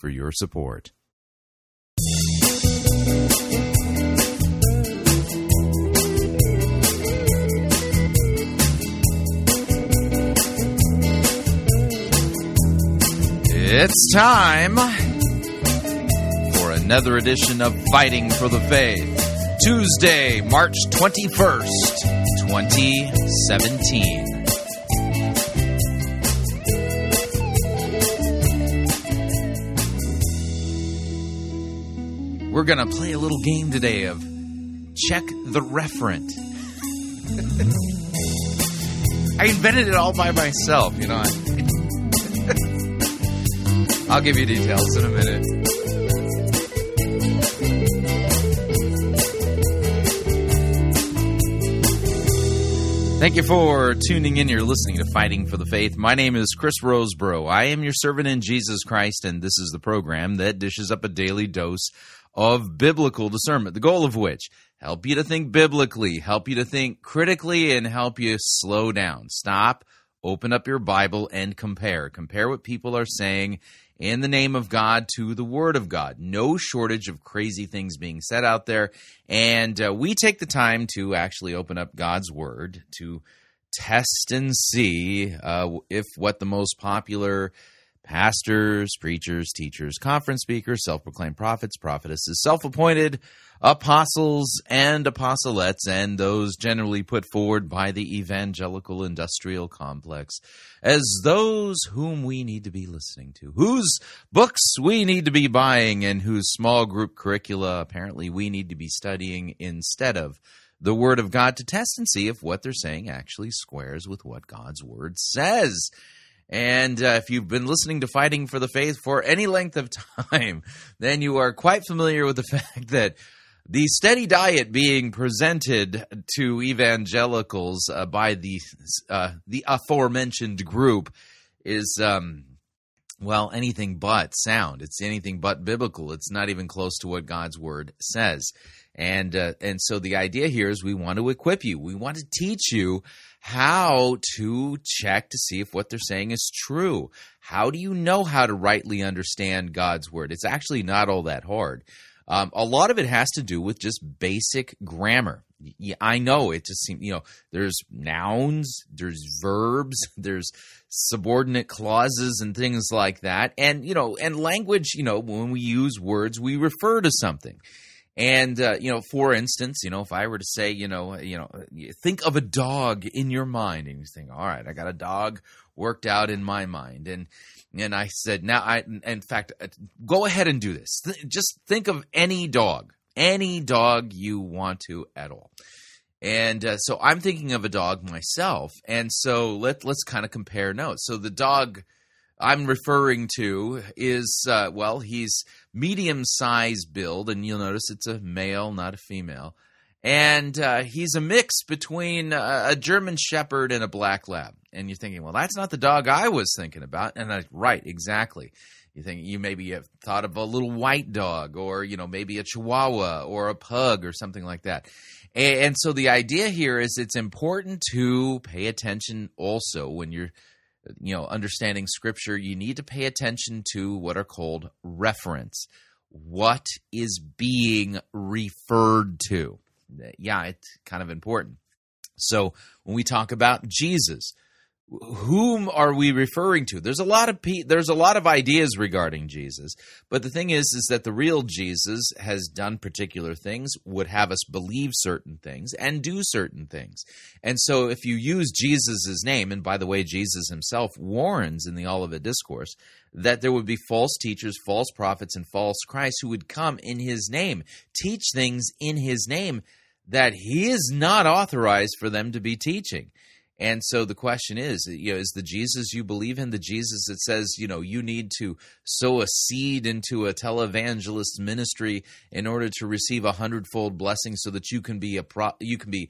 for your support. It's time for another edition of Fighting for the Faith. Tuesday, March 21st, 2017. We're going to play a little game today of check the referent. I invented it all by myself, you know. I'll give you details in a minute. Thank you for tuning in. You're listening to Fighting for the Faith. My name is Chris Rosebrough. I am your servant in Jesus Christ, and this is the program that dishes up a daily dose of biblical discernment, the goal of which help you to think biblically, help you to think critically, and help you slow down. Stop, open up your Bible, and compare. Compare what people are saying in the name of God to the Word of God. No shortage of crazy things being said out there. And uh, we take the time to actually open up God's Word to test and see uh, if what the most popular pastors, preachers, teachers, conference speakers, self proclaimed prophets, prophetesses, self appointed apostles and apostolettes, and those generally put forward by the evangelical industrial complex as those whom we need to be listening to, whose books we need to be buying, and whose small group curricula apparently we need to be studying instead of the Word of God to test and see if what they're saying actually squares with what God's Word says. And uh, if you've been listening to Fighting for the Faith for any length of time, then you are quite familiar with the fact that the steady diet being presented to evangelicals uh, by the uh, the aforementioned group is um, well anything but sound. It's anything but biblical. It's not even close to what God's word says. And uh, and so the idea here is we want to equip you. We want to teach you how to check to see if what they're saying is true. How do you know how to rightly understand God's word? It's actually not all that hard. Um, a lot of it has to do with just basic grammar. I know it just seems, you know, there's nouns, there's verbs, there's subordinate clauses and things like that. And, you know, and language, you know, when we use words, we refer to something. And uh, you know, for instance, you know, if I were to say, you know, you know, think of a dog in your mind, and you think, all right, I got a dog worked out in my mind, and and I said, now I, in fact, uh, go ahead and do this. Just think of any dog, any dog you want to at all. And uh, so I'm thinking of a dog myself, and so let let's kind of compare notes. So the dog I'm referring to is uh, well, he's medium size build, and you'll notice it's a male, not a female, and uh, he's a mix between a, a, German Shepherd and a Black Lab. And you're thinking, well, that's not the dog I was thinking about, and I, right, exactly. You think you maybe have thought of a little white dog, or you know, maybe a Chihuahua or a pug or something like that. And, and so the idea here is it's important to pay attention also when you're you know understanding scripture you need to pay attention to what are called reference. What is being referred to? Yeah it's kind of important. So when we talk about jesus whom are we referring to? There's a lot of pe- there's a lot of ideas regarding jesus but the thing is is that the real jesus has done particular things would have us believe certain things and do certain things. And so if you use Jesus's name and by the way jesus himself warns in the olivet discourse that there would be false teachers false prophets and false christs who would come in his name teach things in his name that he is not authorized for them to be teaching And so the question is, you know, is the Jesus you believe in the Jesus that says, you know, you need to sow a seed into a televangelist ministry in order to receive a hundredfold blessing, so that you can be a pro- you can be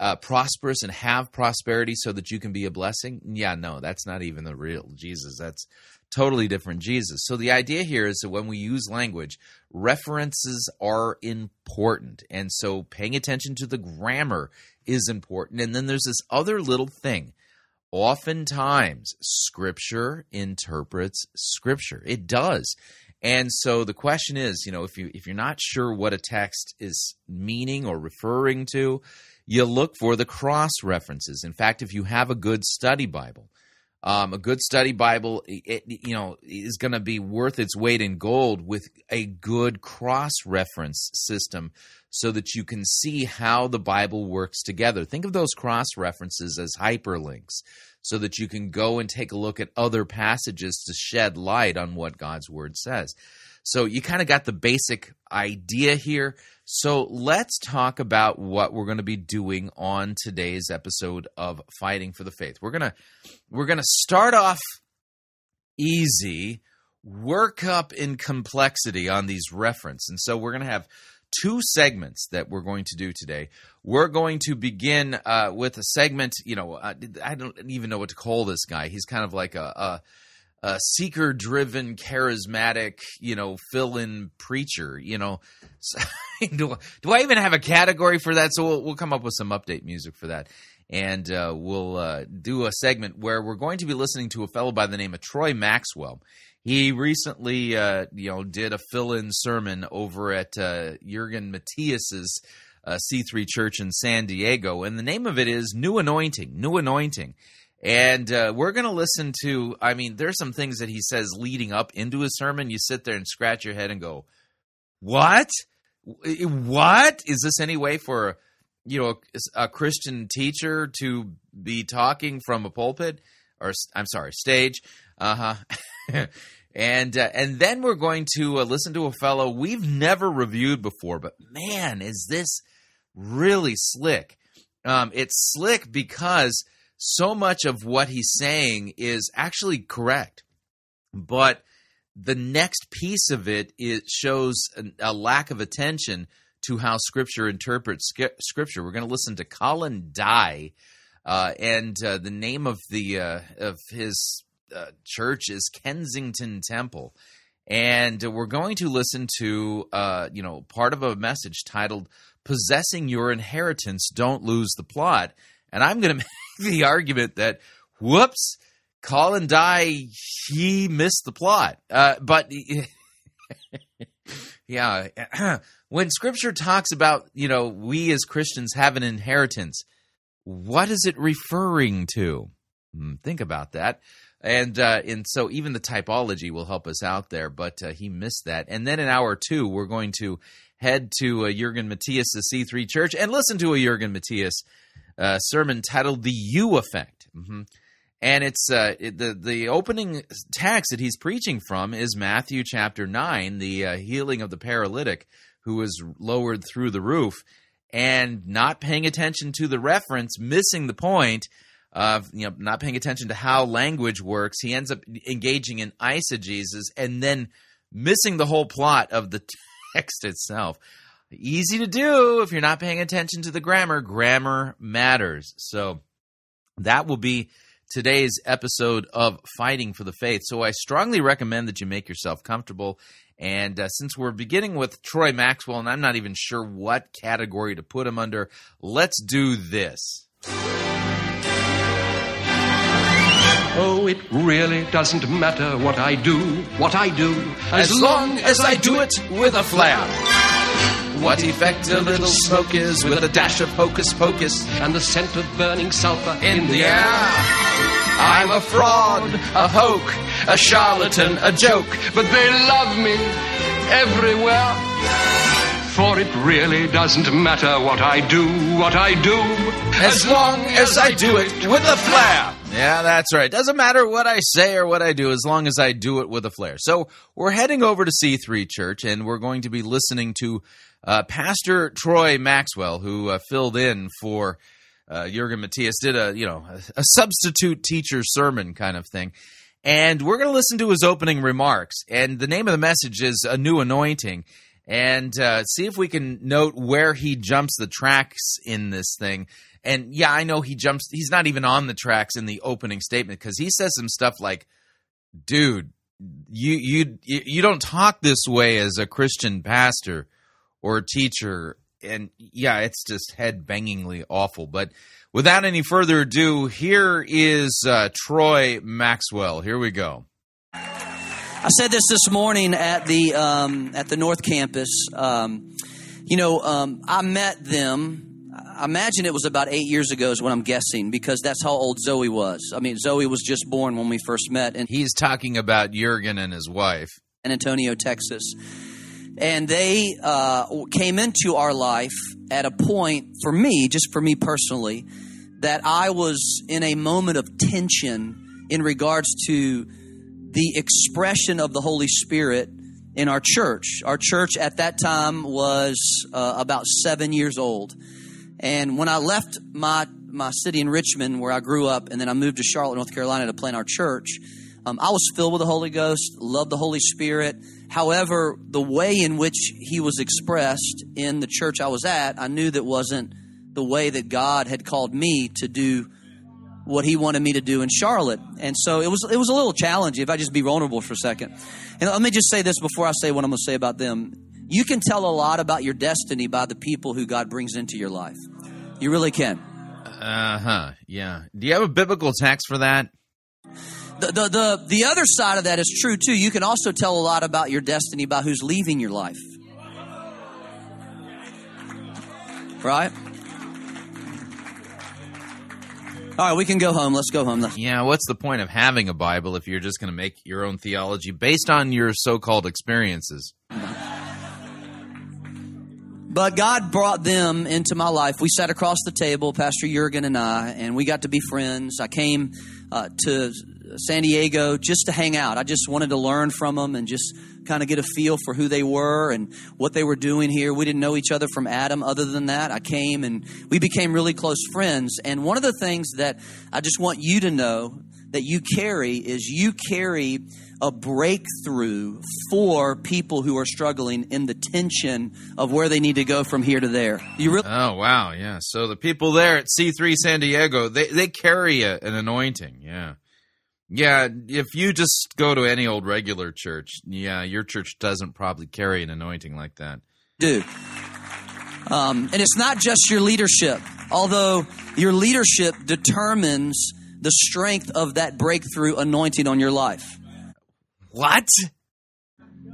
uh, prosperous and have prosperity, so that you can be a blessing? Yeah, no, that's not even the real Jesus. That's totally different Jesus. So the idea here is that when we use language, references are important, and so paying attention to the grammar is important. And then there's this other little thing. Oftentimes, Scripture interprets Scripture. It does. And so the question is, you know, if you if you're not sure what a text is meaning or referring to, you look for the cross references. In fact, if you have a good study Bible, um, a good study Bible, it, you know, is going to be worth its weight in gold with a good cross reference system so that you can see how the Bible works together. Think of those cross references as hyperlinks so that you can go and take a look at other passages to shed light on what God's Word says. So you kind of got the basic idea here. So let's talk about what we're going to be doing on today's episode of Fighting for the Faith. We're going to we're going to start off easy, work up in complexity on these reference. And so we're going to have two segments that we're going to do today. We're going to begin uh, with a segment. You know, uh, I don't even know what to call this guy. He's kind of like a, a, a seeker-driven, charismatic, you know, fill-in preacher. You know, do, do I even have a category for that? So we'll, we'll come up with some update music for that. And uh, we'll uh, do a segment where we're going to be listening to a fellow by the name of Troy Maxwell. He recently, uh, you know, did a fill-in sermon over at uh, Jurgen Matthesius's uh, C3 Church in San Diego, and the name of it is New Anointing. New Anointing. And uh, we're going to listen to, I mean, there's some things that he says leading up into his sermon. You sit there and scratch your head and go, What? What? Is this any way for, you know, a, a Christian teacher to be talking from a pulpit? Or, I'm sorry, stage. Uh huh. and uh, and then we're going to uh, listen to a fellow we've never reviewed before, but man, is this really slick? Um, it's slick because so much of what he's saying is actually correct, but the next piece of it it shows a, lack of attention to how Scripture interprets Scripture. We're going to listen to Colin Dye. Uh, and uh, the name of the uh, of his uh, church is Kensington Temple. And we're going to listen to, uh, you know, part of a message titled "Possessing Your Inheritance, Don't Lose the Plot." And I'm going to make the argument that, whoops, Colin Dye he missed the plot. Uh, but yeah, when Scripture talks about, you know, we as Christians have an inheritance, what is it referring to? Hmm, think about that and uh, and so even the typology will help us out there. But uh, he missed that. And then in hour two, we're going to head to uh, Jurgen Matthesius' C3 Church and listen to a Jurgen Matthesius uh, sermon titled "The U Effect." Mm-hmm. And it's uh, it, the the opening text that he's preaching from is Matthew chapter nine, the uh, healing of the paralytic who was lowered through the roof, and not paying attention to the reference, missing the point of you know not paying attention to how language works. He ends up engaging in eisegesis and then missing the whole plot of the text itself. Easy to do if you're not paying attention to the grammar. Grammar matters. So that will be today's episode of Fighting for the Faith. So I strongly recommend that you make yourself comfortable. And uh, since we're beginning with Troy Maxwell, and I'm not even sure what category to put him under, let's do this. Oh, it really doesn't matter what I do, what I do, as, as long as I do it with a flair. What effect a little smoke is with a dash of hocus pocus and the scent of burning sulfur in the air. I'm a fraud, a hoke, a charlatan, a joke, but they love me everywhere. For it really doesn't matter what I do, what I do, as long as I do it with a flair. Yeah, that's right. Doesn't matter what I say or what I do as long as I do it with a flair. So we're heading over to C3 Church and we're going to be listening to uh, Pastor Troy Maxwell, who uh, filled in for uh, Jurgen Matthesius did a you know a, a substitute teacher sermon kind of thing, and we're going to listen to his opening remarks. And the name of the message is a new anointing, and uh, see if we can note where he jumps the tracks in this thing. And yeah, I know he jumps. He's not even on the tracks in the opening statement because he says some stuff like, "Dude, you you you don't talk this way as a Christian pastor or a teacher." And yeah, it's just head bangingly awful. But without any further ado, here is uh, Troy Maxwell. Here we go. I said this this morning at the um, at the North Campus. Um, you know, um, I met them. I imagine it was about eight years ago, is what I'm guessing, because that's how old Zoe was. I mean, Zoe was just born when we first met, and He's talking about Jurgen and his wife. San Antonio, Texas. And they uh, came into our life at a point, for me, just for me personally, that I was in a moment of tension in regards to the expression of the Holy Spirit in our church. Our church at that time was uh, about seven years old. And when I left my, my city in Richmond, where I grew up, and then I moved to Charlotte, North Carolina to plant our church, um, I was filled with the Holy Ghost, loved the Holy Spirit. However, the way in which He was expressed in the church I was at, I knew that wasn't the way that God had called me to do what He wanted me to do in Charlotte. And so it was it was a little challenging. If I just be vulnerable for a second, and let me just say this before I say what I'm going to say about them. You can tell a lot about your destiny by the people who God brings into your life. You really can. Uh huh. Yeah. Do you have a biblical text for that? The, the, the, the other side of that is true too. You can also tell a lot about your destiny by who's leaving your life. Right? All right, we can go home. Let's go home. Let's- Yeah. What's the point of having a Bible if you're just going to make your own theology based on your so-called experiences? But God brought them into my life. We sat across the table, Pastor Jurgen and I, and we got to be friends. I came uh, to San Diego just to hang out. I just wanted to learn from them and just kind of get a feel for who they were and what they were doing here. We didn't know each other from Adam other than that. I came and we became really close friends. And one of the things that I just want you to know that you carry is you carry a breakthrough for people who are struggling in the tension of where they need to go from here to there. You really Oh wow, yeah. So the people there at C3 San Diego, they they carry a, an anointing. Yeah. Yeah, if you just go to any old regular church, yeah, your church doesn't probably carry an anointing like that. do. Um, and it's not just your leadership, although your leadership determines the strength of that breakthrough anointing on your life. What?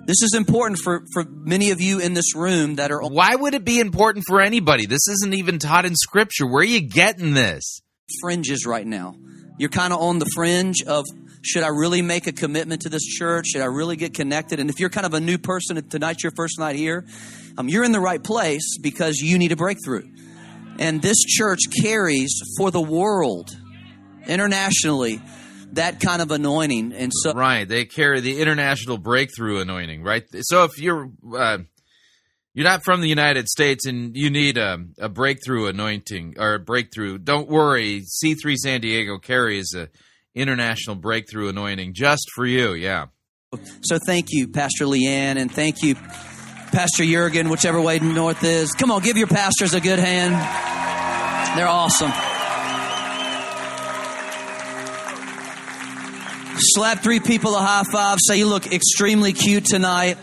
This is important for, for many of you in this room that are Why would it be important for anybody? This isn't even taught in scripture. Where are you getting this? fringes right now. You're kind of on the fringe of should I really make a commitment to this church? Should I really get connected? And if you're kind of a new person tonight's your first night here, um, you're in the right place because you need a breakthrough. And this church carries for the world, internationally, that kind of anointing. And so, Right, they carry the international breakthrough anointing, right? So if you're uh, you're not from the United States and you need a, a breakthrough anointing or a breakthrough, don't worry. C3 San Diego carries a international breakthrough anointing just for you. Yeah. so thank you, Pastor Leanne, and thank you, Pastor Jurgen, whichever way north is. Come on, give your pastors a good hand. They're awesome. Slap three people a high five. Say you look extremely cute tonight.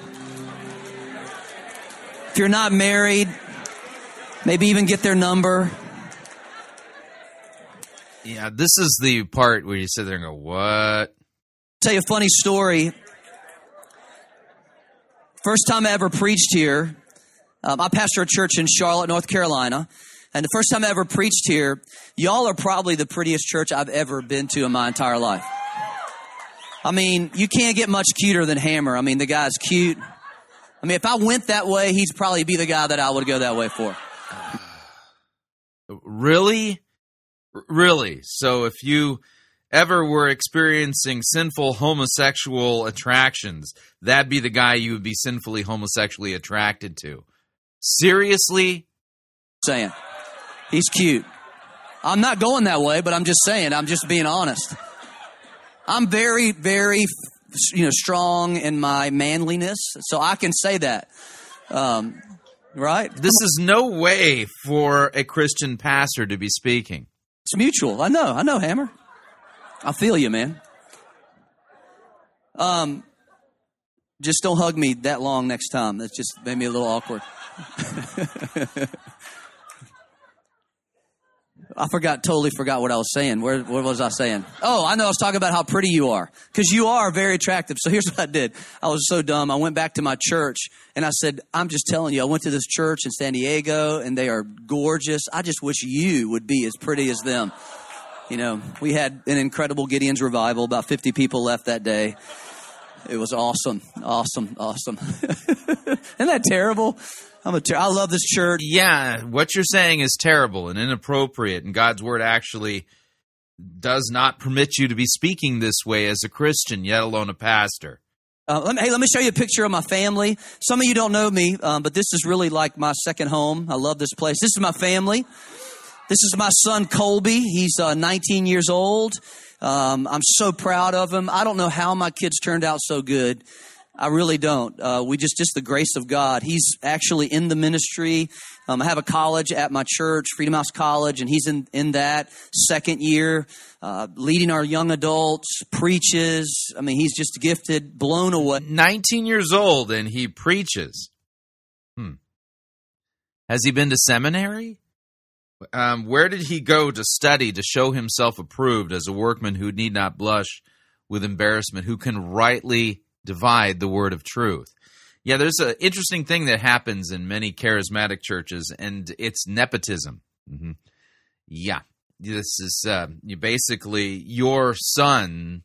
If you're not married, maybe even get their number. Yeah, this is the part where you sit there and go, "What?" tell you a funny story. First time I ever preached here, um, I pastor a church in Charlotte, North Carolina. And the first time I ever preached here, y'all are probably the prettiest church I've ever been to in my entire life. I mean, you can't get much cuter than Hammer. I mean, the guy's cute. I mean, if I went that way, he'd probably be the guy that I would go that way for. Really? Really? So if you ever were experiencing sinful homosexual attractions, that'd be the guy you would be sinfully homosexually attracted to. Seriously? Saying, he's cute. I'm not going that way, but I'm just saying, I'm just being honest. I'm very, very, you know, strong in my manliness, so I can say that. Um, right? This is no way for a Christian pastor to be speaking. It's mutual. I know. I know, Hammer. I feel you, man. Um, just don't hug me that long next time. That's just made me a little awkward. I forgot, totally forgot what I was saying. Where, what was I saying? Oh, I know. I was talking about how pretty you are because you are very attractive. So here's what I did. I was so dumb. I went back to my church and I said, I'm just telling you, I went to this church in San Diego and they are gorgeous. I just wish you would be as pretty as them. You know, we had an incredible Gideon's revival. About 50 people left that day. It was awesome, awesome, awesome. Isn't that terrible? I'm a ter- I love this church. Yeah, what you're saying is terrible and inappropriate, and God's word actually does not permit you to be speaking this way as a Christian, yet alone a pastor. Uh, let me, hey, let me show you a picture of my family. Some of you don't know me, um, but this is really like my second home. I love this place. This is my family. This is my son Colby. He's uh, 19 years old. Um, I'm so proud of him. I don't know how my kids turned out so good. I really don't. Uh, we just just the grace of God. He's actually in the ministry. Um, I have a college at my church, Freedom House College, and he's in in that second year, uh, leading our young adults, preaches. I mean, he's just gifted, blown away. 19 years old and he preaches. Hmm. Has he been to seminary? Um, where did he go to study to show himself approved as a workman who need not blush with embarrassment, who can rightly divide the word of truth? Yeah, there's an interesting thing that happens in many charismatic churches, and it's nepotism. Mm-hmm. Yeah, this is uh, you basically your son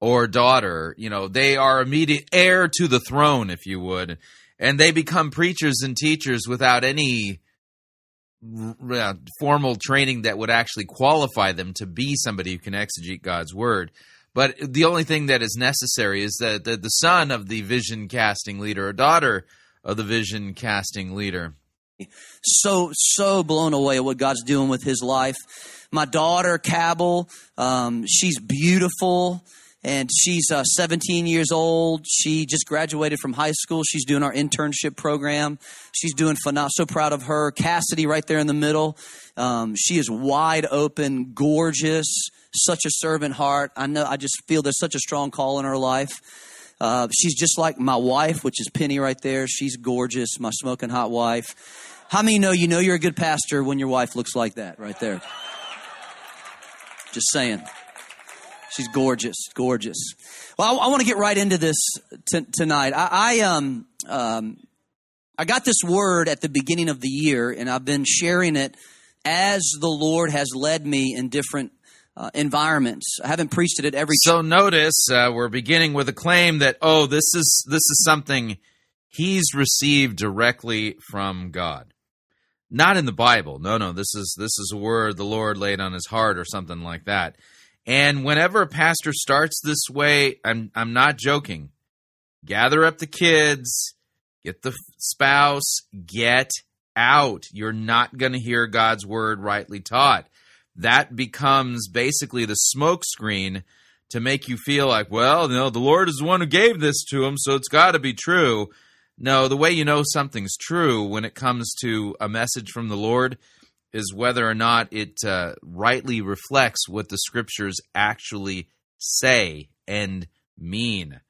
or daughter. You know, they are immediate heir to the throne, if you would, and they become preachers and teachers without any uh, formal training that would actually qualify them to be somebody who can exegete God's word. But the only thing that is necessary is that the, the son of the vision casting leader or daughter of the vision casting leader. So, so blown away at what God's doing with his life. My daughter, Cabell, um, she's beautiful and she's uh, 17 years old. She just graduated from high school. She's doing our internship program. She's doing phenomenal. So proud of her. Cassidy, right there in the middle. Um, she is wide open, gorgeous, such a servant heart. I know. I just feel there's such a strong call in her life. Uh, she's just like my wife, which is Penny right there. She's gorgeous, my smoking hot wife. How many know you know you're a good pastor when your wife looks like that right there? Just saying. She's gorgeous, gorgeous. Well, I, I want to get right into this t- tonight. I, I um um I got this word at the beginning of the year, and I've been sharing it as the Lord has led me in different uh, environments. I haven't preached it at every. So notice uh, we're beginning with a claim that oh, this is this is something he's received directly from God, not in the Bible. No, no, this is this is a word the Lord laid on his heart or something like that. And whenever a pastor starts this way, I'm I'm not joking. Gather up the kids, get the spouse, get out. You're not going to hear God's word rightly taught. That becomes basically the smokescreen to make you feel like, well, you know, the Lord is the one who gave this to him, so it's got to be true. No, the way you know something's true when it comes to a message from the Lord is whether or not it uh, rightly reflects what the scriptures actually say and mean,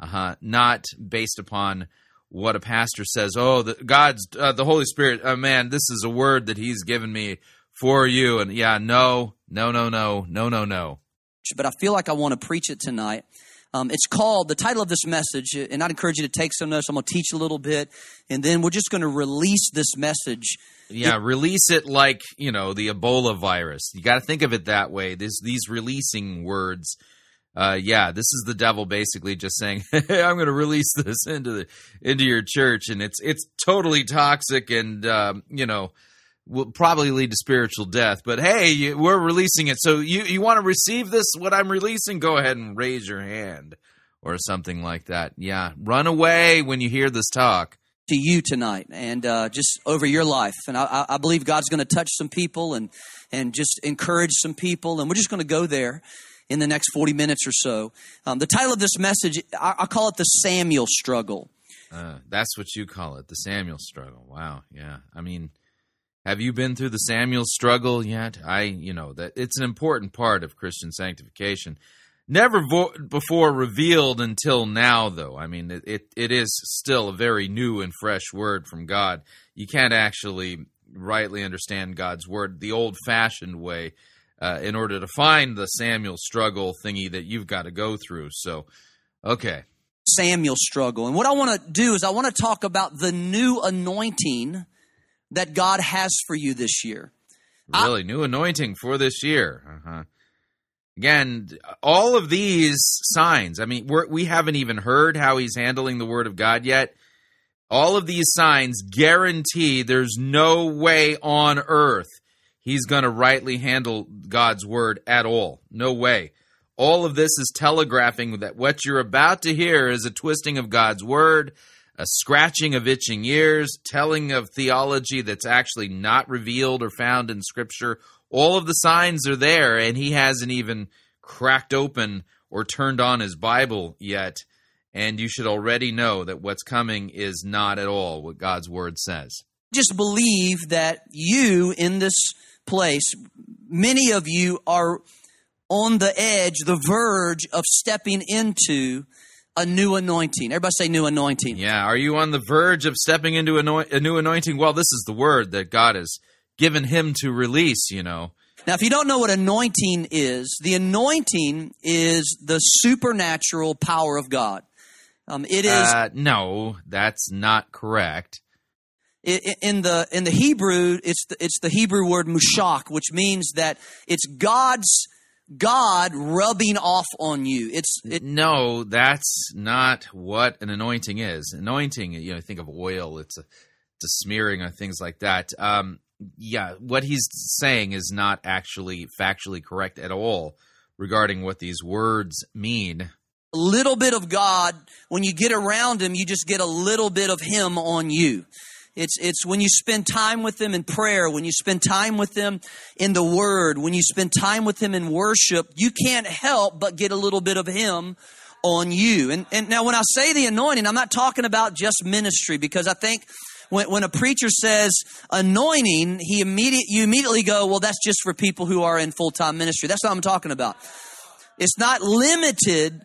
uh-huh. not based upon what a pastor says. Oh, the, God's uh, the Holy Spirit. Oh man, this is a word that He's given me for you. And yeah, no, no, no, no, no, no, no. But I feel like I want to preach it tonight. Um, it's called the title of this message, and I'd encourage you to take some notes. I'm going to teach a little bit, and then we're just going to release this message yeah, release it like you know the Ebola virus. You got to think of it that way. This these releasing words. Uh, yeah, this is the devil basically just saying, "Hey, I'm going to release this into the into your church," and it's it's totally toxic and um, you know will probably lead to spiritual death. But hey, we're releasing it, so you you want to receive this? What I'm releasing? Go ahead and raise your hand or something like that. Yeah, run away when you hear this talk. to you tonight and uh, just over your life. And I, I believe God's going to touch some people and, and just encourage some people. And we're just going to go there in the next 40 minutes or so. Um, the title of this message, I, I call it the Samuel struggle. Uh, that's what you call it, the Samuel struggle. Wow. Yeah. I mean, have you been through the Samuel struggle yet? I, you know, that it's an important part of Christian sanctification. Never vo- before revealed until now, though. I mean, it, it, it is still a very new and fresh word from God. You can't actually rightly understand God's word the old fashioned way uh, in order to find the Samuel struggle thingy that you've got to go through. So, okay. Samuel struggle. And what I want to do is I want to talk about the new anointing that God has for you this year. Really, I, new anointing for this year. Uh-huh. Again, all of these signs, I mean, we're, we haven't even heard how he's handling the word of God yet. All of these signs guarantee there's no way on earth he's going to rightly handle God's word at all. No way. All of this is telegraphing that what you're about to hear is a twisting of God's word, a scratching of itching ears, telling of theology that's actually not revealed or found in Scripture, all of the signs are there, and he hasn't even cracked open or turned on his Bible yet. And you should already know that what's coming is not at all what God's word says. Just believe that you in this place, many of you are on the edge, the verge of stepping into a new anointing. Everybody say new anointing. Yeah. Are you on the verge of stepping into a new anointing? Well, this is the word that God has given him to release, you know. Now, if you don't know what anointing is, the anointing is the supernatural power of God. Um, it is uh, no, that's not correct. In the in the Hebrew, it's the, it's the Hebrew word mushak, which means that it's God's God rubbing off on you. It's it, no, that's not what an anointing is. Anointing, you know, think of oil. It's a it's a smearing on things like that. Um, yeah, what he's saying is not actually factually correct at all regarding what these words mean. A little bit of God, when you get around him, you just get a little bit of him on you. It's, it's when you spend time with them in prayer, when you spend time with them in the word, when you spend time with them in worship, you can't help but get a little bit of him on you. And, and now when I say the anointing, I'm not talking about just ministry because I think when, when a preacher says anointing, he immediate, you immediately go, well, that's just for people who are in full time ministry. That's what I'm talking about. It's not limited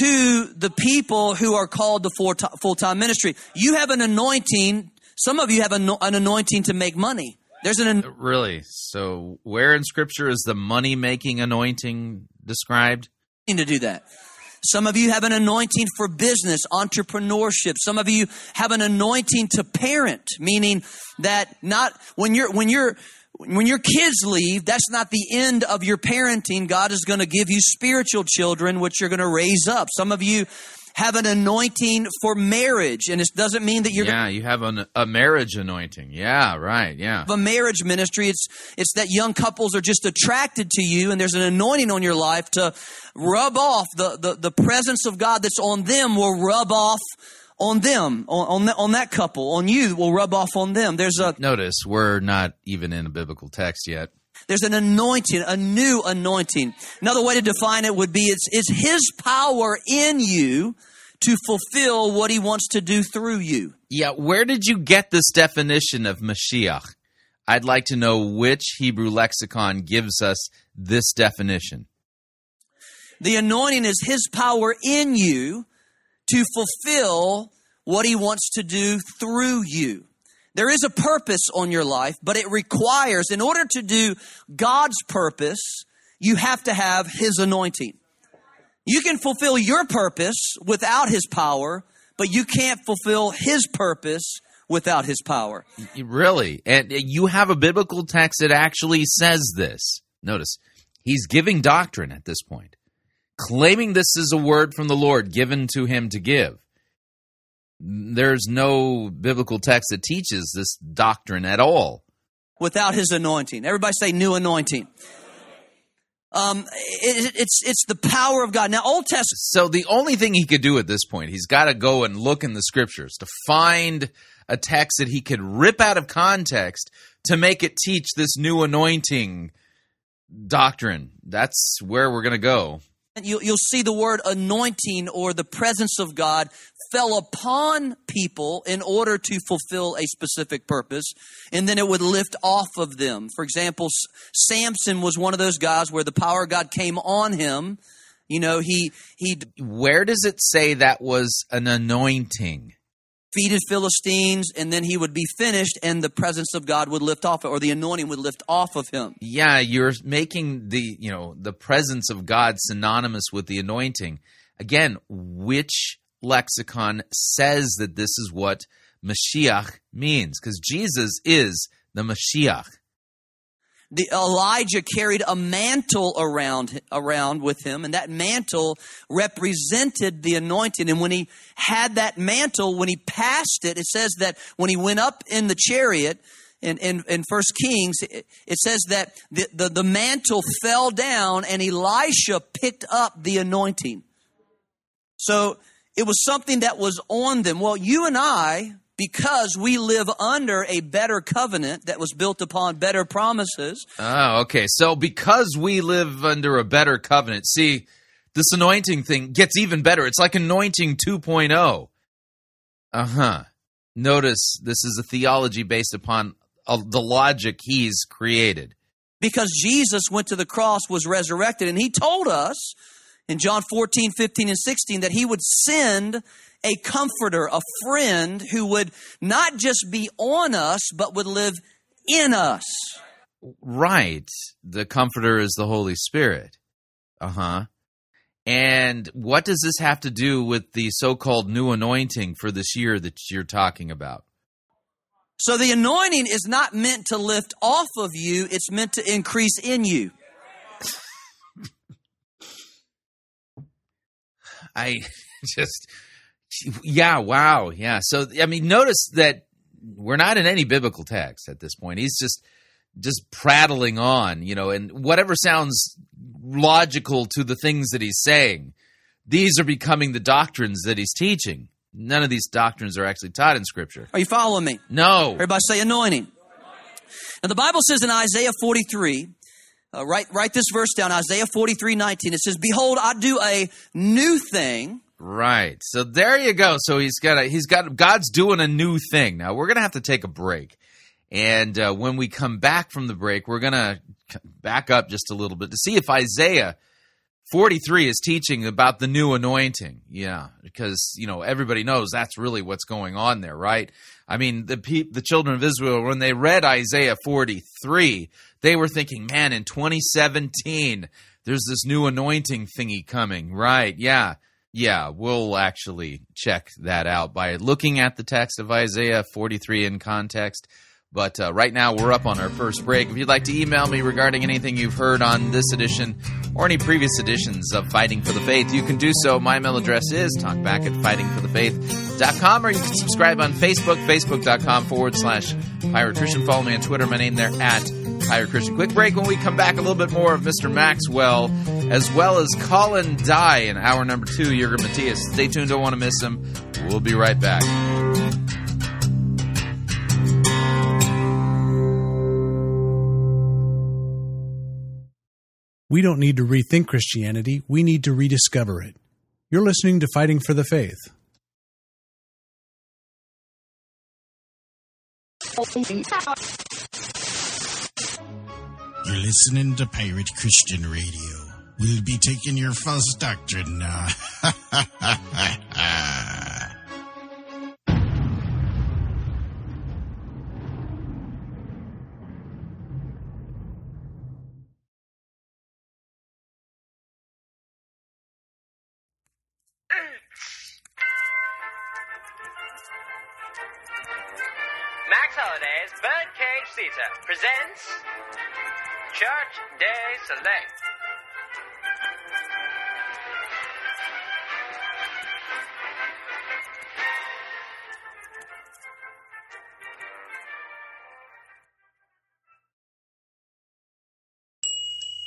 to the people who are called to full time ministry. You have an anointing. Some of you have an anointing to make money. There's an uh, really. So, where in Scripture is the money making anointing described? To do that. Some of you have an anointing for business, entrepreneurship. Some of you have an anointing to parent, meaning that not when you're when you're when your kids leave, that's not the end of your parenting. God is going to give you spiritual children, which you're going to raise up. Some of you have an anointing for marriage, and it doesn't mean that you're. Yeah, you have an, a marriage anointing. Yeah, right. Yeah, a marriage ministry. It's it's that young couples are just attracted to you, and there's an anointing on your life to rub off the the, the presence of God that's on them will rub off on them, on on, the, on that couple, on you will rub off on them. There's a notice we're not even in a biblical text yet. There's an anointing, a new anointing. Another way to define it would be it's, it's His power in you to fulfill what He wants to do through you. Yeah, where did you get this definition of Mashiach? I'd like to know which Hebrew lexicon gives us this definition. The anointing is His power in you to fulfill what He wants to do through you. There is a purpose on your life, but it requires, in order to do God's purpose, you have to have His anointing. You can fulfill your purpose without His power, but you can't fulfill His purpose without His power. Really? And uh, you have a biblical text that actually says this. Notice, he's giving doctrine at this point, claiming this is a word from the Lord given to him to give there's no biblical text that teaches this doctrine at all. Without his anointing. Everybody say new anointing. Um, it, it's it's the power of God. Now, Old Testament. So the only thing he could do at this point, he's got to go and look in the scriptures to find a text that he could rip out of context to make it teach this new anointing doctrine. That's where we're going to go. You'll, you'll see the word anointing or the presence of God fell upon people in order to fulfill a specific purpose, and then it would lift off of them. For example, Samson was one of those guys where the power of God came on him. You know, he he Where does it say that was an anointing? Defeated Philistines, and then he would be finished, and the presence of God would lift off, or the anointing would lift off of him. Yeah, you're making the you know the presence of God synonymous with the anointing. Again, which lexicon says that this is what Mashiach means? Because Jesus is the Mashiach. The Elijah carried a mantle around around with him, and that mantle represented the anointing. And when he had that mantle, when he passed it, it says that when he went up in the chariot in in, in First Kings, it, it says that the, the the mantle fell down, and Elisha picked up the anointing. So it was something that was on them. Well, you and I because we live under a better covenant that was built upon better promises, Oh, okay. So because we live under a better covenant, see, this anointing thing gets even better. It's like anointing 2.0. Uh huh. Notice this is a theology based upon uh, the logic he's created. because Jesus went to the cross, was resurrected, and he told us in John 14, 15, and 16 that he would send a comforter, a friend who would not just be on us, but would live in us. Right. The Comforter is the Holy Spirit. Uh huh. And what does this have to do with the so called new anointing for this year that you're talking about? So the anointing is not meant to lift off of you, it's meant to increase in you. I just, yeah, wow, yeah. So, I mean, notice that we're not in any biblical text at this point. He's just, just prattling on, you know, and whatever sounds logical to the things that he's saying, these are becoming the doctrines that he's teaching. None of these doctrines are actually taught in Scripture. Are you following me? No. Everybody say anointing. Now the Bible says in Isaiah 43, uh, write, write this verse down, Isaiah 43, 19. It says, Behold, I do a new thing. Right. So there you go. So he's got a, he's got God's doing a new thing. Now we're gonna have to take a break, and uh, when we come back from the break, we're gonna back up just a little bit to see if Isaiah 43 is teaching about the new anointing. Yeah, because you know everybody knows that's really what's going on there, right? I mean, the pe- the children of Israel when they read Isaiah 43, they were thinking, "Man, in 2017, there's this new anointing thingy coming." Right? Yeah. Yeah, we'll actually check that out by looking at the text of Isaiah 43 in context. But uh, right now, we're up on our first break. If you'd like to email me regarding anything you've heard on this edition or any previous editions of Fighting for the Faith, you can do so. My email address is talkback at fightingforthefaith.com, or you can subscribe on Facebook, facebook.com forward slash Pirate Christian. Follow me on Twitter. My name there at Pirate Christian. Quick break when we come back, a little bit more of Mr. Maxwell, as well as Colin Dye in hour number two, Jurgen Matthesius. Stay tuned, don't want to miss him. We'll be right back. We don't need to rethink Christianity, we need to rediscover it. You're listening to Fighting for the Faith. You're listening to Pirate Christian Radio. We'll be taking your false doctrine now. Max Holliday's Birdcage Theater presents Church Day Select.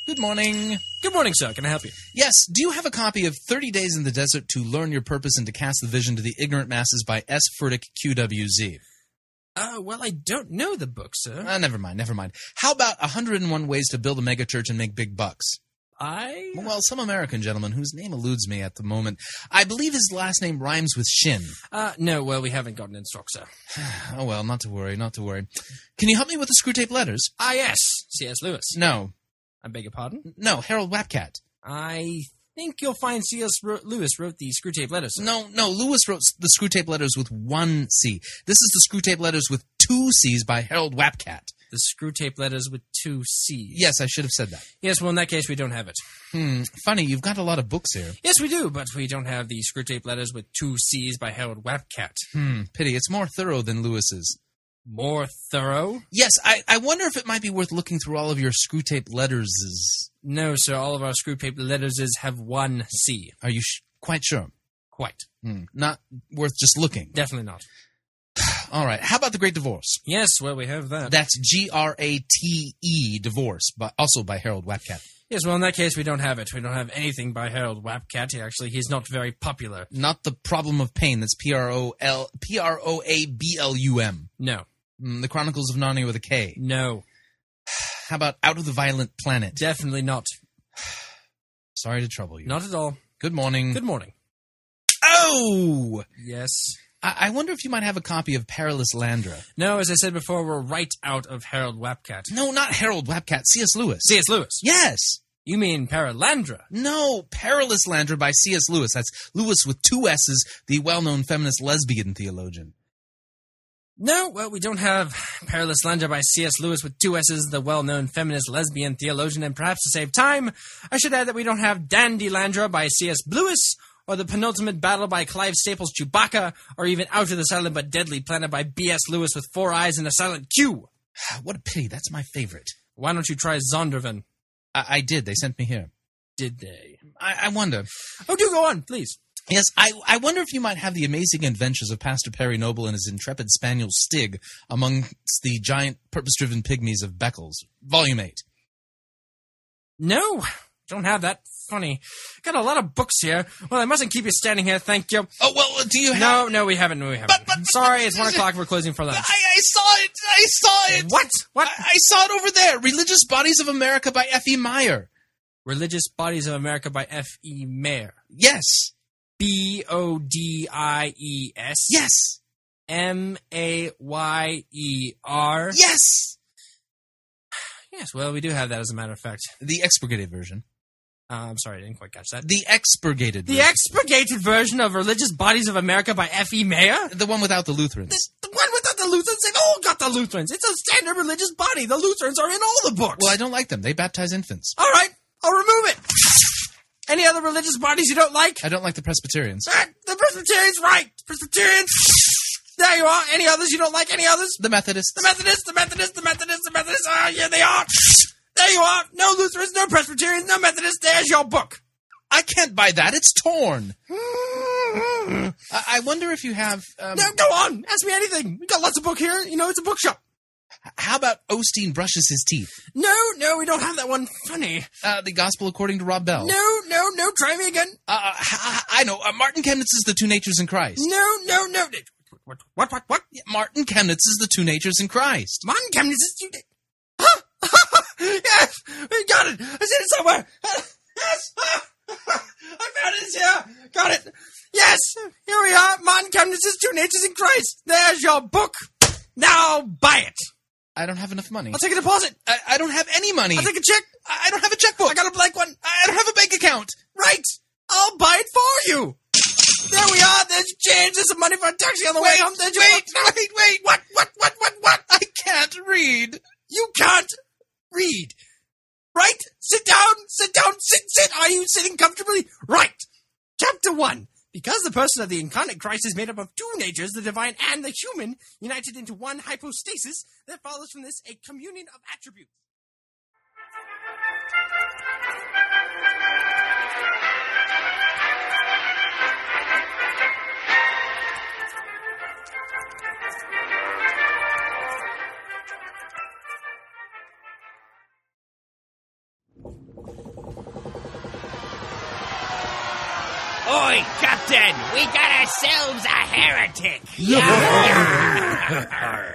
Good morning. Good morning, sir. Can I help you? Yes, do you have a copy of 30 Days in the Desert to Learn Your Purpose and to Cast the Vision to the Ignorant Masses by S. Furtick QWZ? Uh, well, I don't know the book, sir. Uh, never mind, never mind. How about 101 Ways to Build a Megachurch and Make Big Bucks? I. Well, some American gentleman whose name eludes me at the moment. I believe his last name rhymes with Shin. Uh, no, well, we haven't gotten in stock, sir. Oh, well, not to worry, not to worry. Can you help me with the Screwtape letters? Ah, yes. C.S. Lewis. No. I beg your pardon? No, Harold Wapcat. I think you'll find C.S. Lewis wrote the Screwtape letters. No, no, Lewis wrote the Screwtape letters with one C. This is the Screwtape letters with two C's by Harold Wapcat. The Screwtape letters with two C's. Yes, I should have said that. Yes, well, in that case, we don't have it. Hmm, funny, you've got a lot of books here. Yes, we do, but we don't have the Screwtape letters with two C's by Harold Wapcat. Hmm, pity, it's more thorough than Lewis's. More thorough? Yes, I, I wonder if it might be worth looking through all of your Screwtape letters. No, sir, all of our Screwtape letters have one C. Are you sh- quite sure? Quite. Hmm, not worth just looking. Definitely not. All right, how about the Great Divorce? Yes, well, we have that. That's G R A T E, Divorce, but also by Harold Wapcat. Yes, well, in that case, we don't have it. We don't have anything by Harold Wapcat. He Actually, he's not very popular. Not the Problem of Pain. That's P R O L P R O A B L U M. No. Mm, the Chronicles of Narnia with a K. No. How about Out of the Violent Planet? Definitely not. Sorry to trouble you. Not at all. Good morning. Good morning. Oh! Yes. I-, I wonder if you might have a copy of Perilous Landra. No, as I said before, we're right out of Harold Wapcat. No, not Harold Wapcat. C.S. Lewis. C.S. Lewis. Yes. You mean Perelandra? No, Perilous Landra by C.S. Lewis. That's Lewis with two S's, the well known feminist lesbian theologian. No, well, we don't have Perilous Landra by C.S. Lewis with two S's, the well known feminist lesbian theologian, and perhaps to save time, I should add that we don't have Dandy Landra by C.S. Lewis, or The Penultimate Battle by Clive Staples Chewbacca, or even Out of the Silent but Deadly Planet by B.S. Lewis with four eyes and a silent Q. What a pity. That's my favorite. Why don't you try Zondervan? I, I did. They sent me here. Did they? I, I wonder. Oh, do go on, please. Yes, I, I wonder if you might have the amazing adventures of Pastor Perry Noble and his intrepid spaniel Stig amongst the giant purpose driven pygmies of Beckles. Volume 8. No, don't have that. Funny. Got a lot of books here. Well, I mustn't keep you standing here, thank you. Oh, well, uh, do you have. No, no, we haven't. No, we haven't. But- but- Sorry, it's one o'clock. We're closing for lunch. I, I saw it! I saw it! What? What? I, I saw it over there! Religious Bodies of America by F.E. Mayer. Religious Bodies of America by F. E. Mayer. Yes. B O D I E S. Yes. M A Y E R. Yes. Yes, well, we do have that as a matter of fact. The expurgated version. Uh, I'm sorry, I didn't quite catch that. The expurgated The version. expurgated version of Religious Bodies of America by F. E. Mayer? the one without the Lutherans. The one without the Lutherans? They've all got the Lutherans. It's a standard religious body. The Lutherans are in all the books. Well, I don't like them. They baptize infants. All right, I'll remove it. Any other religious bodies you don't like? I don't like the Presbyterians. Ah, The Presbyterians, right? Presbyterians. There you are. Any others you don't like? Any others? The Methodists. The Methodists, the Methodists, the Methodists, the Methodists. Ah, yeah, they are. There you are. No Lutherans, no Presbyterians, no Methodists. There's your book. I can't buy that. It's torn. I, I wonder if you have. Um, No, go on. Ask me anything. We've got lots of book here. You know, it's a bookshop. How about Osteen brushes his teeth? No, no, we don't have that one. Funny. Uh, the Gospel according to Rob Bell. No, no, no. Try me again. Uh, I, I know. Uh, Martin Chemnitz's The Two Natures in Christ. No, no, no. What, what, what, what? Martin Chemnitz's The Two Natures in Christ. Martin Chemnitz is you. Huh? yes, we got it. I see it somewhere. Yes, I found it. Here. Got it. Yes, here we are. Martin Chemnitz's Two Natures in Christ. There's your book. Now buy it. I don't have enough money. I'll take a deposit. I, I don't have any money. I'll take a check. I I don't have a checkbook. I got a blank one. I don't have a bank account. Right. I'll buy it for you. There we are. There's change. There's some money for a taxi on the way home. There's wait, book. wait, wait. What? What? What? What? What? I can't read. You can't read. Right? Sit down. Sit down. Sit. Sit. Are you sitting comfortably? Right. Chapter one. Because the person of the incarnate Christ is made up of two natures, the divine and the human, united into one hypostasis, there follows from this a communion of attributes. Oi, Captain! We got ourselves a heretic!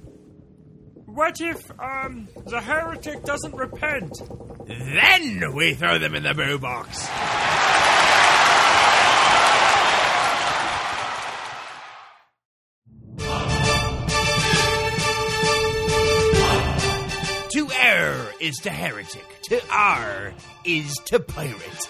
What if, um, the heretic doesn't repent? Then we throw them in the boo box. To err is to heretic. To R is to pirate.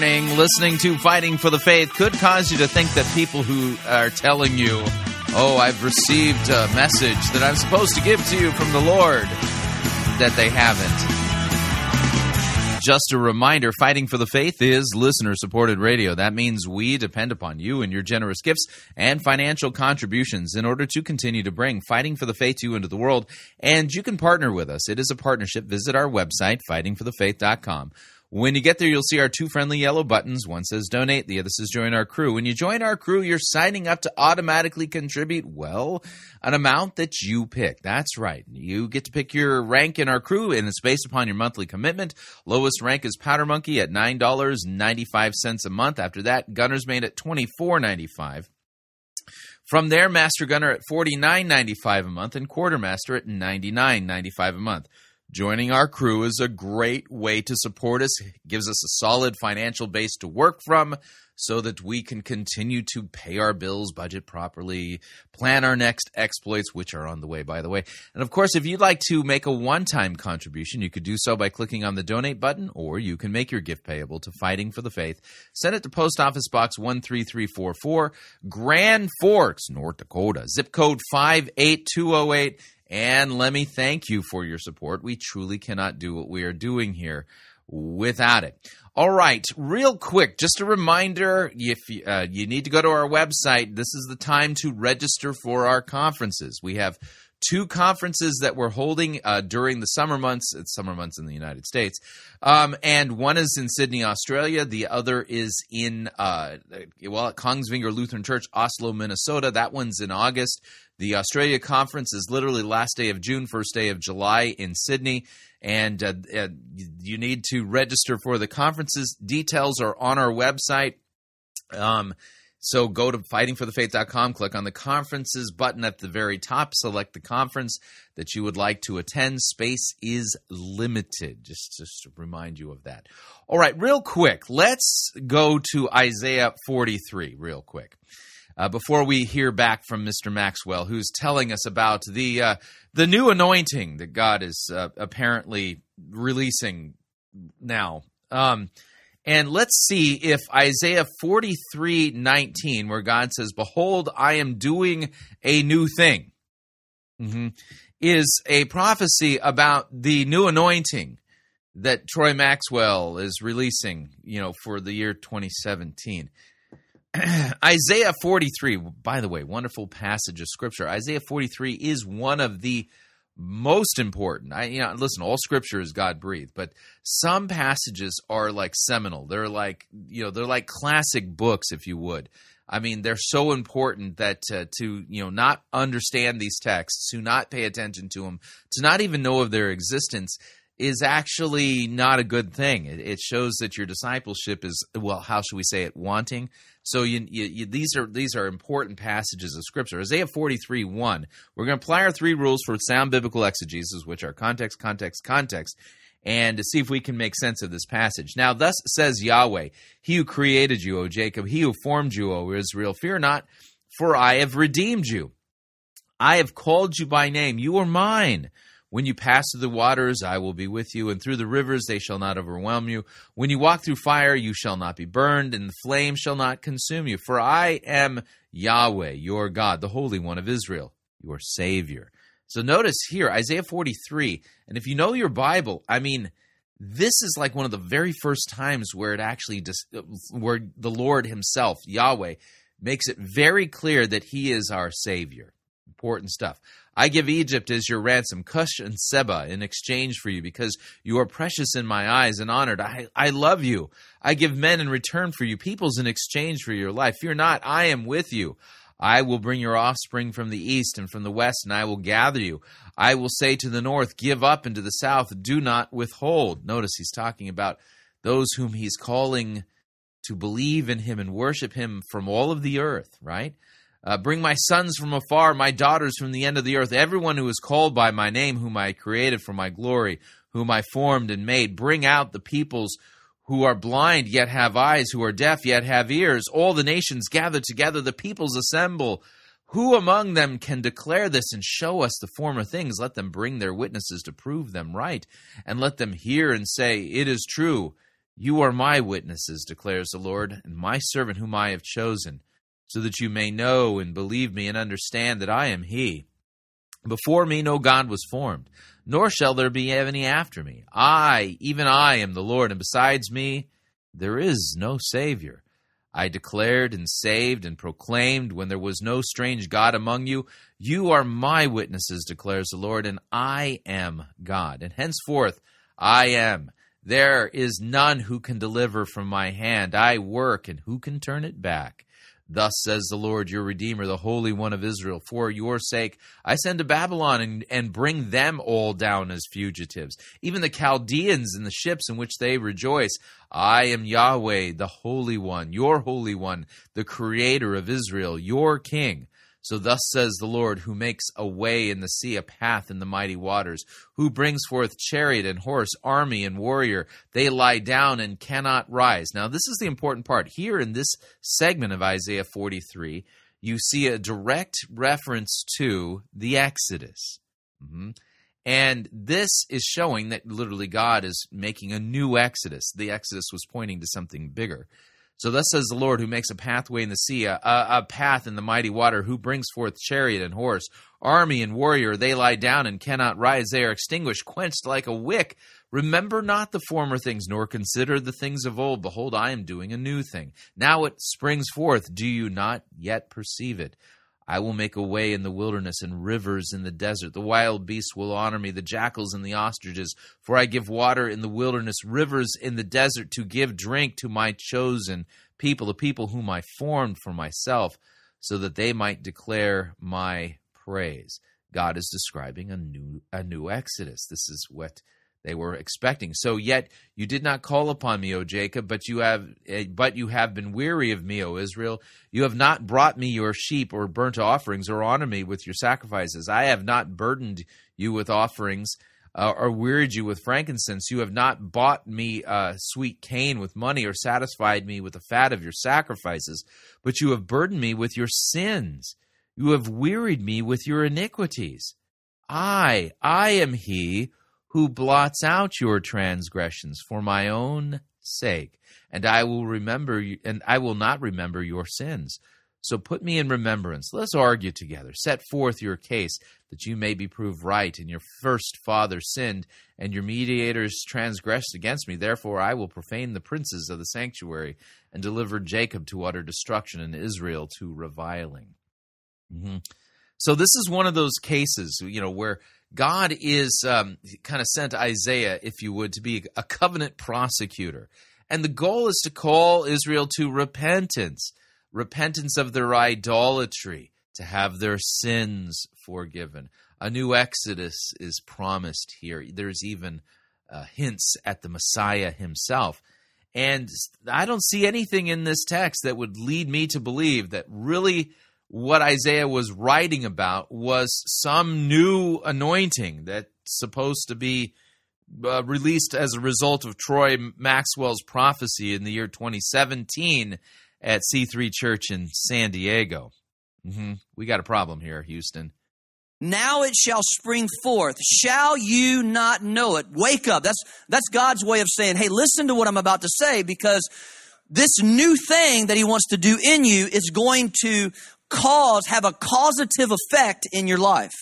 Warning listening to Fighting for the Faith could cause you to think that people who are telling you, oh, I've received a message that I'm supposed to give to you from the Lord, that they haven't. Just a reminder Fighting for the Faith is listener supported radio. That means we depend upon you and your generous gifts and financial contributions in order to continue to bring Fighting for the Faith to you into the world. And you can partner with us. It is a partnership. Visit our website, fightingforthefaith.com. When you get there, you'll see our two friendly yellow buttons. One says donate, the other says join our crew. When you join our crew, you're signing up to automatically contribute, well, an amount that you pick. That's right. You get to pick your rank in our crew, and it's based upon your monthly commitment. Lowest rank is Powder Monkey at $9.95 a month. After that, Gunner's Mate at $24.95. From there, Master Gunner at $49.95 a month and Quartermaster at $99.95 a month. Joining our crew is a great way to support us, it gives us a solid financial base to work from so that we can continue to pay our bills, budget properly, plan our next exploits, which are on the way, by the way. And of course, if you'd like to make a one time contribution, you could do so by clicking on the donate button, or you can make your gift payable to Fighting for the Faith. Send it to Post Office Box 13344, Grand Forks, North Dakota, zip code 58208. And let me thank you for your support. We truly cannot do what we are doing here without it. All right, real quick, just a reminder if you, uh, you need to go to our website, this is the time to register for our conferences. We have two conferences that we're holding uh, during the summer months. It's summer months in the United States, um, and one is in Sydney, Australia. The other is in uh, well at Kongsvinger Lutheran Church, Oslo, Minnesota. That one's in August. The Australia conference is literally last day of June, first day of July in Sydney. And uh, uh, you need to register for the conferences. Details are on our website. Um, so go to fightingforthefaith.com, click on the conferences button at the very top, select the conference that you would like to attend. Space is limited, just, just to remind you of that. All right, real quick, let's go to Isaiah 43, real quick. Uh, before we hear back from Mr. Maxwell, who's telling us about the uh, the new anointing that God is uh, apparently releasing now. Um, and let's see if Isaiah 43 19, where God says, Behold, I am doing a new thing, mm-hmm, is a prophecy about the new anointing that Troy Maxwell is releasing, you know, for the year 2017. Isaiah 43, by the way, wonderful passage of scripture. Isaiah 43 is one of the most important. I you know, listen, all scripture is God breathed, but some passages are like seminal. They're like, you know, they're like classic books if you would. I mean, they're so important that uh, to you know not understand these texts, to not pay attention to them, to not even know of their existence is actually not a good thing. It, it, shows that your discipleship is well, how should we say it, wanting. So you, you, you, these are these are important passages of scripture. Isaiah forty three one. We're going to apply our three rules for sound biblical exegesis, which are context, context, context. and to see if we can make sense of this passage. Now, thus says Yahweh, He who created you, O Jacob, He who formed you, O Israel, fear not, for I have redeemed you. I have called you by name. You are mine. When you pass through the waters, I will be with you, and through the rivers, they shall not overwhelm you. When you walk through fire, you shall not be burned, and the flame shall not consume you. For I am Yahweh, your God, the Holy One of Israel, your Savior. So notice here, Isaiah 43, and if you know your Bible, I mean, this is like one of the very first times where it actually, where the Lord Himself, Yahweh, makes it very clear that He is our Savior. Important stuff. I give Egypt as your ransom, Cush and Seba, in exchange for you, because you are precious in my eyes and honored. I, I love you. I give men in return for you, peoples in exchange for your life. Fear not, I am with you. I will bring your offspring from the east and from the west, and I will gather you. I will say to the north, Give up, and to the south, Do not withhold. Notice he's talking about those whom he's calling to believe in him and worship him from all of the earth, right? Uh, bring my sons from afar, my daughters from the end of the earth, everyone who is called by my name, whom I created for my glory, whom I formed and made. Bring out the peoples who are blind yet have eyes, who are deaf yet have ears. All the nations gather together, the peoples assemble. Who among them can declare this and show us the former things? Let them bring their witnesses to prove them right, and let them hear and say, It is true. You are my witnesses, declares the Lord, and my servant whom I have chosen so that you may know and believe me and understand that I am He. Before me no God was formed, nor shall there be any after me. I, even I, am the Lord, and besides me there is no Savior. I declared and saved and proclaimed when there was no strange God among you. You are my witnesses, declares the Lord, and I am God. And henceforth I am. There is none who can deliver from my hand. I work, and who can turn it back? Thus says the Lord your Redeemer, the Holy One of Israel. For your sake I send to Babylon and, and bring them all down as fugitives, even the Chaldeans and the ships in which they rejoice. I am Yahweh, the Holy One, your Holy One, the Creator of Israel, your King. So thus says the Lord, who makes a way in the sea, a path in the mighty waters, who brings forth chariot and horse, army and warrior. They lie down and cannot rise. Now, this is the important part. Here in this segment of Isaiah 43, you see a direct reference to the Exodus. Mm-hmm. And this is showing that literally God is making a new Exodus. The Exodus was pointing to something bigger. So thus says the Lord, who makes a pathway in the sea, a, a, path in the mighty water, who brings forth chariot and horse, army and warrior. They lie down and cannot rise. They are extinguished, quenched like a wick. Remember not the former things, nor consider the things of old. Behold, I am doing a new thing. Now it springs forth. Do you not yet perceive it? I will make a way in the wilderness and rivers in the desert. The wild beasts will honor me, the jackals and the ostriches, for I give water in the wilderness, rivers in the desert to give drink to my chosen people, the people whom I formed for myself, so that they might declare my praise. God is describing a new a new exodus. This is what they were expecting. So yet you did not call upon me, O Jacob, but you have eh, but you have been weary of me, O Israel. You have not brought me your sheep or burnt offerings or honored me with your sacrifices. I have not burdened you with offerings uh, or wearied you with frankincense. You have not bought me uh, sweet cane with money or satisfied me with the fat of your sacrifices, but you have burdened me with your sins. You have wearied me with your iniquities. I, I am he who blots out your transgressions for my own sake, and I will remember you, and I will not remember your sins. So put me in remembrance. Let's argue together. Set forth your case that you may be proved right. And your first father sinned, and your mediators transgressed against me. Therefore, I will profane the princes of the sanctuary and deliver Jacob to utter destruction and Israel to reviling. Mm-hmm. So this is one of those cases, you know, where God is um, kind of sent Isaiah, if you would, to be a covenant prosecutor. And the goal is to call Israel to repentance, repentance of their idolatry, to have their sins forgiven. A new exodus is promised here. There's even uh, hints at the Messiah himself. And I don't see anything in this text that would lead me to believe that really what Isaiah was writing about was some new anointing that's supposed to be uh, released as a result of Troy Maxwell's prophecy in the year 2017 at C3 Church in San Diego. hmm We got a problem here, Houston. Now it shall spring forth. Shall you not know it? Wake up. That's, that's God's way of saying, hey, listen to what I'm about to say because this new thing that he wants to do in you is going to cause, have a causative effect in your life.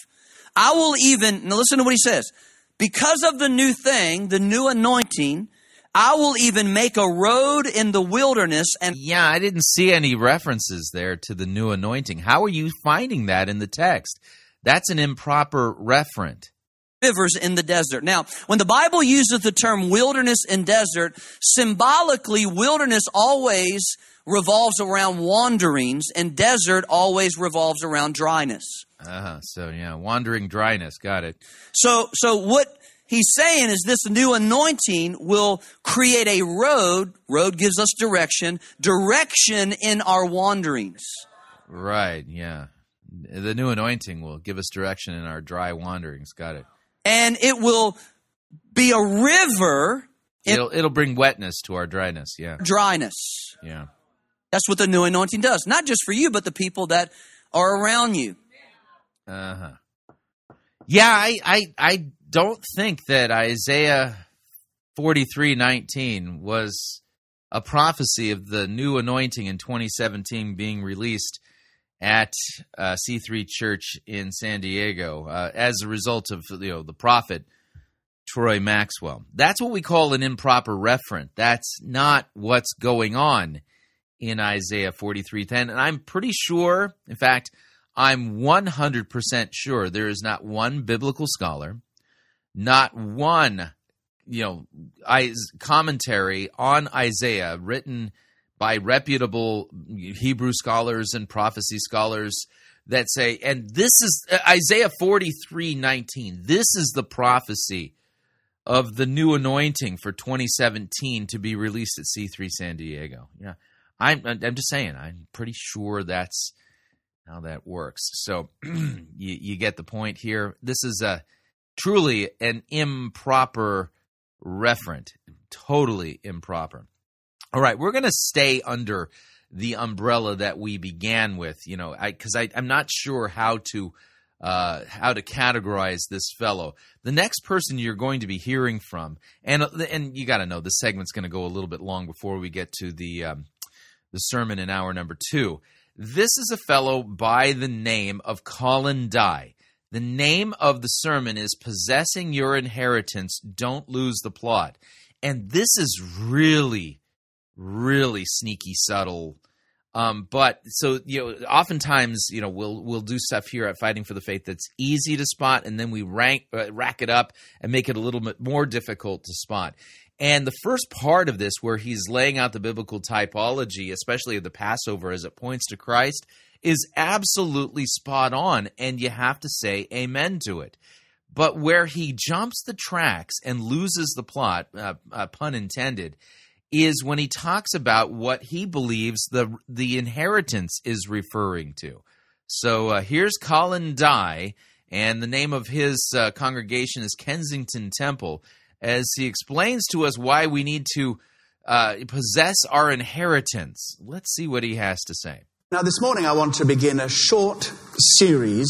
I will even, now listen to what he says. Because of the new thing, the new anointing, I will even make a road in the wilderness and Yeah, I didn't see any references there to the new anointing. How are you finding that in the text? That's an improper referent. Rivers in the desert. Now, when the Bible uses the term wilderness and desert, symbolically, wilderness always revolves around wanderings, and desert always revolves around dryness. Uh-huh. So yeah, wandering dryness. Got it. So, so what he's saying is this new anointing will create a road. Road gives us direction, direction in our wanderings. Right. Yeah. The new anointing will give us direction in our dry wanderings. Got it. And it will be a river It'll it'll bring wetness to our dryness. Yeah. dryness. Yeah. That's what the new anointing does. Not just for you, but the people that are around you. Uh huh. Yeah, I, I I don't think that Isaiah forty three nineteen was a prophecy of the new anointing in twenty seventeen being released at uh, C three Church in San Diego uh, as a result of you know the prophet Troy Maxwell. That's what we call an improper referent. That's not what's going on in Isaiah 43:10 and I'm pretty sure in fact I'm 100% sure there is not one biblical scholar not one you know I, commentary on Isaiah written by reputable Hebrew scholars and prophecy scholars that say and this is uh, Isaiah 43:19 this is the prophecy of the new anointing for 2017 to be released at C3 San Diego. Yeah. I'm I'm just saying I'm pretty sure that's how that works. So you you get the point here. This is a truly an improper referent, totally improper. All right, we're going to stay under the umbrella that we began with, you know, because I, I'm not sure how to uh, how to categorize this fellow. The next person you're going to be hearing from, and and you got to know the segment's going to go a little bit long before we get to the um, the sermon in hour number two. This is a fellow by the name of Colin Dye. The name of the sermon is Possessing Your Inheritance, Don't Lose the Plot. And this is really, really sneaky, subtle. Um, but so you know, oftentimes you know we'll we'll do stuff here at Fighting for the Faith that's easy to spot, and then we rank uh, rack it up and make it a little bit more difficult to spot. And the first part of this, where he's laying out the biblical typology, especially of the Passover as it points to Christ, is absolutely spot on, and you have to say amen to it. But where he jumps the tracks and loses the plot, uh, uh, pun intended, is when he talks about what he believes the the inheritance is referring to. So uh, here's Colin Dye, and the name of his uh, congregation is Kensington Temple, as he explains to us why we need to uh, possess our inheritance. Let's see what he has to say. Now, this morning I want to begin a short series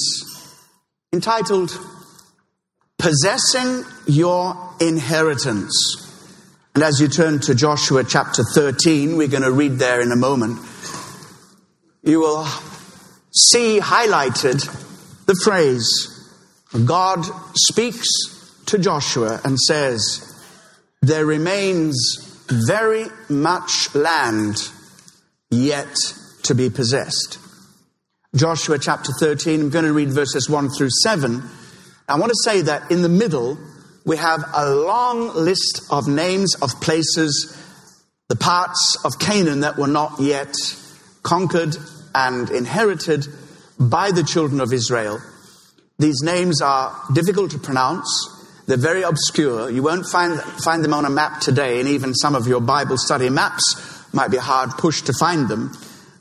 entitled Possessing Your Inheritance. And as you turn to Joshua chapter 13, we're going to read there in a moment, you will see highlighted the phrase God speaks to Joshua and says, There remains very much land yet to be possessed. Joshua chapter 13, I'm going to read verses 1 through 7. I want to say that in the middle, we have a long list of names of places, the parts of Canaan that were not yet conquered and inherited by the children of Israel. These names are difficult to pronounce. They're very obscure. You won't find, find them on a map today, and even some of your Bible study maps might be hard pushed to find them.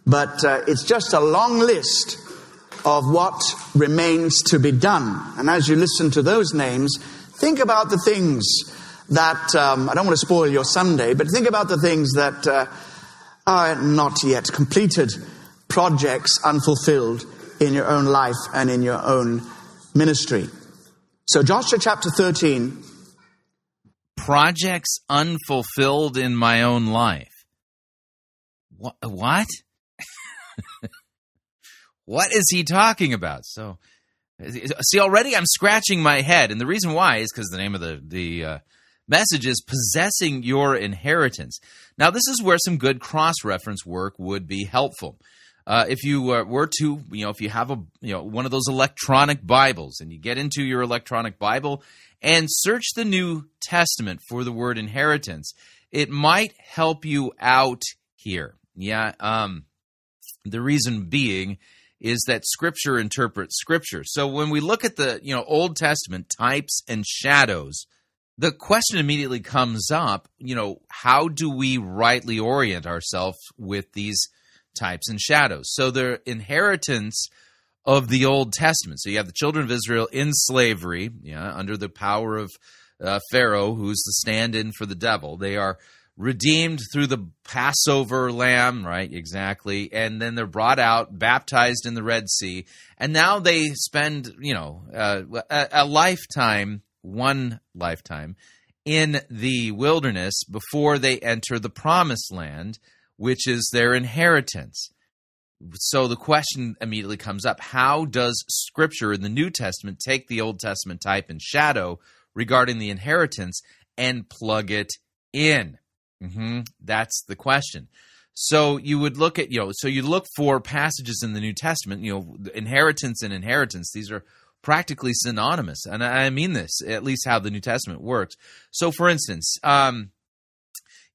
But uh, it's just a long list of what remains to be done. And as you listen to those names, think about the things that, um, I don't want to spoil your Sunday, but think about the things that uh, are not yet completed projects unfulfilled in your own life and in your own ministry. So, Joshua chapter 13. Projects unfulfilled in my own life. What? What? what is he talking about? So, see, already I'm scratching my head, and the reason why is because the name of the the uh, message is possessing your inheritance. Now, this is where some good cross reference work would be helpful. Uh, if you uh, were to, you know, if you have a, you know, one of those electronic Bibles and you get into your electronic Bible and search the New Testament for the word inheritance, it might help you out here. Yeah. Um, the reason being is that Scripture interprets Scripture. So when we look at the, you know, Old Testament types and shadows, the question immediately comes up, you know, how do we rightly orient ourselves with these types and shadows. So the inheritance of the Old Testament. So you have the children of Israel in slavery, yeah, under the power of uh, Pharaoh, who's the stand-in for the devil. They are redeemed through the Passover lamb, right? Exactly. And then they're brought out, baptized in the Red Sea, and now they spend, you know, uh, a, a lifetime, one lifetime, in the wilderness before they enter the promised land which is their inheritance. So the question immediately comes up how does Scripture in the New Testament take the Old Testament type and shadow regarding the inheritance and plug it in? Mm-hmm. That's the question. So you would look at, you know, so you look for passages in the New Testament, you know, inheritance and inheritance. These are practically synonymous. And I mean this, at least how the New Testament works. So for instance, um,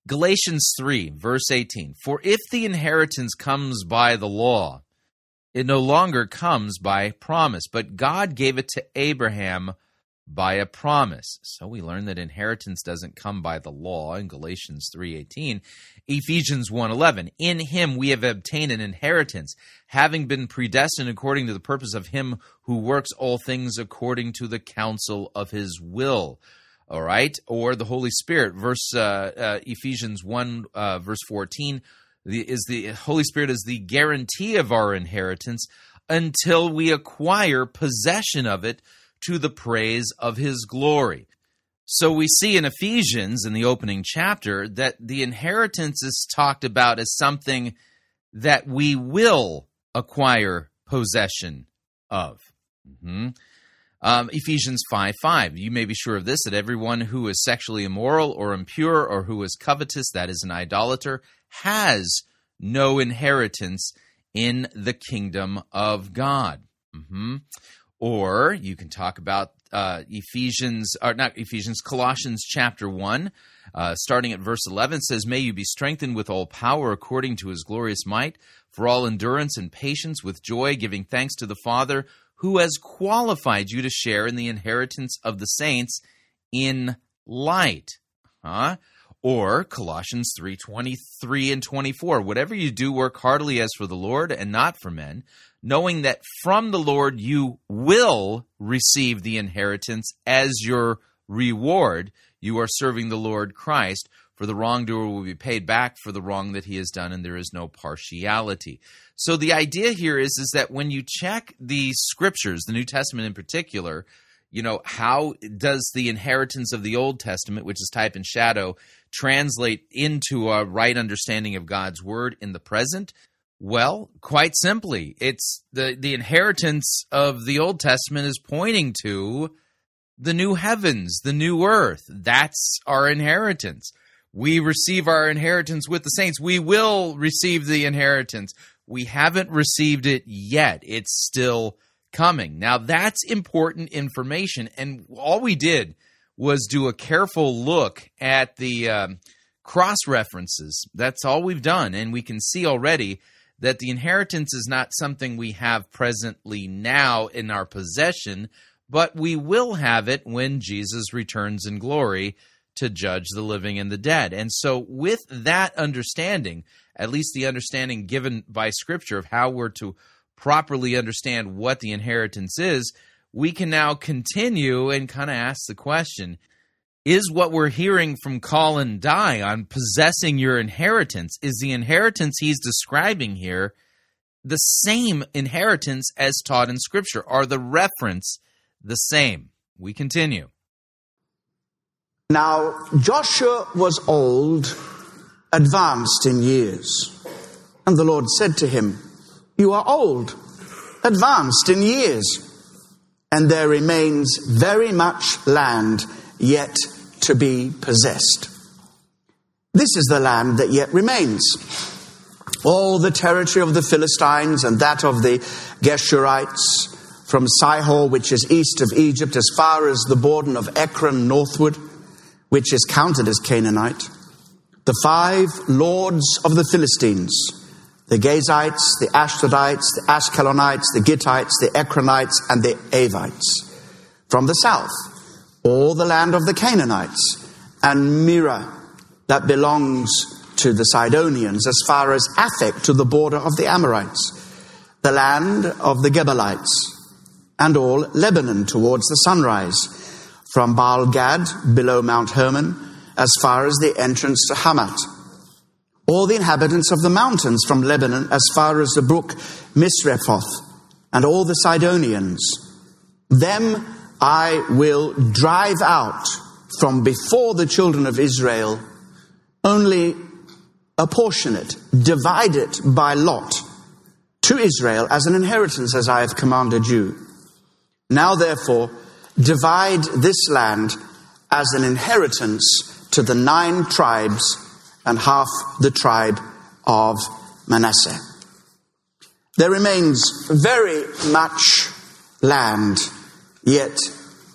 Galatians 3, verse 18 For if the inheritance comes by the law, it no longer comes by promise, but God gave it to Abraham by a promise. So we learn that inheritance doesn't come by the law in Galatians 3:18. Ephesians 1:11 In him we have obtained an inheritance, having been predestined according to the purpose of him who works all things according to the counsel of his will all right, or the Holy Spirit. Verse uh, uh, Ephesians one uh, verse fourteen the, is the Holy Spirit is the guarantee of our inheritance until we acquire possession of it to the praise of His glory. So we see in Ephesians in the opening chapter that the inheritance is talked about as something that we will acquire possession of. Mm-hmm. Um, Ephesians 5 5. You may be sure of this that everyone who is sexually immoral or impure or who is covetous, that is an idolater, has no inheritance in the kingdom of God. Mm-hmm. Or you can talk about uh, Ephesians, or not Ephesians, Colossians chapter 1, uh, starting at verse 11, says, May you be strengthened with all power according to his glorious might, for all endurance and patience with joy, giving thanks to the Father who has qualified you to share in the inheritance of the saints in light. Huh? Or Colossians 3:23 and 24, whatever you do work heartily as for the Lord and not for men, knowing that from the Lord you will receive the inheritance as your reward. You are serving the Lord Christ for the wrongdoer will be paid back for the wrong that he has done, and there is no partiality. So the idea here is, is that when you check the scriptures, the New Testament in particular, you know, how does the inheritance of the Old Testament, which is type and shadow, translate into a right understanding of God's word in the present? Well, quite simply, it's the, the inheritance of the Old Testament is pointing to the new heavens, the new earth. That's our inheritance we receive our inheritance with the saints. We will receive the inheritance. We haven't received it yet. It's still coming. Now, that's important information. And all we did was do a careful look at the um, cross references. That's all we've done. And we can see already that the inheritance is not something we have presently now in our possession, but we will have it when Jesus returns in glory to judge the living and the dead. And so, with that understanding, at least the understanding given by Scripture of how we're to properly understand what the inheritance is, we can now continue and kind of ask the question is what we're hearing from Colin Dye on possessing your inheritance. Is the inheritance he's describing here the same inheritance as taught in Scripture? Are the reference the same? We continue. Now, Joshua was old, advanced in years. And the Lord said to him, You are old, advanced in years, and there remains very much land yet to be possessed. This is the land that yet remains. All the territory of the Philistines and that of the Geshurites, from Shihor, which is east of Egypt, as far as the border of Ekron northward, which is counted as Canaanite. The five lords of the Philistines, the Gazites, the Ashdodites, the Ashkelonites, the Gittites, the Ekronites, and the Avites. From the south, all the land of the Canaanites, and Mearah that belongs to the Sidonians, as far as Aphek to the border of the Amorites, the land of the Gebalites, and all Lebanon towards the sunrise, from Baal Gad below Mount Hermon, as far as the entrance to Hamath. All the inhabitants of the mountains from Lebanon as far as the brook Misrephoth, and all the Sidonians. Them I will drive out from before the children of Israel, only apportion it, divide it by lot to Israel as an inheritance, as I have commanded you. Now, therefore, divide this land as an inheritance to the nine tribes and half the tribe of Manasseh. There remains very much land yet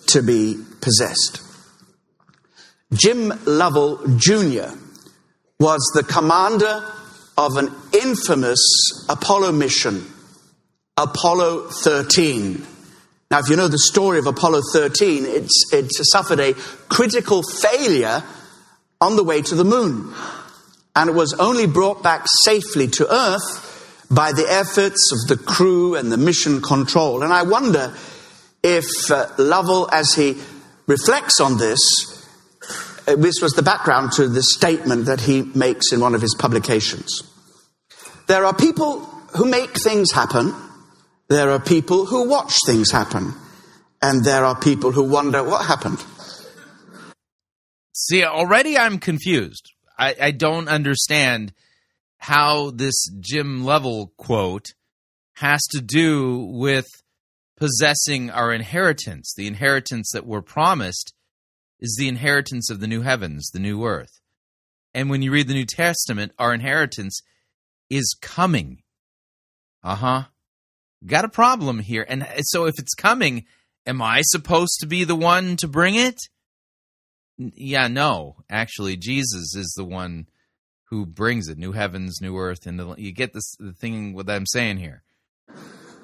to be possessed. Jim Lovell Jr. was the commander of an infamous Apollo mission, Apollo 13. Now, if you know the story of Apollo 13, it's, it suffered a critical failure on the way to the moon. And it was only brought back safely to Earth by the efforts of the crew and the mission control. And I wonder if uh, Lovell, as he reflects on this, uh, this was the background to the statement that he makes in one of his publications. There are people who make things happen, there are people who watch things happen, and there are people who wonder what happened. See, already I'm confused. I, I don't understand how this Jim Lovell quote has to do with possessing our inheritance. The inheritance that we're promised is the inheritance of the new heavens, the new earth. And when you read the New Testament, our inheritance is coming. Uh huh. Got a problem here. And so if it's coming, am I supposed to be the one to bring it? Yeah, no. Actually, Jesus is the one who brings it. New heavens, new earth. And the, you get this the thing what I'm saying here.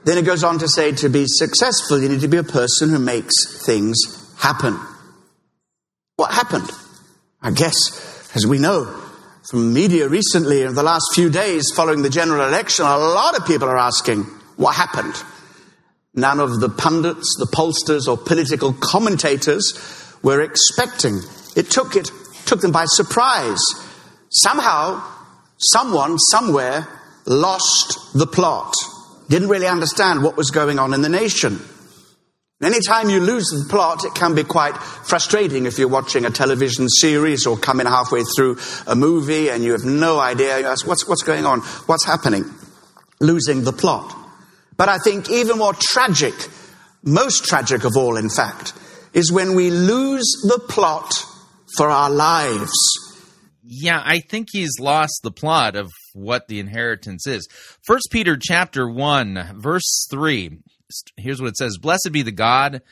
Then it goes on to say to be successful, you need to be a person who makes things happen. What happened? I guess, as we know from media recently in the last few days following the general election, a lot of people are asking, what happened? None of the pundits, the pollsters, or political commentators were expecting. It took it took them by surprise. Somehow, someone somewhere lost the plot didn't really understand what was going on in the nation. Anytime you lose the plot, it can be quite frustrating if you're watching a television series or coming halfway through a movie and you have no idea what's, what's going on, what's happening, losing the plot. But I think even more tragic, most tragic of all, in fact, is when we lose the plot for our lives. Yeah, I think he's lost the plot of what the inheritance is. First Peter chapter 1 verse 3. Here's what it says, "Blessed be the God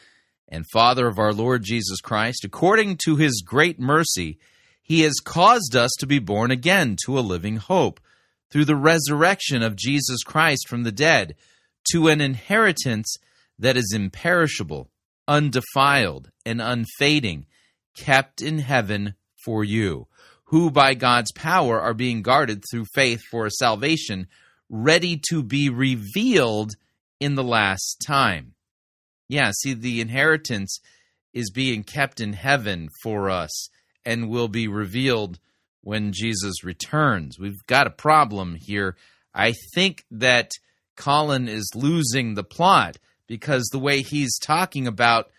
and Father of our Lord Jesus Christ, according to his great mercy, he has caused us to be born again to a living hope through the resurrection of Jesus Christ from the dead, to an inheritance that is imperishable, undefiled, and unfading, kept in heaven for you." Who by God's power are being guarded through faith for salvation ready to be revealed in the last time. Yeah, see, the inheritance is being kept in heaven for us and will be revealed when Jesus returns. We've got a problem here. I think that Colin is losing the plot because the way he's talking about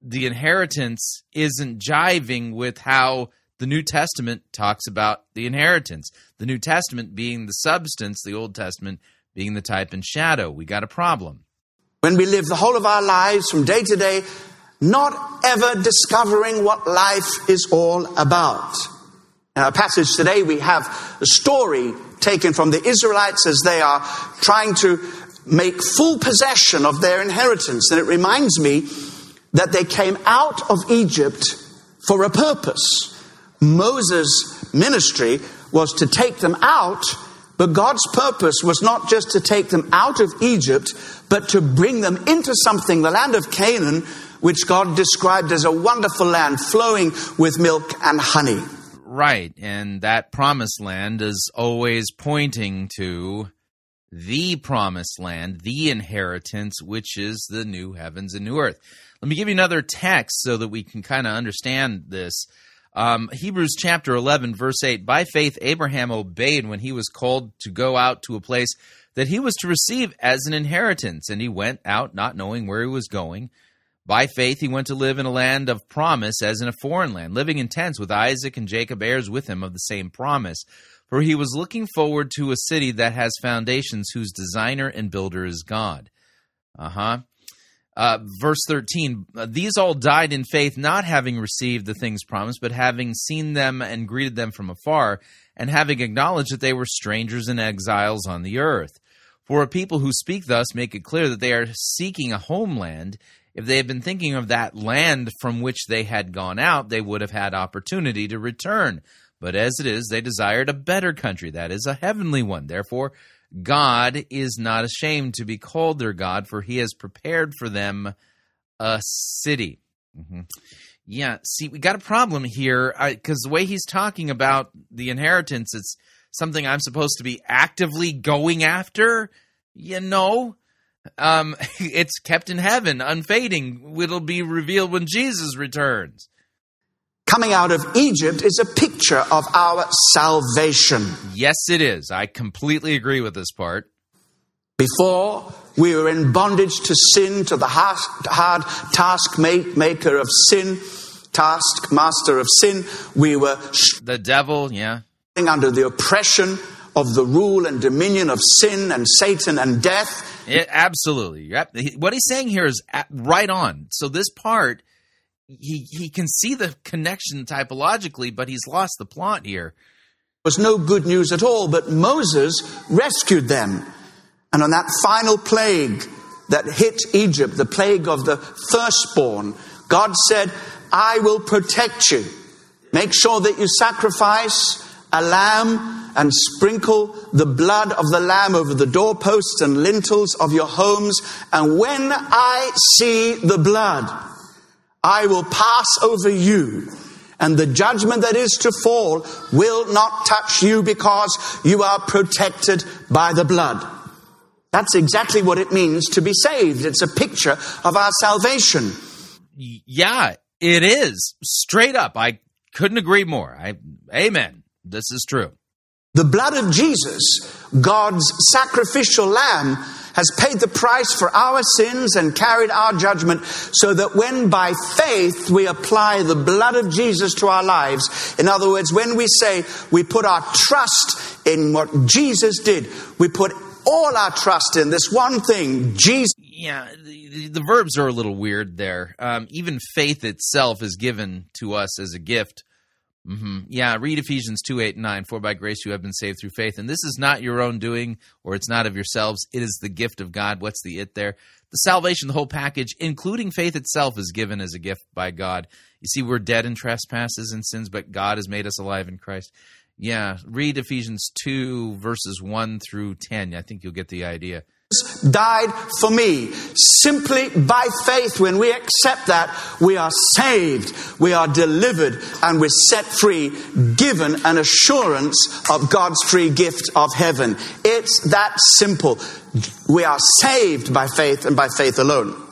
the inheritance isn't jiving with how the New Testament talks about the inheritance. The New Testament being the substance, the Old Testament being the type and shadow. We got a problem. When we live the whole of our lives from day to day, not ever discovering what life is all about. In our passage today, we have a story taken from the Israelites as they are trying to make full possession of their inheritance. And it reminds me that they came out of Egypt for a purpose. Moses' ministry was to take them out, but God's purpose was not just to take them out of Egypt, but to bring them into something, the land of Canaan, which God described as a wonderful land flowing with milk and honey. Right, and that promised land is always pointing to the promised land, the inheritance, which is the new heavens and new earth. Let me give you another text so that we can kind of understand this. Um, Hebrews chapter 11, verse 8 By faith, Abraham obeyed when he was called to go out to a place that he was to receive as an inheritance, and he went out not knowing where he was going. By faith, he went to live in a land of promise as in a foreign land, living in tents with Isaac and Jacob, heirs with him of the same promise. For he was looking forward to a city that has foundations, whose designer and builder is God. Uh-huh. Uh, verse 13 These all died in faith, not having received the things promised, but having seen them and greeted them from afar, and having acknowledged that they were strangers and exiles on the earth. For a people who speak thus make it clear that they are seeking a homeland. If they had been thinking of that land from which they had gone out, they would have had opportunity to return. But as it is, they desired a better country, that is, a heavenly one. Therefore, God is not ashamed to be called their God, for he has prepared for them a city. Mm-hmm. Yeah, see, we got a problem here because the way he's talking about the inheritance, it's something I'm supposed to be actively going after. You know, um, it's kept in heaven, unfading. It'll be revealed when Jesus returns coming out of Egypt is a picture of our salvation. Yes, it is. I completely agree with this part. Before, we were in bondage to sin, to the hard, hard task maker of sin, task master of sin. We were the devil, yeah, under the oppression of the rule and dominion of sin and Satan and death. Yeah, absolutely. What he's saying here is right on. So this part he he can see the connection typologically, but he's lost the plot here. Was no good news at all, but Moses rescued them. And on that final plague that hit Egypt, the plague of the firstborn, God said, I will protect you. Make sure that you sacrifice a lamb and sprinkle the blood of the lamb over the doorposts and lintels of your homes. And when I see the blood, I will pass over you, and the judgment that is to fall will not touch you because you are protected by the blood. That's exactly what it means to be saved. It's a picture of our salvation. Yeah, it is. Straight up. I couldn't agree more. I, amen. This is true. The blood of Jesus, God's sacrificial lamb, has paid the price for our sins and carried our judgment so that when by faith we apply the blood of Jesus to our lives, in other words, when we say we put our trust in what Jesus did, we put all our trust in this one thing, Jesus. Yeah, the, the verbs are a little weird there. Um, even faith itself is given to us as a gift Mm-hmm. Yeah, read Ephesians 2 8 and 9. For by grace you have been saved through faith. And this is not your own doing, or it's not of yourselves. It is the gift of God. What's the it there? The salvation, the whole package, including faith itself, is given as a gift by God. You see, we're dead in trespasses and sins, but God has made us alive in Christ. Yeah, read Ephesians 2, verses 1 through 10. I think you'll get the idea died for me. Simply by faith, when we accept that, we are saved, we are delivered, and we're set free, given an assurance of God's free gift of heaven. It's that simple. We are saved by faith and by faith alone.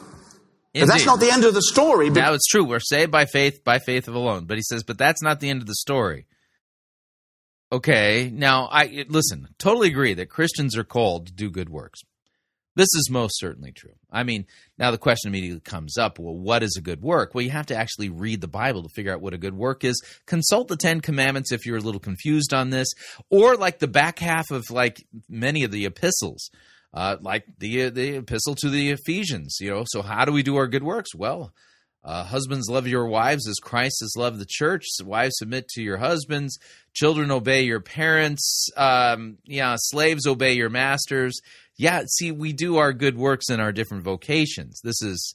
But that's not the end of the story. But Now it's true. We're saved by faith, by faith alone. But he says, but that's not the end of the story. Okay. Now, I listen. Totally agree that Christians are called to do good works. This is most certainly true. I mean, now the question immediately comes up well, what is a good work? Well, you have to actually read the Bible to figure out what a good work is. Consult the Ten Commandments if you're a little confused on this, or like the back half of like many of the epistles, uh, like the, the epistle to the Ephesians. You know, so how do we do our good works? Well, uh, husbands, love your wives as Christ has loved the church. Wives, submit to your husbands. Children, obey your parents. Um, yeah, slaves, obey your masters. Yeah, see, we do our good works in our different vocations. This is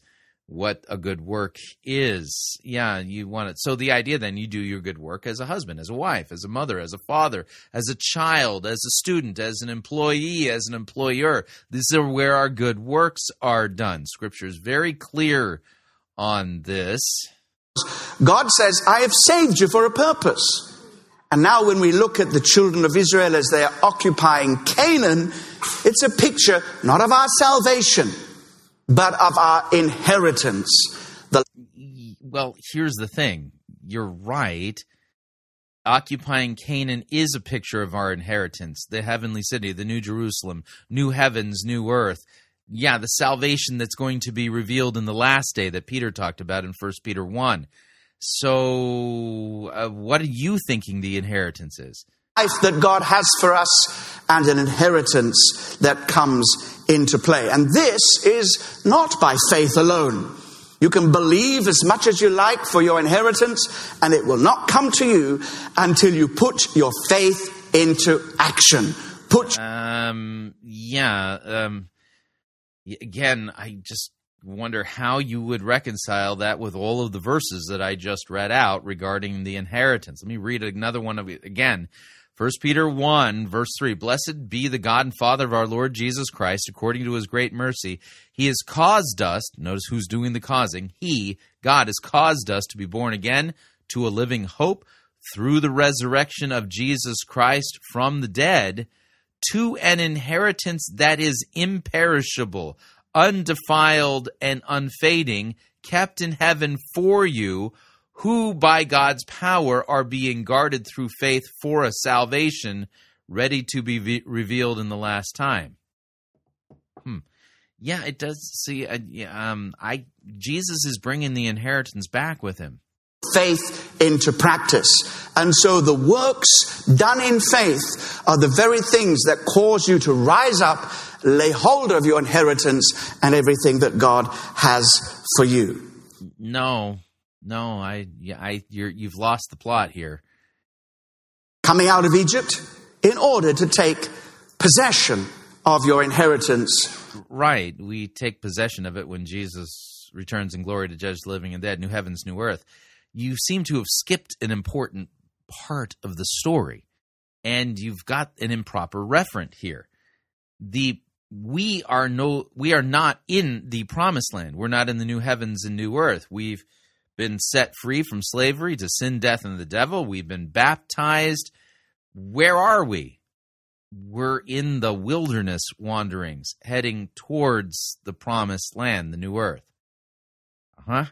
what a good work is. Yeah, you want it. So the idea then you do your good work as a husband, as a wife, as a mother, as a father, as a child, as a student, as an employee, as an employer. These are where our good works are done. Scripture is very clear on this. God says, I have saved you for a purpose. And now, when we look at the children of Israel as they are occupying Canaan, it's a picture not of our salvation, but of our inheritance. The Well, here's the thing. You're right. Occupying Canaan is a picture of our inheritance, the heavenly city, the new Jerusalem, new heavens, new earth. Yeah, the salvation that's going to be revealed in the last day that Peter talked about in 1 Peter 1. So, uh, what are you thinking the inheritance is? life that God has for us and an inheritance that comes into play. And this is not by faith alone. You can believe as much as you like for your inheritance, and it will not come to you until you put your faith into action. Put Um, yeah. Um, again, I just wonder how you would reconcile that with all of the verses that I just read out regarding the inheritance. Let me read another one of it again. First Peter 1, verse 3 Blessed be the God and Father of our Lord Jesus Christ, according to his great mercy. He has caused us, notice who's doing the causing, He, God, has caused us to be born again to a living hope through the resurrection of Jesus Christ from the dead to an inheritance that is imperishable, undefiled, and unfading, kept in heaven for you, who by God's power are being guarded through faith for a salvation ready to be ve- revealed in the last time. Hmm. Yeah, it does. See, uh, yeah, um, I Jesus is bringing the inheritance back with him. Faith into practice. And so the works done in faith are the very things that cause you to rise up, lay hold of your inheritance and everything that God has for you. No, no, I, I, you've lost the plot here. Coming out of Egypt in order to take possession of your inheritance. Right. We take possession of it when Jesus returns in glory to judge the living and dead, new heavens, new earth. You seem to have skipped an important part of the story, and you've got an improper referent here. The we are no we are not in the promised land. We're not in the new heavens and new earth. We've been set free from slavery to sin, death, and the devil. We've been baptized. Where are we? We're in the wilderness wanderings, heading towards the promised land, the new earth. Uh huh.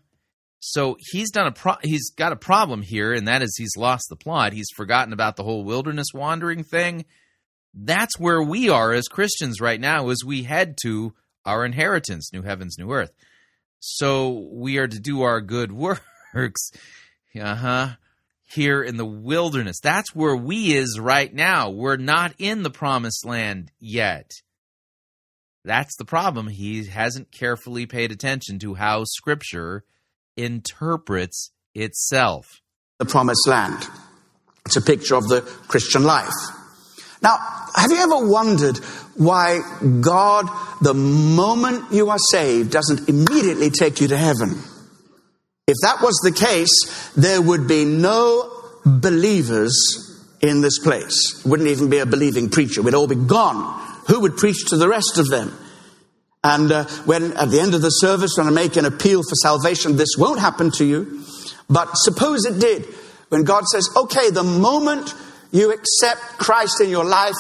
So he's done a pro- he's got a problem here, and that is he's lost the plot. He's forgotten about the whole wilderness wandering thing. That's where we are as Christians right now, as we head to our inheritance, new heavens, new earth. So we are to do our good works, uh huh, here in the wilderness. That's where we is right now. We're not in the promised land yet. That's the problem. He hasn't carefully paid attention to how Scripture interprets itself. The promised land. It's a picture of the Christian life. Now, have you ever wondered why God, the moment you are saved, doesn't immediately take you to heaven? If that was the case, there would be no believers in this place. Wouldn't even be a believing preacher. We'd all be gone. Who would preach to the rest of them? And uh, when at the end of the service, when I make an appeal for salvation, this won't happen to you. But suppose it did. When God says, okay, the moment you accept Christ in your life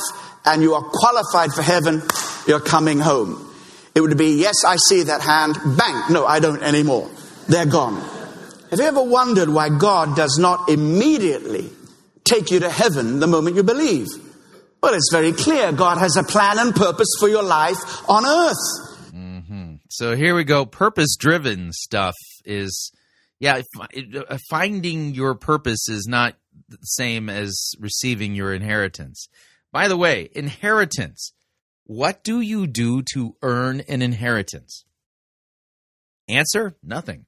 and you are qualified for heaven, you're coming home. It would be, yes, I see that hand, bang, no, I don't anymore. They're gone. Have you ever wondered why God does not immediately take you to heaven the moment you believe? Well, it's very clear. God has a plan and purpose for your life on earth. Mm-hmm. So here we go. Purpose driven stuff is, yeah, uh, finding your purpose is not the same as receiving your inheritance. By the way, inheritance. What do you do to earn an inheritance? Answer nothing.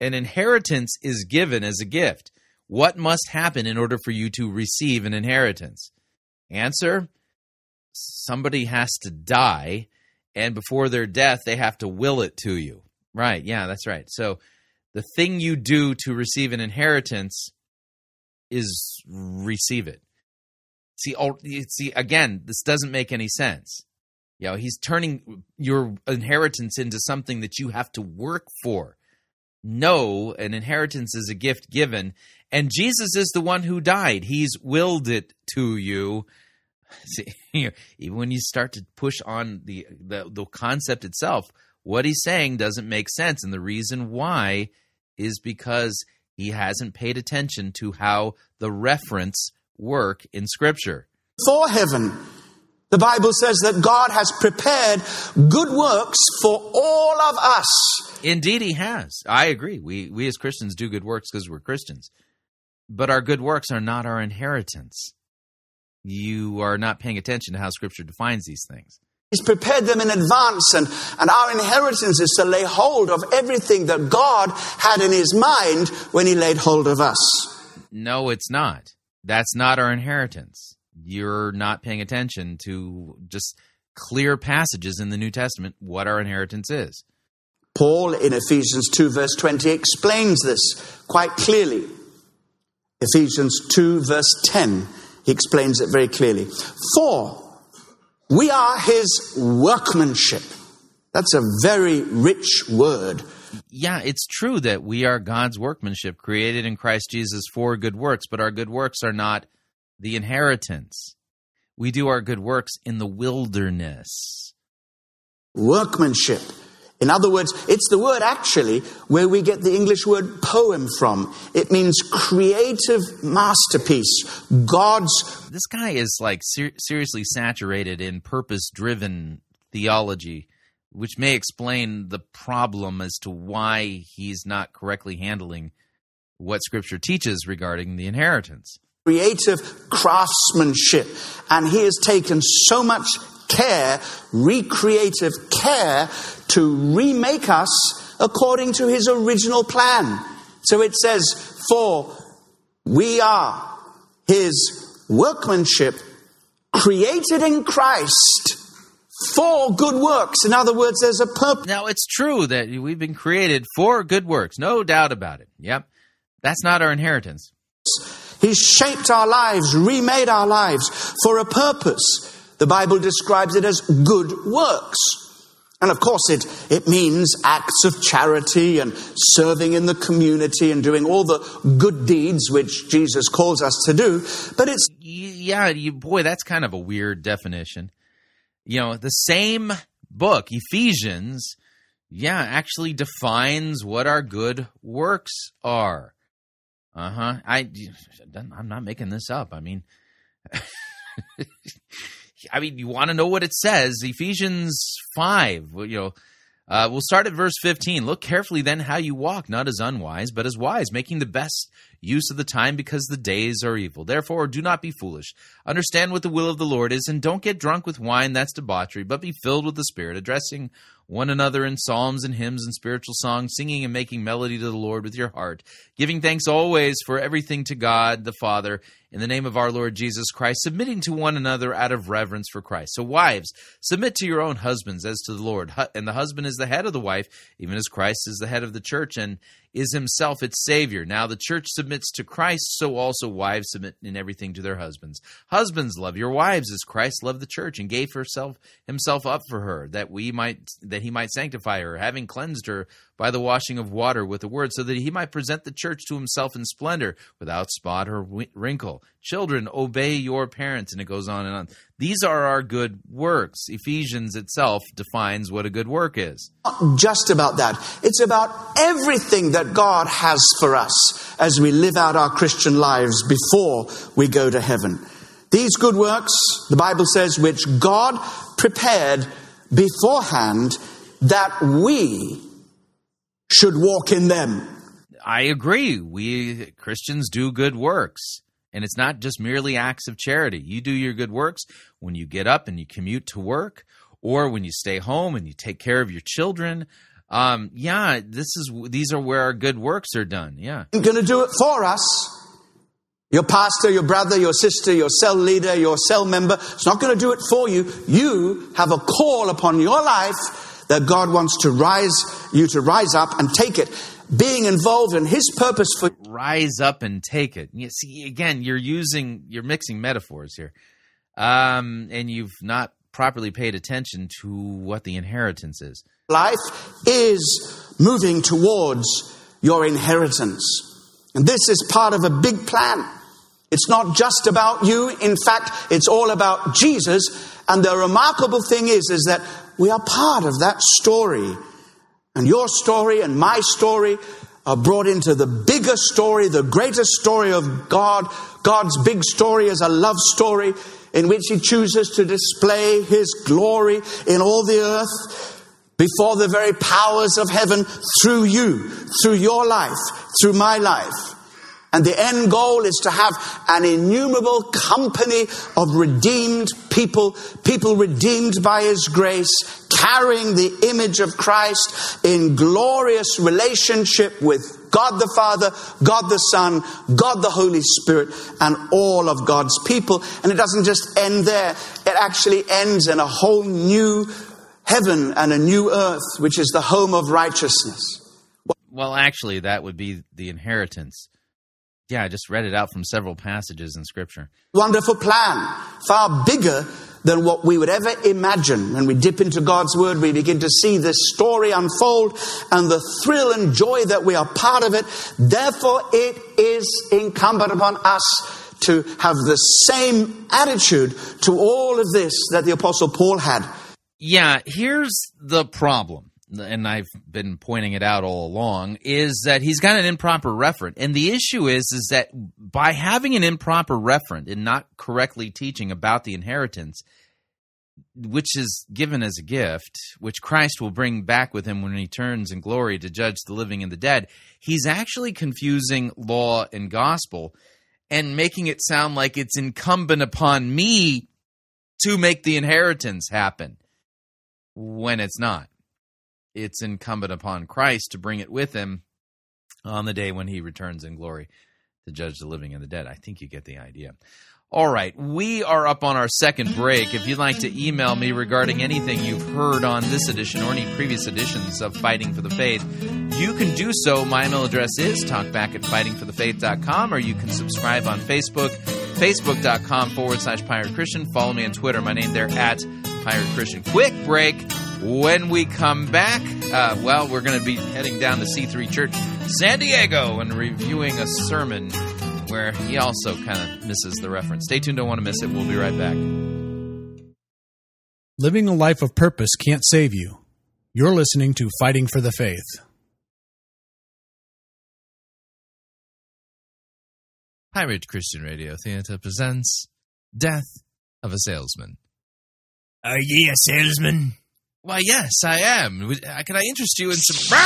An inheritance is given as a gift. What must happen in order for you to receive an inheritance? Answer somebody has to die, and before their death, they have to will it to you. Right. Yeah, that's right. So the thing you do to receive an inheritance is receive it. See, see again, this doesn't make any sense. You know, he's turning your inheritance into something that you have to work for. No, an inheritance is a gift given, and Jesus is the one who died. He's willed it to you. See, even when you start to push on the, the the concept itself, what he's saying doesn't make sense, and the reason why is because he hasn't paid attention to how the reference work in Scripture. For heaven, the Bible says that God has prepared good works for all of us. Indeed, He has. I agree. We, we as Christians do good works because we're Christians. But our good works are not our inheritance. You are not paying attention to how Scripture defines these things. He's prepared them in advance, and, and our inheritance is to lay hold of everything that God had in His mind when He laid hold of us. No, it's not. That's not our inheritance. You're not paying attention to just clear passages in the New Testament what our inheritance is. Paul in Ephesians 2, verse 20, explains this quite clearly. Ephesians 2, verse 10, he explains it very clearly. For we are his workmanship. That's a very rich word. Yeah, it's true that we are God's workmanship, created in Christ Jesus for good works, but our good works are not the inheritance. We do our good works in the wilderness. Workmanship. In other words, it's the word actually where we get the English word poem from. It means creative masterpiece. God's. This guy is like ser- seriously saturated in purpose driven theology, which may explain the problem as to why he's not correctly handling what Scripture teaches regarding the inheritance. Creative craftsmanship. And he has taken so much care, recreative care, to remake us according to his original plan. So it says, For we are his workmanship, created in Christ for good works. In other words, there's a purpose. Now, it's true that we've been created for good works, no doubt about it. Yep. That's not our inheritance. He's shaped our lives, remade our lives for a purpose. The Bible describes it as good works. And of course, it, it means acts of charity and serving in the community and doing all the good deeds which Jesus calls us to do. But it's. Yeah, you, boy, that's kind of a weird definition. You know, the same book, Ephesians, yeah, actually defines what our good works are. Uh huh. I, I'm not making this up. I mean, I mean, you want to know what it says? Ephesians five. You know, uh, we'll start at verse 15. Look carefully then how you walk, not as unwise, but as wise, making the best use of the time because the days are evil. Therefore, do not be foolish. Understand what the will of the Lord is, and don't get drunk with wine, that's debauchery, but be filled with the Spirit, addressing one another in psalms and hymns and spiritual songs, singing and making melody to the Lord with your heart, giving thanks always for everything to God the Father in the name of our Lord Jesus Christ, submitting to one another out of reverence for Christ. So, wives, submit to your own husbands as to the Lord. And the husband is the head of the wife, even as Christ is the head of the church and is himself its Savior. Now, the church submits to Christ, so also wives submit in everything to their husbands. Husbands, love your wives as Christ loved the church and gave herself himself up for her, that we might that he might sanctify her, having cleansed her by the washing of water with the word, so that he might present the church to himself in splendor, without spot or wrinkle. Children, obey your parents, and it goes on and on. These are our good works. Ephesians itself defines what a good work is. Not just about that. It's about everything that God has for us as we live out our Christian lives before we go to heaven. These good works, the Bible says, which God prepared beforehand that we should walk in them. I agree. We Christians do good works. And it's not just merely acts of charity. You do your good works when you get up and you commute to work, or when you stay home and you take care of your children. Um, yeah, this is these are where our good works are done. Yeah, You're going to do it for us. Your pastor, your brother, your sister, your cell leader, your cell member, it's not going to do it for you. You have a call upon your life that God wants to rise you to rise up and take it. Being involved in His purpose for you. rise up and take it. You see, again, you're using you're mixing metaphors here, um, and you've not properly paid attention to what the inheritance is. Life is moving towards your inheritance, and this is part of a big plan. It's not just about you. In fact, it's all about Jesus. And the remarkable thing is, is that we are part of that story. And your story and my story are brought into the bigger story, the greater story of God. God's big story is a love story in which He chooses to display His glory in all the earth before the very powers of heaven through you, through your life, through my life. And the end goal is to have an innumerable company of redeemed people, people redeemed by His grace, carrying the image of Christ in glorious relationship with God the Father, God the Son, God the Holy Spirit, and all of God's people. And it doesn't just end there, it actually ends in a whole new heaven and a new earth, which is the home of righteousness. Well, actually, that would be the inheritance. Yeah, I just read it out from several passages in Scripture. Wonderful plan, far bigger than what we would ever imagine. When we dip into God's Word, we begin to see this story unfold and the thrill and joy that we are part of it. Therefore, it is incumbent upon us to have the same attitude to all of this that the Apostle Paul had. Yeah, here's the problem and I've been pointing it out all along, is that he's got an improper referent. And the issue is, is that by having an improper referent and not correctly teaching about the inheritance, which is given as a gift, which Christ will bring back with him when he turns in glory to judge the living and the dead, he's actually confusing law and gospel and making it sound like it's incumbent upon me to make the inheritance happen when it's not it's incumbent upon Christ to bring it with him on the day when he returns in glory to judge the living and the dead. I think you get the idea. All right, we are up on our second break. If you'd like to email me regarding anything you've heard on this edition or any previous editions of Fighting for the Faith, you can do so. My email address is talkback at fightingforthefaith.com, or you can subscribe on Facebook, facebook.com forward slash Pirate Christian. Follow me on Twitter. My name there at Pirate Christian. Quick break. When we come back, uh, well, we're going to be heading down to C3 Church San Diego and reviewing a sermon where he also kind of misses the reference. Stay tuned, don't want to miss it. We'll be right back. Living a life of purpose can't save you. You're listening to Fighting for the Faith. Pirate Christian Radio Theater presents Death of a Salesman. Are ye a salesman? Why, yes, I am. Uh, Can I interest you in some.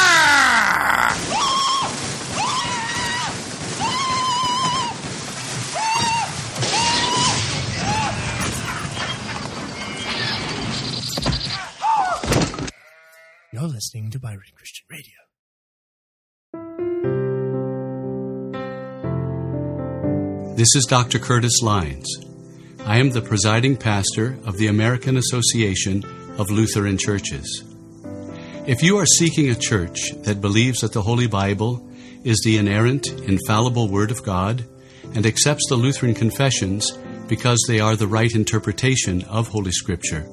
You're listening to Pirate Christian Radio. This is Dr. Curtis Lyons. I am the presiding pastor of the American Association of Lutheran Churches. If you are seeking a church that believes that the Holy Bible is the inerrant, infallible Word of God and accepts the Lutheran confessions because they are the right interpretation of Holy Scripture.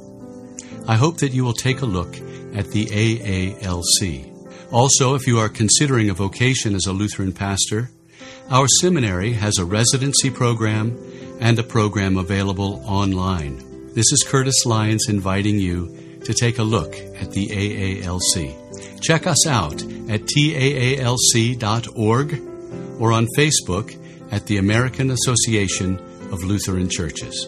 I hope that you will take a look at the AALC. Also, if you are considering a vocation as a Lutheran pastor, our seminary has a residency program and a program available online. This is Curtis Lyons inviting you to take a look at the AALC. Check us out at taalc.org or on Facebook at the American Association of Lutheran Churches.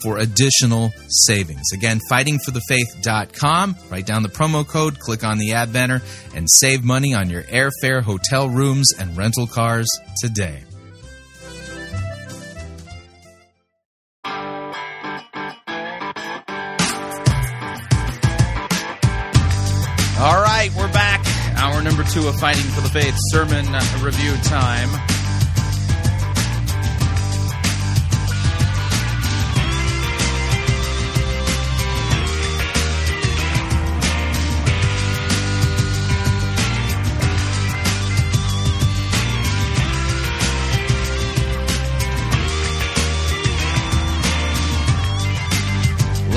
for additional savings. Again, fightingforthefaith.com. Write down the promo code, click on the ad banner, and save money on your airfare, hotel rooms, and rental cars today. All right, we're back. Hour number two of Fighting for the Faith sermon review time.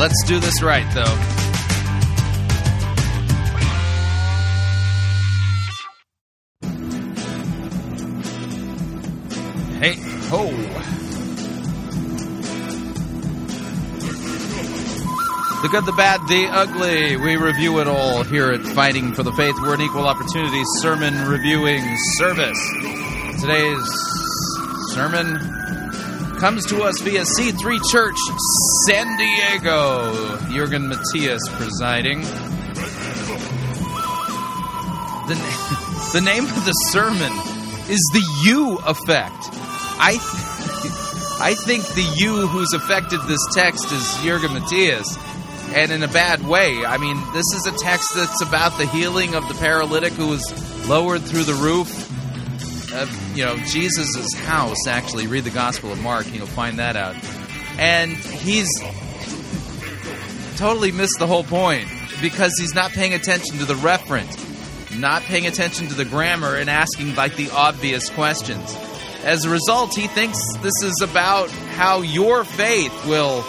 Let's do this right, though. Hey, ho. The good, the bad, the ugly. We review it all here at Fighting for the Faith. We're an equal opportunity sermon reviewing service. Today's sermon comes to us via C3 Church, San Diego. Jurgen Matthesius presiding. The, the name of the sermon is the U effect. I, th- I think the U who's affected this text is Jurgen Matthesius, and in a bad way. I mean, this is a text that's about the healing of the paralytic who was lowered through the roof of you know Jesus' house. Actually, read the Gospel of Mark, and you'll find that out. And he's totally missed the whole point because he's not paying attention to the referent, not paying attention to the grammar, and asking like the obvious questions. As a result, he thinks this is about how your faith will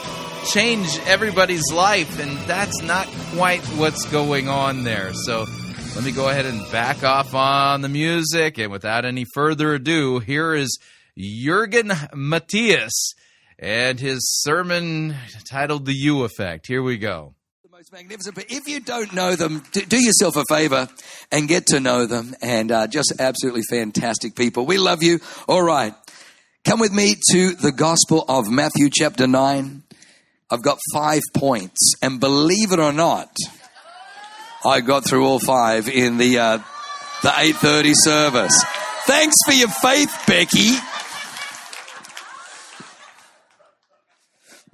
change everybody's life, and that's not quite what's going on there. So let me go ahead and back off on the music. And without any further ado, here is Jurgen Matthesius and his sermon titled The U Effect. Here we go. The most magnificent. But if you don't know them, do, yourself a favor and get to know them. And uh, just absolutely fantastic people. We love you. All right. Come with me to the Gospel of Matthew, chapter 9. I've got five points. And believe it or not, I got through all five in the, uh, the 8.30 service. Thanks for your faith, Becky.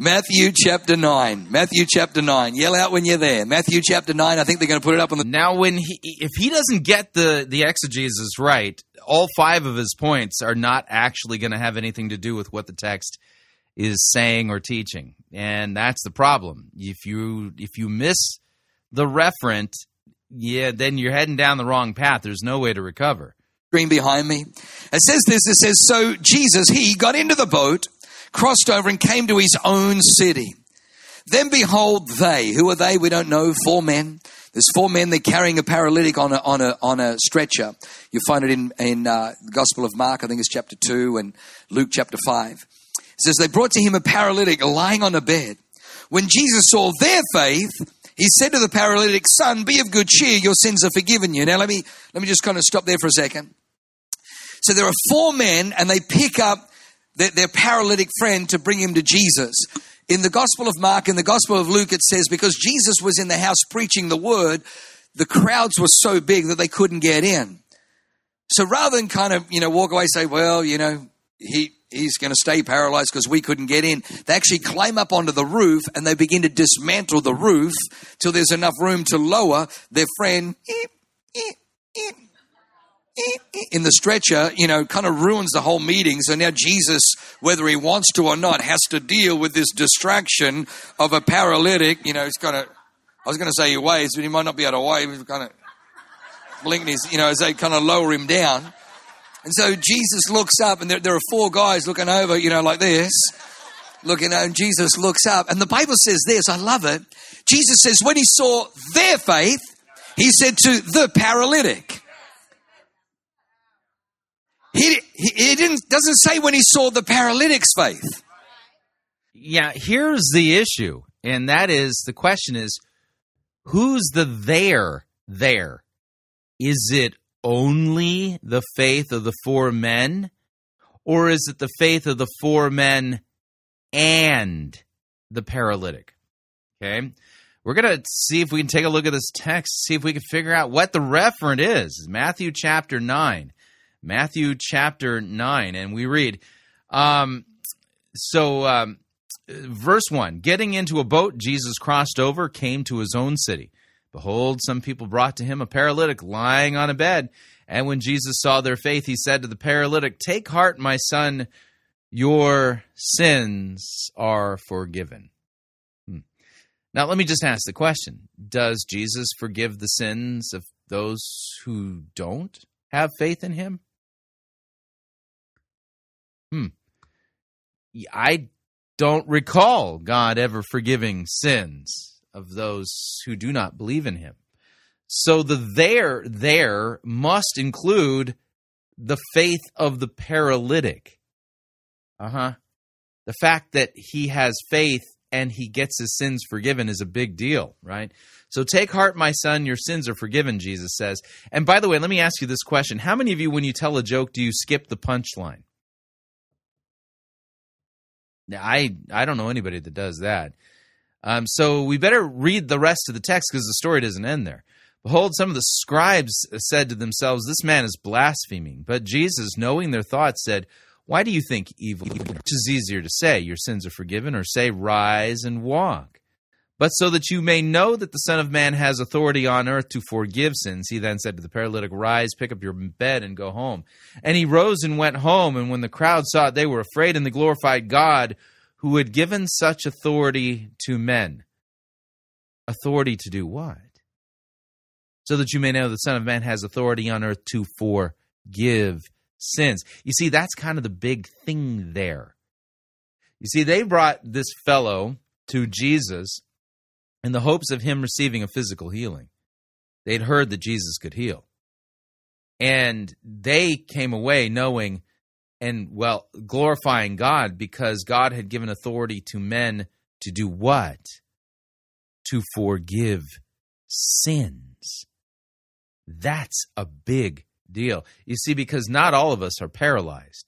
Matthew chapter 9. Matthew chapter 9. Yell out when you're there. Matthew chapter 9. I think they're going to put it up on the. Now, when he, if he doesn't get the, the exegesis right, all five of his points are not actually going to have anything to do with what the text is saying or teaching. And that's the problem. If you, if you miss the referent, yeah, then you're heading down the wrong path. There's no way to recover. Screen behind me. It says this. It says, so Jesus, he got into the boat, crossed over and came to his own city. Then behold, they, who are they? We don't know. Four men. There's four men. They're carrying a paralytic on a, on a, on a stretcher. You find it in, in uh, the Gospel of Mark, I think it's chapter 2, and Luke chapter 5. It says, they brought to him a paralytic lying on a bed. When Jesus saw their faith, he said to the paralytic, son, be of good cheer. Your sins are forgiven you. Now let me, let me just kind of stop there for a second. So there are four men, and they pick up their, their paralytic friend to bring him to Jesus. In the Gospel of Mark, in the Gospel of Luke, it says, because Jesus was in the house preaching the word, the crowds were so big that they couldn't get in. So rather than kind of, you know, walk away say, well, you know, he, he's going to stay paralyzed because we couldn't get in. They actually climb up onto the roof and they begin to dismantle the roof till there's enough room to lower their friend in the stretcher, you know, kind of ruins the whole meeting. So now Jesus, whether he wants to or not, has to deal with this distraction of a paralytic. You know, he's kind of, I was going to say he waves, but he might not be able to wave. He's kind of blinking his, you know, as they kind of lower him down. And so Jesus looks up, and there, there are four guys looking over, you know, like this, looking, and Jesus looks up. And the Bible says this, I love it. Jesus says, when he saw their faith, he said to the paralytic, he, he, he didn't, doesn't say when he saw the paralytic's faith. Yeah, here's the issue, and that is the question is who's the there there? Is it only the faith of the four men, or is it the faith of the four men and the paralytic? Okay. We're going to see if we can take a look at this text, see if we can figure out what the referent is. Matthew chapter 9. Matthew chapter 9. And we read, um, so, um, verse 1 Getting into a boat, Jesus crossed over, came to his own city. Behold, some people brought to him a paralytic lying on a bed. And when Jesus saw their faith, he said to the paralytic, Take heart, my son, your sins are forgiven. Hmm. Now, let me just ask the question Does Jesus forgive the sins of those who don't have faith in him? Hmm. I don't recall God ever forgiving sins of those who do not believe in him. So the there there must include the faith of the paralytic. Uh-huh. The fact that he has faith and he gets his sins forgiven is a big deal, right? So take heart, my son, your sins are forgiven, Jesus says. And by the way, let me ask you this question. How many of you, when you tell a joke, do you skip the punchline? I I don't know anybody that does that. Um, so we better read the rest of the text because the story doesn't end there. Behold, some of the scribes said to themselves, This man is blaspheming. But Jesus, knowing their thoughts, said, Why do you think evil? Which is easier to say, Your sins are forgiven, or say, Rise and walk. But so that you may know that the Son of Man has authority on earth to forgive sins, he then said to the paralytic, Rise, pick up your bed, and go home. And he rose and went home. And when the crowd saw it, they were afraid, and they glorified God who had given such authority to men. Authority to do what? So that you may know the Son of Man has authority on earth to forgive sins. You see, that's kind of the big thing there. You see, they brought this fellow to Jesus in the hopes of him receiving a physical healing. They'd heard that Jesus could heal. And they came away knowing and well glorifying God because God had given authority to men to do what? To forgive sins. That's a big deal. You see, because not all of us are paralyzed,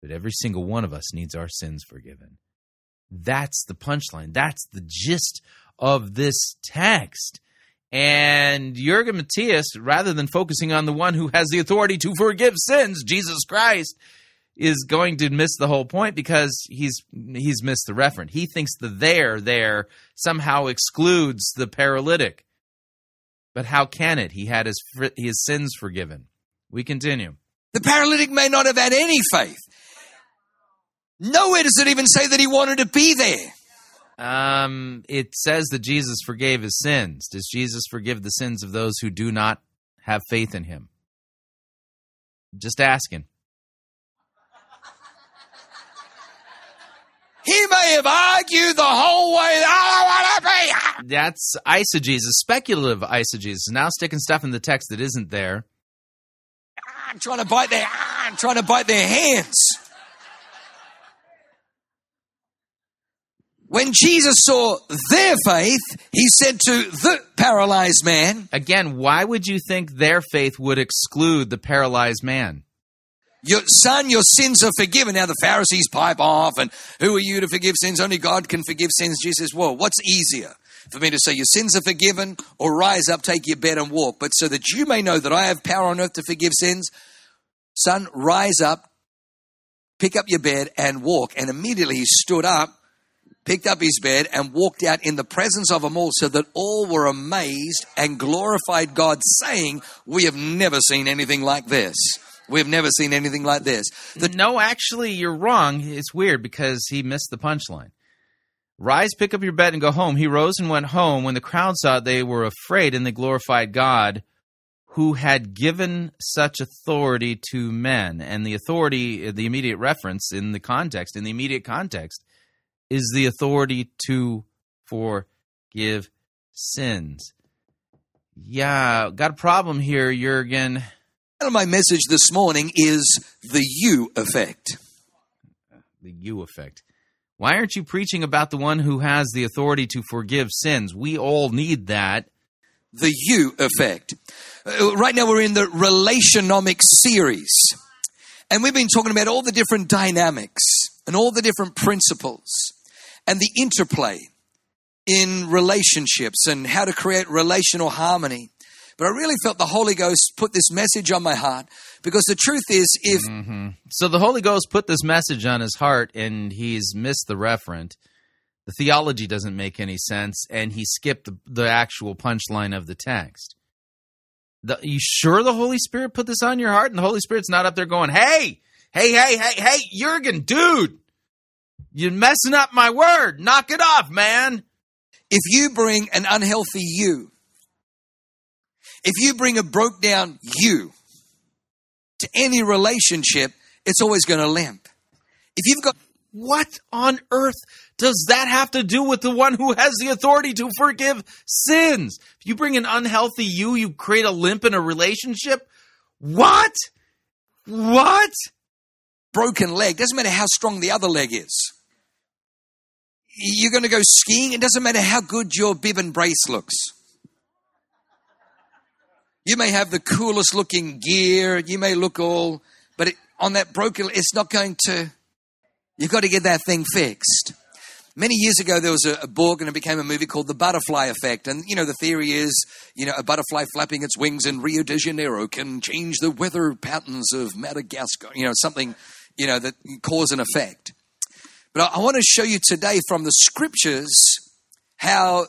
but every single one of us needs our sins forgiven. That's the punchline. That's the gist of this text. And Jurgen Matthesius, rather than focusing on the one who has the authority to forgive sins, Jesus Christ, is going to miss the whole point because he's he's missed the referent. He thinks the there there somehow excludes the paralytic. But how can it? He had his his sins forgiven. We continue. The paralytic may not have had any faith. Nowhere does it even say that he wanted to be there. Um, it says that Jesus forgave his sins. Does Jesus forgive the sins of those who do not have faith in him? Just asking. He may have argued the whole way. I don't want to be. That's eisegesis, speculative eisegesis. Now sticking stuff in the text that isn't there. I'm trying to bite their. I'm trying to bite their hands. When Jesus saw their faith, he said to the paralyzed man. Again, why would you think their faith would exclude the paralyzed man? Your son, your sins are forgiven. Now the Pharisees pipe off, and who are you to forgive sins? Only God can forgive sins. Jesus Well, what's easier? For me to say, Your sins are forgiven, or rise up, take your bed, and walk. But so that you may know that I have power on earth to forgive sins, son, rise up, pick up your bed, and walk. And immediately he stood up, picked up his bed, and walked out in the presence of them all, so that all were amazed and glorified God, saying, We have never seen anything like this. We've never seen anything like this. The- no, actually, you're wrong. It's weird because he missed the punchline. Rise, pick up your bed, and go home. He rose and went home. When the crowd saw it, they were afraid, and they glorified God, who had given such authority to men. And the authority, the immediate reference in the context, in the immediate context, is the authority to forgive sins. Yeah, got a problem here, Jurgen. And my message this morning is the you effect. The you effect. Why aren't you preaching about the one who has the authority to forgive sins? We all need that. The you effect. Uh, right now we're in the relationomic series. And we've been talking about all the different dynamics and all the different principles and the interplay in relationships and how to create relational harmony. But I really felt the Holy Ghost put this message on my heart because the truth is, if. Mm-hmm. So the Holy Ghost put this message on his heart and he's missed the referent. The theology doesn't make any sense and he skipped the, the actual punchline of the text. The, you sure the Holy Spirit put this on your heart and the Holy Spirit's not up there going, hey, hey, hey, hey, hey, Jurgen, dude, you're messing up my word. Knock it off, man. If you bring an unhealthy you, if you bring a broke down you to any relationship, it's always going to limp. If you've got. What on earth does that have to do with the one who has the authority to forgive sins? If you bring an unhealthy you, you create a limp in a relationship? What? What? Broken leg. Doesn't matter how strong the other leg is. You're going to go skiing. It doesn't matter how good your bib and brace looks. You may have the coolest looking gear. You may look all, but it, on that broken, it's not going to, you've got to get that thing fixed. Many years ago, there was a, a, book and it became a movie called The Butterfly Effect. And, you know, the theory is, you know, a butterfly flapping its wings in Rio de Janeiro can change the weather patterns of Madagascar, you know, something, you know, that cause and effect. But I, I want to show you today from the scriptures how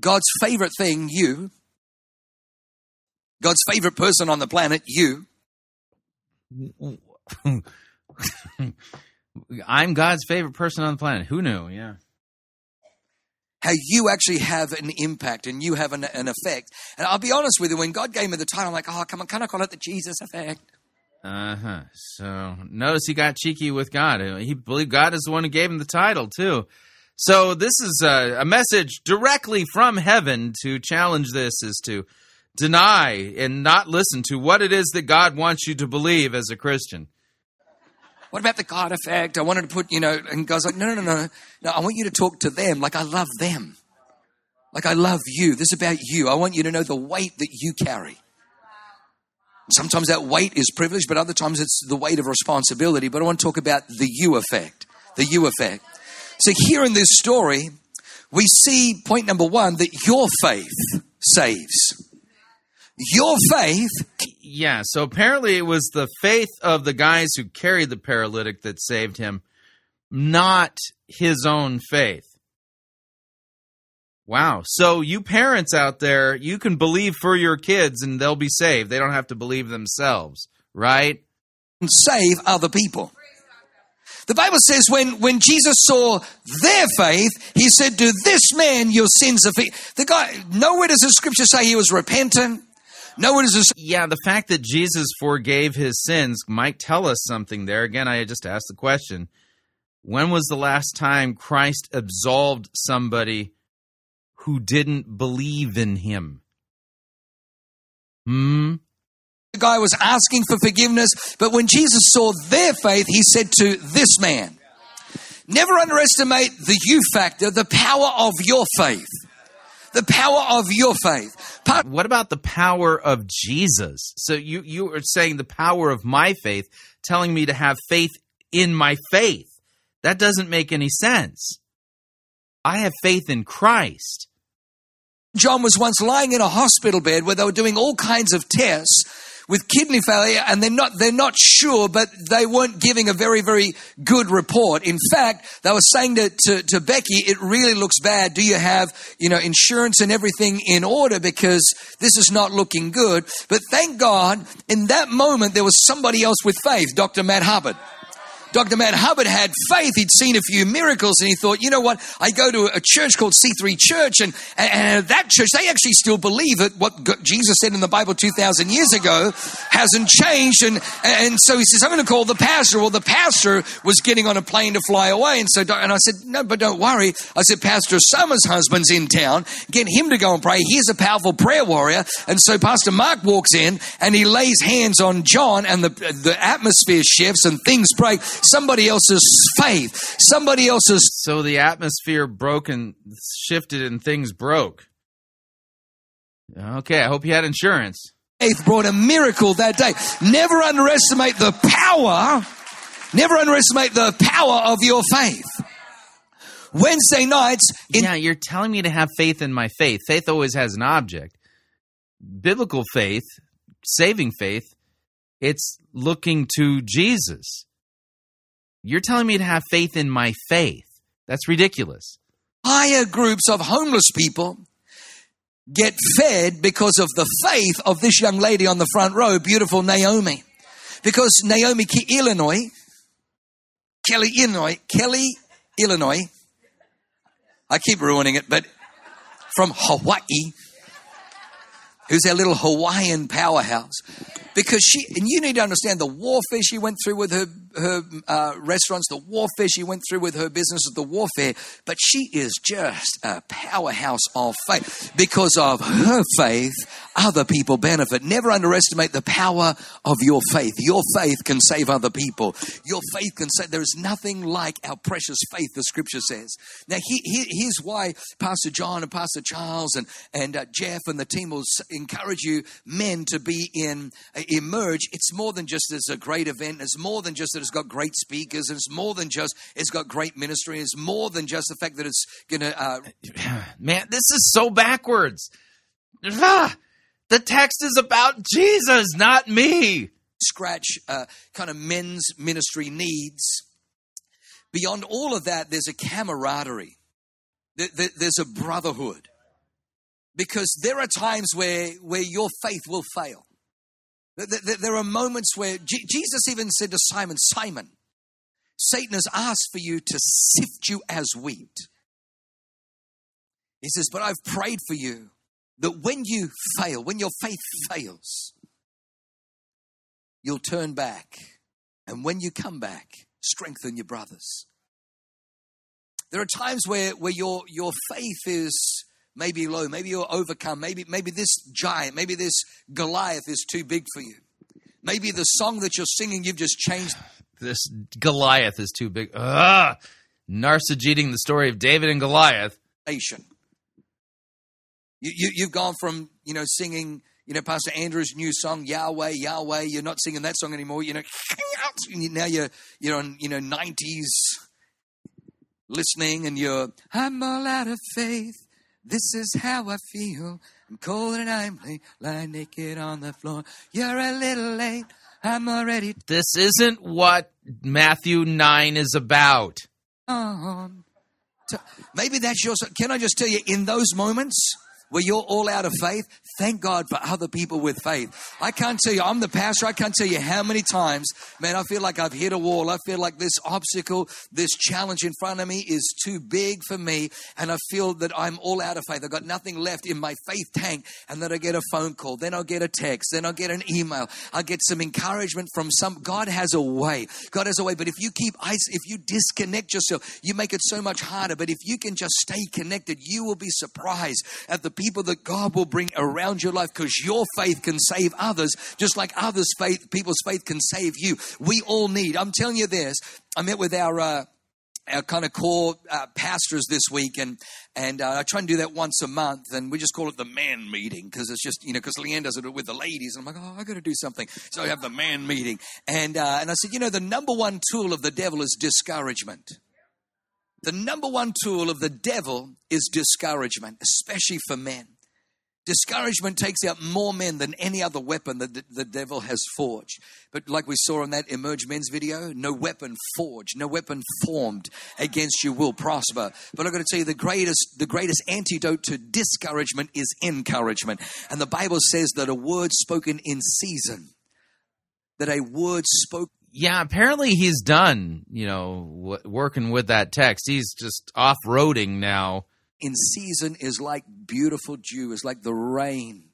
God's favorite thing, you, God's favorite person on the planet, you. I'm God's favorite person on the planet. Who knew? Yeah. How you actually have an impact and you have an, an, effect. And I'll be honest with you, when God gave me the title, I'm like, oh, come on, can I call it the Jesus effect? Uh huh. So notice he got cheeky with God. He believed God is the one who gave him the title, too. So this is a, a message directly from heaven to challenge this is to deny and not listen to what it is that God wants you to believe as a Christian. What about the God effect? I wanted to put, you know, and God's like, no, no, no, no. No, I want you to talk to them like I love them. Like I love you. This is about you. I want you to know the weight that you carry. Sometimes that weight is privilege, but other times it's the weight of responsibility. But I want to talk about the you effect. The you effect. So here in this story, we see point number one that your faith saves. Your faith. Yeah, so apparently it was the faith of the guys who carried the paralytic that saved him, not his own faith. Wow. So, you parents out there, you can believe for your kids and they'll be saved. They don't have to believe themselves, right? And save other people. The Bible says when, when Jesus saw their faith, he said to this man, Your sins are forgiven. The guy, nowhere does the scripture say he was repentant. Nowhere does this. Yeah, the fact that Jesus forgave his sins might tell us something there. Again, I just asked the question when was the last time Christ absolved somebody who didn't believe in him? Hmm? The guy was asking for forgiveness, but when Jesus saw their faith, he said to this man, Never underestimate the you factor, the power of your faith. The power of your faith. Part- What about the power of Jesus? So you you are saying the power of my faith, telling me to have faith in my faith. That doesn't make any sense. I have faith in Christ. John was once lying in a hospital bed where they were doing all kinds of tests with kidney failure and they're not they're not sure but they weren't giving a very very good report. In fact they were saying to, to, to becky it really looks bad. Do you have you know insurance and everything in order? Because this is not looking good. But thank god in that moment there was somebody else with faith dr matt hubbard Dr. Matt Hubbard had faith. He'd seen a few miracles and he thought, you know what? I go to a church called C3 Church and, and that church, they actually still believe that what Jesus said in the Bible 2,000 years ago hasn't changed. And, and so he says, I'm going to call the pastor. Well, the pastor was getting on a plane to fly away. And so, and I said, no, but don't worry. I said, Pastor Summers' husband's in town. Get him to go and pray. He's a powerful prayer warrior. And so Pastor Mark walks in and he lays hands on John and the, the atmosphere shifts and things break somebody else's faith, somebody else's. So the atmosphere broke and shifted and things broke. Okay, I hope you had insurance. Faith brought a miracle that day. Never underestimate the power, never underestimate the power of your faith. Wednesday nights. In- yeah, you're telling me to have faith in my faith. Faith always has an object. Biblical faith, saving faith, it's looking to Jesus. You're telling me to have faith in my faith. That's ridiculous. Higher groups of homeless people get fed because of the faith of this young lady on the front row, beautiful Naomi. Because Naomi, Illinois, Kelly, Illinois, Kelly, Illinois, I keep ruining it, but from Hawaii, who's our little Hawaiian powerhouse. Because she, and you need to understand the warfare she went through with her her uh, restaurants, the warfare she went through with her business, the warfare, but she is just a powerhouse of faith. Because of her faith, other people benefit. Never underestimate the power of your faith. Your faith can save other people. Your faith can save. There is nothing like our precious faith, the scripture says. Now, he, he, here's why Pastor John and Pastor Charles and, and uh, Jeff and the team will encourage you men to be in, uh, emerge. It's more than just as a great event. It's more than just that it's got great speakers. and It's more than just it's got great ministry. It's more than just the fact that it's to. Uh... Man, this is so backwards. The text is about Jesus, not me. Scratch uh, kind of men's ministry needs. Beyond all of that, there's a camaraderie. There's a brotherhood. Because there are times where, where your faith will fail. There are moments where Jesus even said to Simon, Simon, Satan has asked for you to sift you as wheat. He says, But I've prayed for you that when you fail, when your faith fails, you'll turn back. And when you come back, strengthen your brothers. There are times where, where your, your faith is maybe low, maybe you're overcome, maybe, maybe this giant, maybe this Goliath is too big for you. Maybe the song that you're singing, you've just changed. This Goliath is too big. Ah, narcigeting the story of David and Goliath. Nation. You, you, you've gone from, you know, singing, you know, Pastor Andrew's new song, Yahweh, Yahweh. You're not singing that song anymore. You know, now you're, you're on, you know, 90s listening and you're, I'm all out of faith. This is how I feel. I'm cold and I'm late, lying naked on the floor. You're a little late. I'm already. This isn't what Matthew 9 is about. Maybe that's your. Can I just tell you, in those moments where you're all out of faith, Thank God for other people with faith. I can't tell you, I'm the pastor, I can't tell you how many times, man, I feel like I've hit a wall. I feel like this obstacle, this challenge in front of me is too big for me. And I feel that I'm all out of faith. I've got nothing left in my faith tank. And then I get a phone call, then I'll get a text, then I'll get an email. I'll get some encouragement from some. God has a way. God has a way. But if you keep, ice, if you disconnect yourself, you make it so much harder. But if you can just stay connected, you will be surprised at the people that God will bring around around your life because your faith can save others just like others' faith, people's faith can save you. We all need, I'm telling you this, I met with our, uh, our kind of core uh, pastors this week, and and uh, I try and do that once a month, and we just call it the man meeting because it's just you know because Leanne does it with the ladies, and I'm like, oh, I got to do something, so I have the man meeting, and uh, and I said, you know, the number one tool of the devil is discouragement. The number one tool of the devil is discouragement, especially for men. Discouragement takes out more men than any other weapon that the, devil has forged. But like we saw in that Emerge Men's video, no weapon forged, no weapon formed against you will prosper. But I've got to tell you, the greatest, the greatest antidote to discouragement is encouragement. And the Bible says that a word spoken in season, that a word spoken Yeah, apparently he's done, you know, w- working with that text. He's just off roading now. In season is like beautiful dew, is like the rain.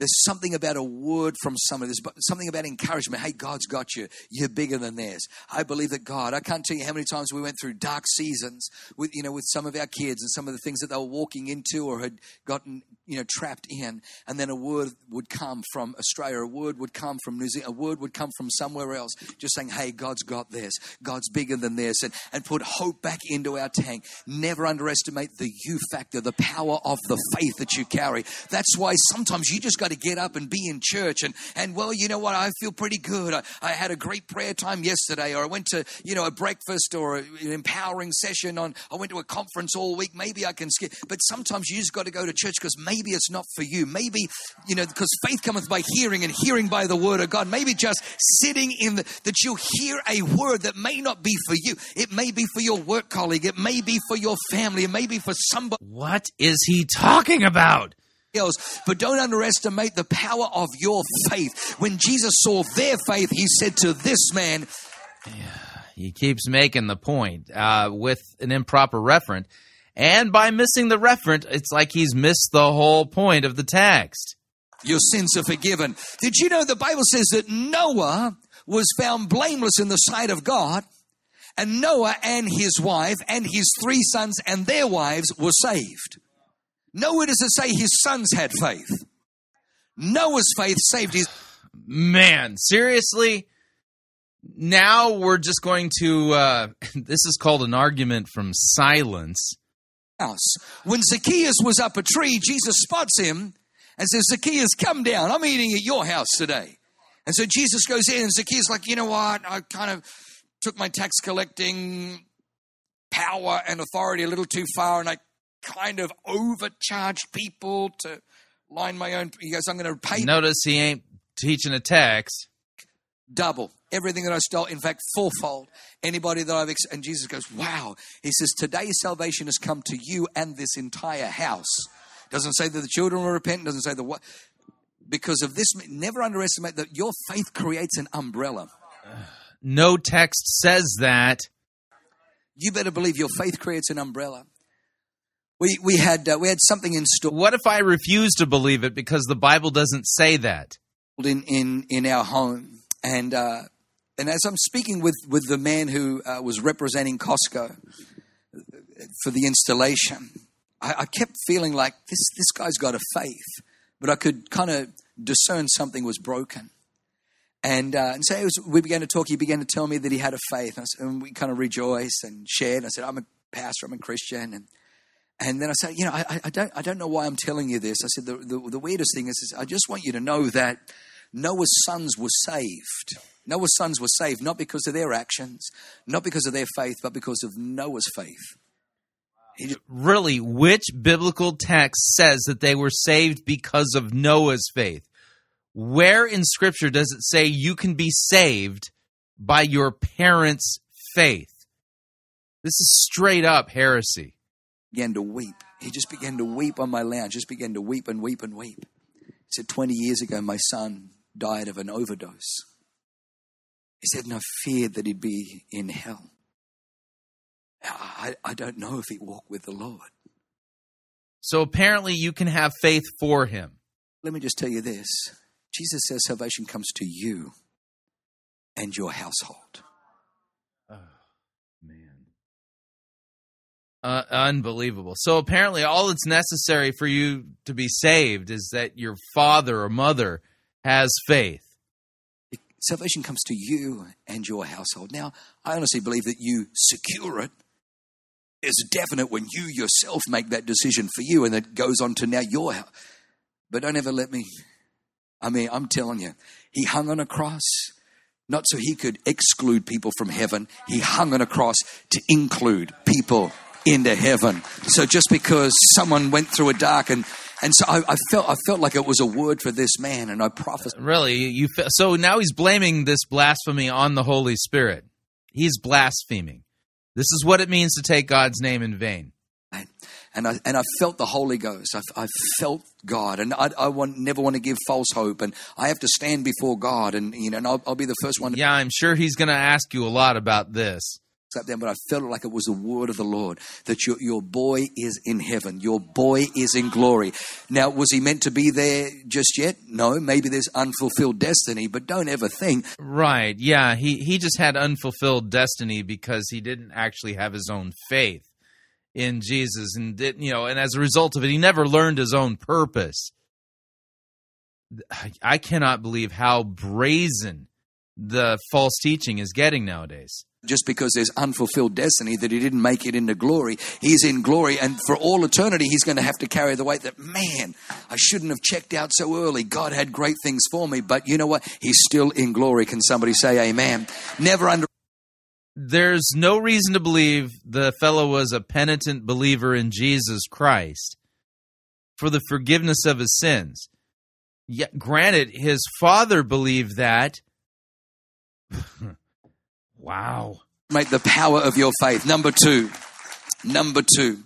There's something about a word from somebody. There's something about encouragement. Hey, God's got you. You're bigger than theirs. I believe that God. I can't tell you how many times we went through dark seasons with you know with some of our kids and some of the things that they were walking into or had gotten you know trapped in, and then a word would come from Australia, a word would come from New Zealand, a word would come from somewhere else, just saying, "Hey, God's got this. God's bigger than this," and and put hope back into our tank. Never underestimate the you factor, the power of the faith that you carry. That's why sometimes you just got to get up and be in church and and well, you know what? I feel pretty good. I, I had a great prayer time yesterday, or I went to you know a breakfast or an empowering session on. I went to a conference all week. Maybe I can skip. But sometimes you just got to go to church because maybe it's not for you. Maybe you know because faith cometh by hearing, and hearing by the word of God. Maybe just sitting in the that you'll hear a word that may not be for you. It may be for your work colleague. It may be for your family. It may be for somebody. What is he talking about? else. But don't underestimate the power of your faith. When Jesus saw their faith, he said to this man, He keeps making the point uh, with an improper referent. And by missing the referent, it's like he's missed the whole point of the text. Your sins are forgiven. Did you know the Bible says that Noah was found blameless in the sight of God? And Noah and his wife and his three sons and their wives were saved. Nowhere does it say his sons had faith. Noah's faith saved his. Man, seriously? Now we're just going to. Uh, this is called an argument from silence. House. When Zacchaeus was up a tree, Jesus spots him and says, Zacchaeus, come down. I'm eating at your house today. And so Jesus goes in, and Zacchaeus, like, you know what? I kind of took my tax collecting power and authority a little too far, and I kind of overcharged people to line my own. He goes, I'm going to pay Notice he ain't teaching a tax. double everything that I stole. In fact, fourfold. Anybody that I've ex- and Jesus goes, wow. He says, today salvation has come to you and this entire house. Doesn't say that the children will repent. Doesn't say the what. Because of this, never underestimate that your faith creates an umbrella. No text says that. You better believe your faith creates an umbrella. We we had uh, we had something installed What if I refuse to believe it because the Bible doesn't say that? in in in our home, and uh, and as I'm speaking with with the man who uh, was representing Costco for the installation, I, I kept feeling like this this guy's got a faith, but I could kind of discern something was broken. And, uh, and so was, we began to talk. He began to tell me that he had a faith, and, I and we kind of rejoiced and shared. I said, "I'm a pastor. I'm a Christian." And and then I said, "You know, I, I don't I don't know why I'm telling you this." I said, "The the, the weirdest thing is, is, I just want you to know that Noah's sons were saved. Noah's sons were saved not because of their actions, not because of their faith, but because of Noah's faith." He just, Really, which biblical text says that they were saved because of Noah's faith? Where in Scripture does it say you can be saved by your parents' faith? This is straight up heresy. began to weep. He just began to weep on my lounge, just began to weep and weep and weep. He said, 20 years ago, my son died of an overdose. He said, and I feared that he'd be in hell. I, I don't know if he walked with the Lord. So apparently, you can have faith for him. Let me just tell you this Jesus says salvation comes to you and your household. Oh, man. Uh, unbelievable. So apparently, all that's necessary for you to be saved is that your father or mother has faith. Salvation comes to you and your household. Now, I honestly believe that you secure it is definite when you yourself make that decision for you and it goes on to now your house. But don't ever let me. I mean, I'm telling you, he hung on a cross not so he could exclude people from heaven. He hung on a cross to include people into heaven. So just because someone went through a dark and and so I, I felt I felt like it was a word for this man, and I prophesied. Really, you fe- so now he's blaming this blasphemy on the Holy Spirit. He's blaspheming. This is what it means to take God's name in vain. and I and I felt the Holy Ghost. I, I felt God, and I, I want never want to give false hope, and I have to stand before God, and you know, and I'll, I'll be the first one. To Yeah, I'm sure he's going to ask you a lot about this. Accept them, but I felt like it was the word of the Lord that your your boy is in heaven, your boy is in glory. Now, was he meant to be there just yet? No, maybe there's unfulfilled destiny, but don't ever think Right. Yeah, he he just had unfulfilled destiny because he didn't actually have his own faith in Jesus and did, you know, and as a result of it he never learned his own purpose. I cannot believe how brazen the false teaching is getting nowadays. Just because there's unfulfilled destiny that he didn't make it into glory. He's in glory, and for all eternity, he's going to have to carry the weight that, man, I shouldn't have checked out so early. God had great things for me, but you know what? He's still in glory. Can somebody say amen? Never under. There's no reason to believe the fellow was a penitent believer in Jesus Christ for the forgiveness of his sins. Yet, granted, his father believed that. wow. Make the power of your faith. Number two. Number two.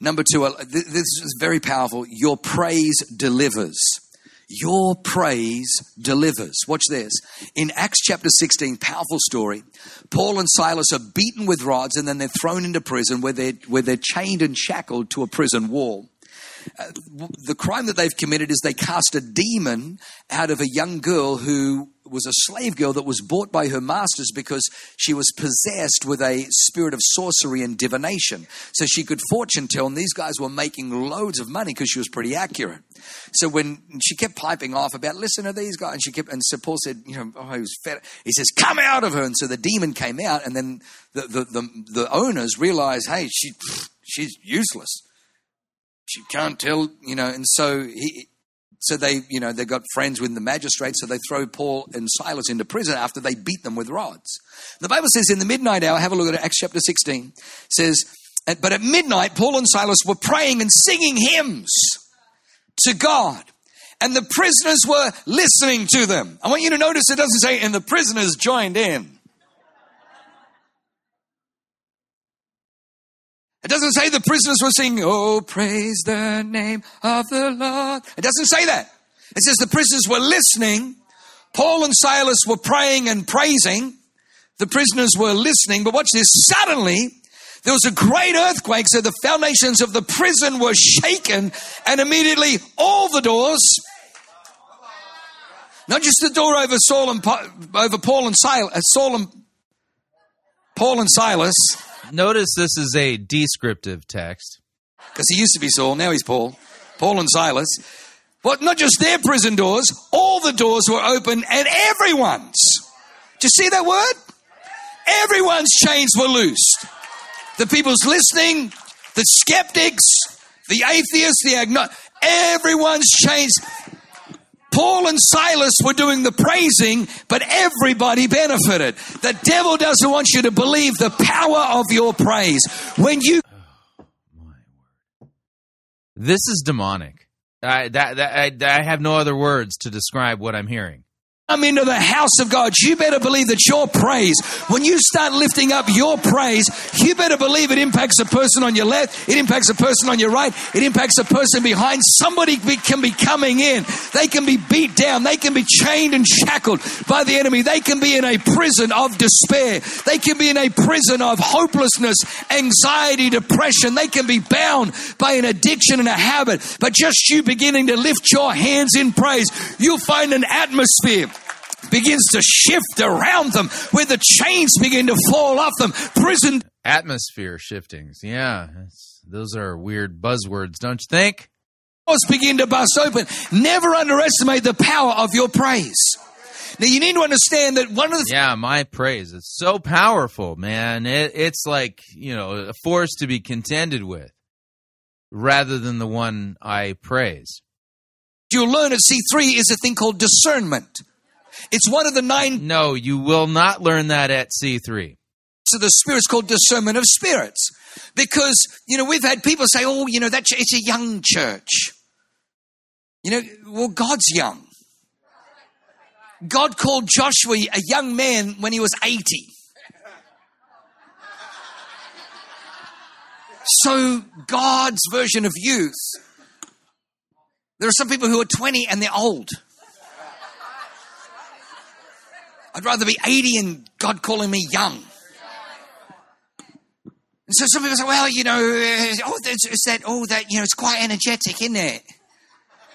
Number two. This is very powerful. Your praise delivers. Your praise delivers. Watch this. In Acts chapter 16, powerful story. Paul and Silas are beaten with rods and then they're thrown into prison where they're, where they're chained and shackled to a prison wall. Uh, the crime that they've committed is they cast a demon out of a young girl who was a slave girl that was bought by her masters because she was possessed with a spirit of sorcery and divination. So she could fortune tell, and these guys were making loads of money because she was pretty accurate. So when she kept piping off about, listen to these guys, and she kept, and so Paul said, you know, oh, he was fed. He says, come out of her. And so the demon came out, and then the, the, the, the owners realized, hey, she, she's useless she can't tell, you know, and so he, so they, you know, they got friends with the magistrates, so they throw Paul and Silas into prison after they beat them with rods. The Bible says in the midnight hour, have a look at Acts chapter 16, says, but at midnight, Paul and Silas were praying and singing hymns to God. And the prisoners were listening to them. I want you to notice it doesn't say, and the prisoners joined in. It doesn't say the prisoners were singing, Oh, praise the name of the Lord. It doesn't say that. It says the prisoners were listening. Paul and Silas were praying and praising. The prisoners were listening. But watch this. Suddenly, there was a great earthquake, so the foundations of the prison were shaken, and immediately all the doors, not just the door over Saul and over Paul and Silas, uh, Saul and Paul and Silas, Notice this is a descriptive text. because he used to be Saul, now he's Paul. Paul and Silas. What? Not just their prison doors, all the doors were open, and everyone's. Do you see that word? Everyone's chains were loosed. The people's listening, the skeptics, the atheists, the agno- everyone's chains. Paul and Silas were doing the praising, but everybody benefited. The devil doesn't want you to believe the power of your praise. When you This is demonic. I, that, that, I, I have no other words to describe what I'm hearing. Come into the house of God, you better believe that your praise, when you start lifting up your praise, you better believe it impacts a person on your left, it impacts a person on your right, it impacts a person behind. Somebody can be coming in. They can be beat down. They can be chained and shackled by the enemy. They can be in a prison of despair. They can be in a prison of hopelessness, anxiety, depression. They can be bound by an addiction and a habit. But just you beginning to lift your hands in praise, you'll find an atmosphere begins to shift around them where the chains begin to fall off them. Prison Atmosphere shiftings. Yeah. Those are weird buzzwords, don't you think? doors begin to bust open. Never underestimate the power of your praise. Now you need to understand that one of the Yeah, my praise. It's so powerful, man. It, it's like, you know, a force to be contended with rather than the one I praise. you'll learn at C3 is a thing called discernment. It's one of the nine No, you will not learn that at C3. So the spirits called discernment of spirits. Because, you know, we've had people say, oh, you know, that ch- it's a young church. You know, well, God's young. God called Joshua a young man when he was 80. So, God's version of youth. There are some people who are 20 and they're old. I'd rather be 80 and God calling me young. And so some people say, well, you know, uh, oh, it's, it's that, oh, that, you know, it's quite energetic, isn't it?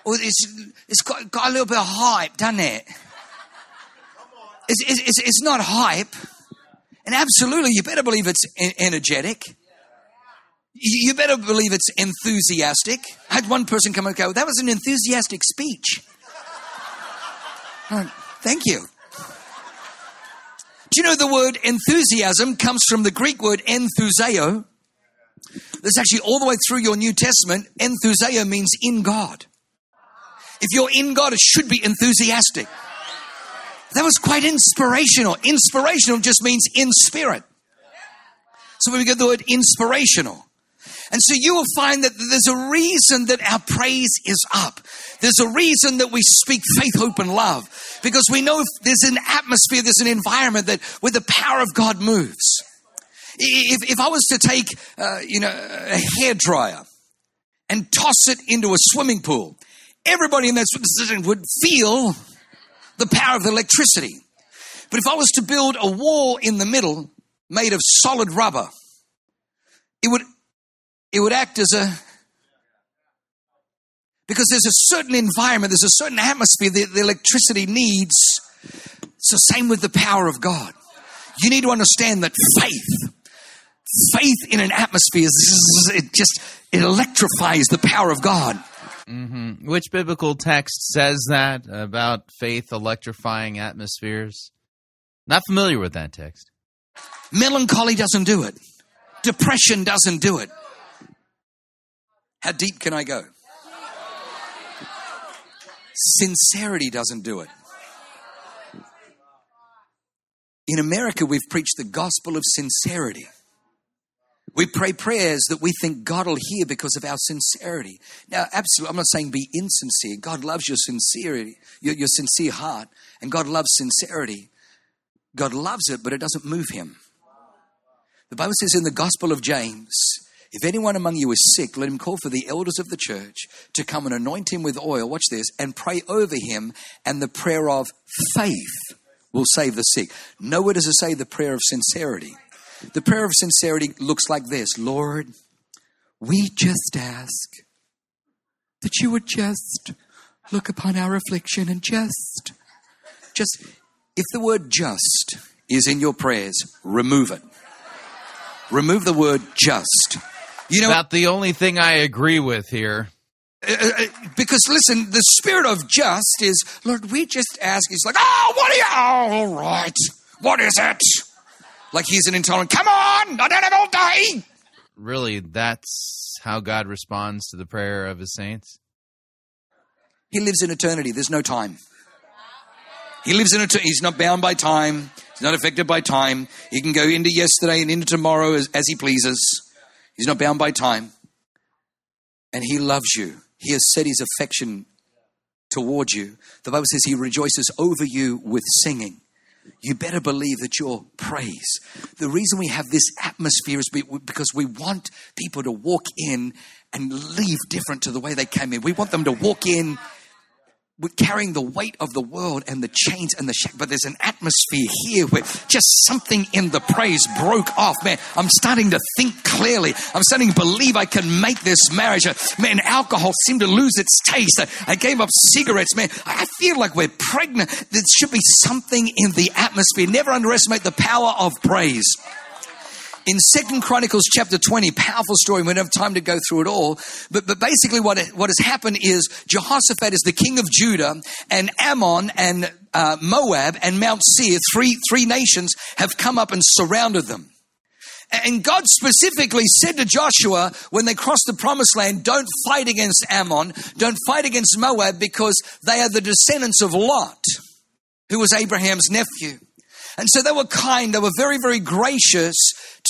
Or it's, it's got, got a little bit of hype, doesn't it? It's, it's, it's, not hype. And absolutely, you better believe it's energetic. You better believe it's enthusiastic. I had one person come and go, that was an enthusiastic speech. Thank you. Do you know the word enthusiasm comes from the Greek word enthuseo? That's actually all the way through your New Testament. Enthuseo means in God. If you're in God, it should be enthusiastic. That was quite inspirational. Inspirational just means in spirit. So we get the word inspirational. And so you will find that there's a reason that our praise is up. There's a reason that we speak faith, hope, and love. Because we know there's an atmosphere, there's an environment that where the power of God moves. If, if I was to take, uh, you know, a hair dryer and toss it into a swimming pool, everybody in that position would feel the power of the electricity. But if I was to build a wall in the middle made of solid rubber, it would it would act as a because there's a certain environment, there's a certain atmosphere that the electricity needs. It's the same with the power of God. You need to understand that faith, faith in an atmosphere, it just it electrifies the power of God. hmm Which biblical text says that about faith electrifying atmospheres? Not familiar with that text. Melancholy doesn't do it. Depression doesn't do it. How deep can I go? Sincerity doesn't do it. In America, we've preached the gospel of sincerity. We pray prayers that we think God will hear because of our sincerity. Now, absolutely, I'm not saying be insincere. God loves your sincerity, your, your sincere heart, and God loves sincerity. God loves it, but it doesn't move him. The Bible says in the Gospel of James, if anyone among you is sick, let him call for the elders of the church to come and anoint him with oil, watch this, and pray over him, and the prayer of faith will save the sick. Nowhere does it say the prayer of sincerity. The prayer of sincerity looks like this Lord, we just ask that you would just look upon our affliction and just, just, if the word just is in your prayers, remove it. Remove the word just. You know, About the only thing I agree with here. uh, uh, because listen, the spirit of just is, Lord, we just ask. He's like, oh, what are you? All right. What is it? Like he's an intolerant. Come on, I don't have all day. Really, that's how God responds to the prayer of his saints? He lives in eternity. There's no time. He lives in eternity. He's not bound by time. He's not affected by time. He can go into yesterday and into tomorrow as, as he pleases. He's not bound by time. And he loves you. He has set his affection towards you. The Bible says he rejoices over you with singing. You better believe that your praise. The reason we have this atmosphere is because we want people to walk in and leave different to the way they came in. We want them to walk in with carrying the weight of the world and the chains and the shack. But there's an atmosphere here where just something in the praise broke off. Man, I'm starting to think clearly. I'm starting to believe I can make this marriage. Man, alcohol seemed to lose its taste. I, gave up cigarettes. Man, I feel like we're pregnant. There should be something in the atmosphere. Never underestimate the power of praise. In Second Chronicles chapter 20, powerful story. We don't have time to go through it all. But, but basically what, what has happened is Jehoshaphat is the king of Judah and Ammon and uh, Moab and Mount Seir, three, three nations have come up and surrounded them. And God specifically said to Joshua when they crossed the promised land, don't fight against Ammon, don't fight against Moab because they are the descendants of Lot, who was Abraham's nephew. And so they were kind, they were very, very gracious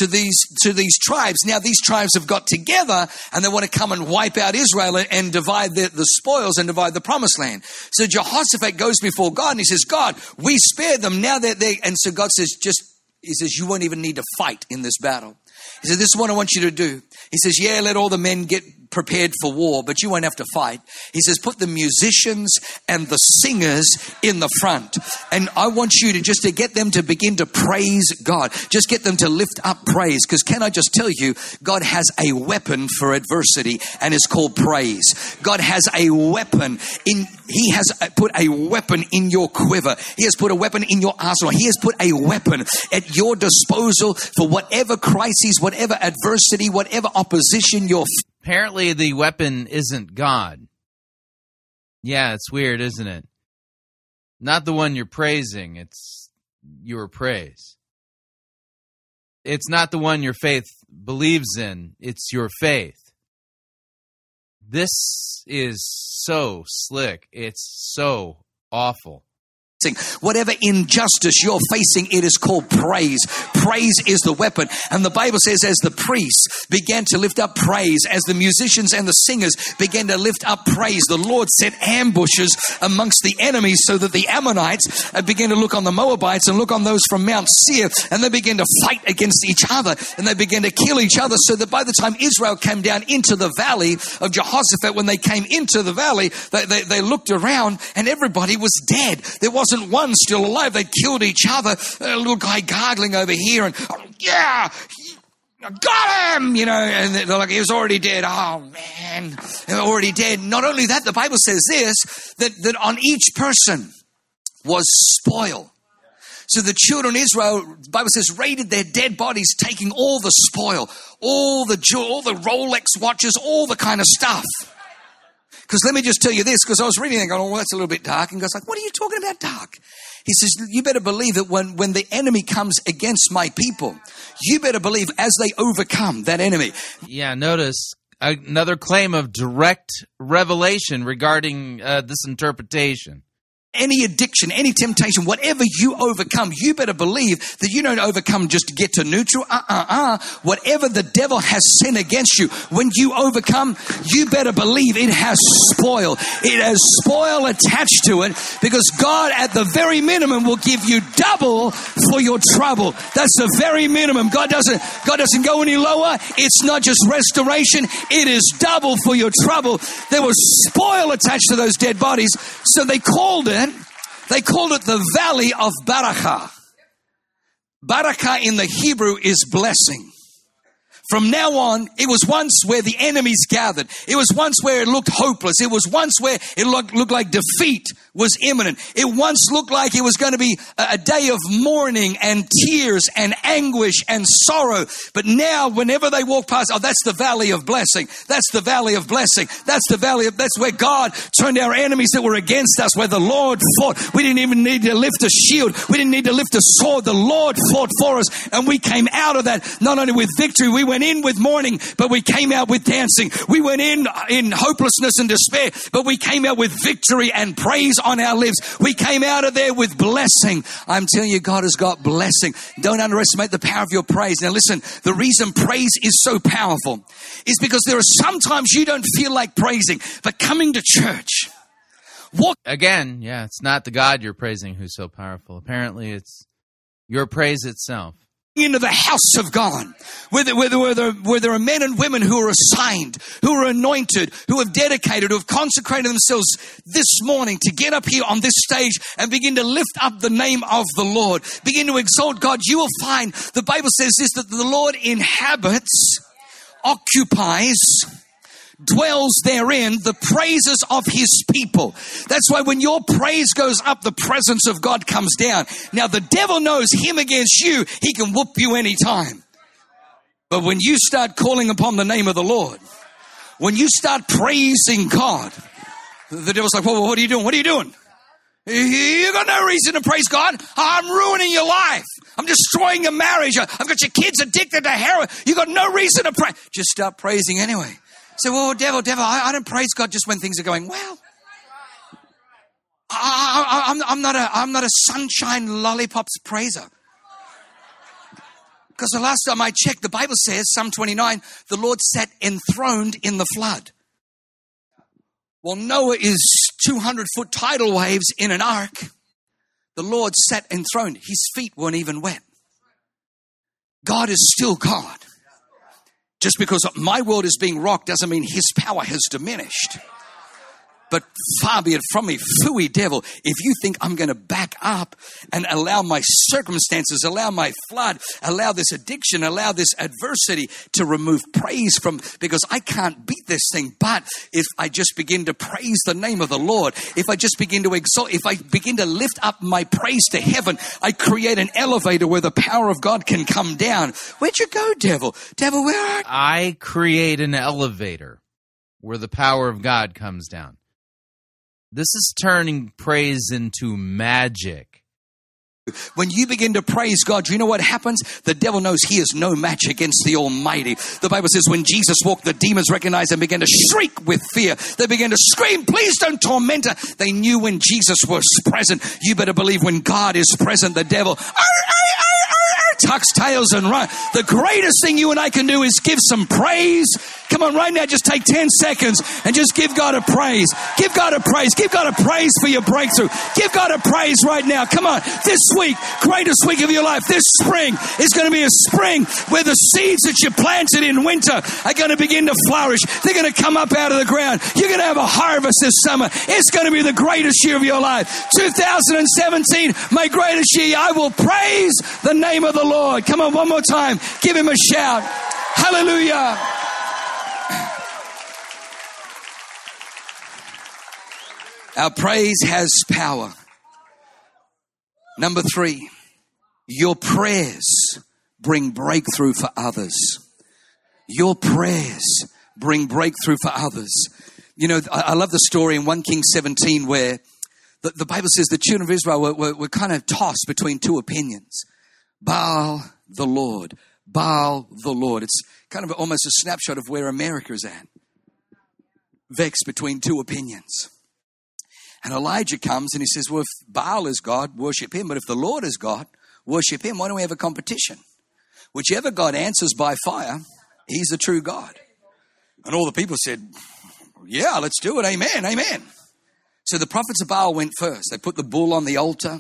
to these, to these tribes. Now these tribes have got together and they want to come and wipe out Israel and, and divide the, the spoils and divide the promised land. So Jehoshaphat goes before God and he says, God, we spared them. Now that they, and so God says, just, he says, you won't even need to fight in this battle. He said, This is what I want you to do. He says, Yeah, let all the men get prepared for war, but you won't have to fight. He says, Put the musicians and the singers in the front. And I want you to just to get them to begin to praise God. Just get them to lift up praise. Because can I just tell you, God has a weapon for adversity, and it's called praise. God has a weapon in he has put a weapon in your quiver. He has put a weapon in your arsenal. He has put a weapon at your disposal for whatever crises, whatever adversity, whatever opposition you're. Apparently, the weapon isn't God. Yeah, it's weird, isn't it? Not the one you're praising, it's your praise. It's not the one your faith believes in, it's your faith. This is so slick. It's so awful. Whatever injustice you're facing, it is called praise. Praise is the weapon. And the Bible says, as the priests began to lift up praise, as the musicians and the singers began to lift up praise, the Lord set ambushes amongst the enemies so that the Ammonites uh, began to look on the Moabites and look on those from Mount Seir, and they began to fight against each other, and they began to kill each other, so that by the time Israel came down into the valley of Jehoshaphat, when they came into the valley, they, they, they looked around and everybody was dead. There wasn't wasn't one still alive. They killed each other. A little guy gargling over here and, oh, yeah, got him, you know, and they're like, he was already dead. Oh man, already dead. Not only that, the Bible says this, that, that on each person was spoil. So the children of Israel, the Bible says, raided their dead bodies, taking all the spoil, all the jewel, all the Rolex watches, all the kind of stuff. Because let me just tell you this, because I was reading and going, oh, well, that's a little bit dark. And God's like, what are you talking about dark? He says, you better believe that when, when the enemy comes against my people, you better believe as they overcome that enemy. Yeah, notice another claim of direct revelation regarding uh, this interpretation any addiction, any temptation, whatever you overcome, you better believe that you don't overcome just to get to neutral. Uh uh uh. Whatever the devil has sinned against you, when you overcome, you better believe it has spoil. It has spoil attached to it because God, at the very minimum, will give you double for your trouble. That's the very minimum. God doesn't, God doesn't go any lower. It's not just restoration. It is double for your trouble. There was spoil attached to those dead bodies. So they called it they called it the Valley of Barakah. Barakah in the Hebrew is blessing. From now on, it was once where the enemies gathered. It was once where it looked hopeless. It was once where it looked, looked like defeat was imminent. It once looked like it was going to be a, day of mourning and tears and anguish and sorrow. But now, whenever they walk past, oh, that's the valley of blessing. That's the valley of blessing. That's the valley of, that's where God turned our enemies that were against us, where the Lord fought. We didn't even need to lift a shield. We didn't need to lift a sword. The Lord fought for us and we came out of that not only with victory, we went in with mourning, but we came out with dancing. We went in in hopelessness and despair, but we came out with victory and praise on our lips. We came out of there with blessing. I'm telling you, God has got blessing. Don't underestimate the power of your praise. Now listen, the reason praise is so powerful is because there are sometimes you don't feel like praising, but coming to church. What? Again, yeah, it's not the God you're praising who's so powerful. Apparently, it's your praise itself into the house of God, where there, where, there, where, there, where there are men and women who are assigned, who are anointed, who have dedicated, who have consecrated themselves this morning to get up here on this stage and begin to lift up the name of the Lord, begin to exalt God, you will find the Bible says this that the Lord inhabits, occupies, dwells therein the praises of his people. That's why when your praise goes up, the presence of God comes down. Now the devil knows him against you, he can whoop you anytime. But when you start calling upon the name of the Lord, when you start praising God, the devil's like, well, what are you doing? What are you doing? You got no reason to praise God. I'm ruining your life. I'm destroying your marriage. I've got your kids addicted to heroin. You got no reason to pray. Just start praising anyway. Say, well, oh, devil, devil, I, I don't praise God just when things are going well. I, am I'm not a, I'm not a sunshine lollipops praiser. Because the last time I checked, the Bible says, Psalm 29, the Lord sat enthroned in the flood. Well, Noah is 200 foot tidal waves in an ark. The Lord sat enthroned. His feet weren't even wet. God is still God. Just because my world is being rocked doesn't mean his power has diminished. But far be it from me, fooey devil, if you think I'm going to back up and allow my circumstances, allow my flood, allow this addiction, allow this adversity to remove praise from, because I can't beat this thing. But if I just begin to praise the name of the Lord, if I just begin to exalt, if I begin to lift up my praise to heaven, I create an elevator where the power of God can come down. Where'd you go, devil? Devil, where are you? I create an elevator where the power of God comes down. This is turning praise into magic. When you begin to praise God, you know what happens? The devil knows he is no match against the Almighty. The Bible says when Jesus walked, the demons recognized and began to shriek with fear. They began to scream, please don't torment her. They knew when Jesus was present. You better believe when God is present, the devil, oh, oh, oh, tucks tails and run. The greatest thing you and I can do is give some praise. Come on, right now, just take 10 seconds and just give God a praise. Give God a praise. Give God a praise for your breakthrough. Give God a praise right now. Come on. This week, greatest week of your life, this spring is going to be a spring where the seeds that you planted in winter are going to begin to flourish. They're going to come up out of the ground. You're going to have a harvest this summer. It's going to be the greatest year of your life. 2017, my greatest year. I will praise the name of the Lord. Come on, one more time. Give him a shout. Hallelujah. Our praise has power. Number three, your prayers bring breakthrough for others. Your prayers bring breakthrough for others. You know, I, love the story in 1 Kings 17 where the, the Bible says the children of Israel were, were, were kind of tossed between two opinions. Baal, the Lord. Baal, the Lord. It's kind of almost a snapshot of where America is at. Vexed between two opinions. And Elijah comes and he says, Well, if Baal is God, worship him. But if the Lord is God, worship him. Why don't we have a competition? Whichever God answers by fire, he's the true God. And all the people said, Yeah, let's do it. Amen. Amen. So the prophets of Baal went first. They put the bull on the altar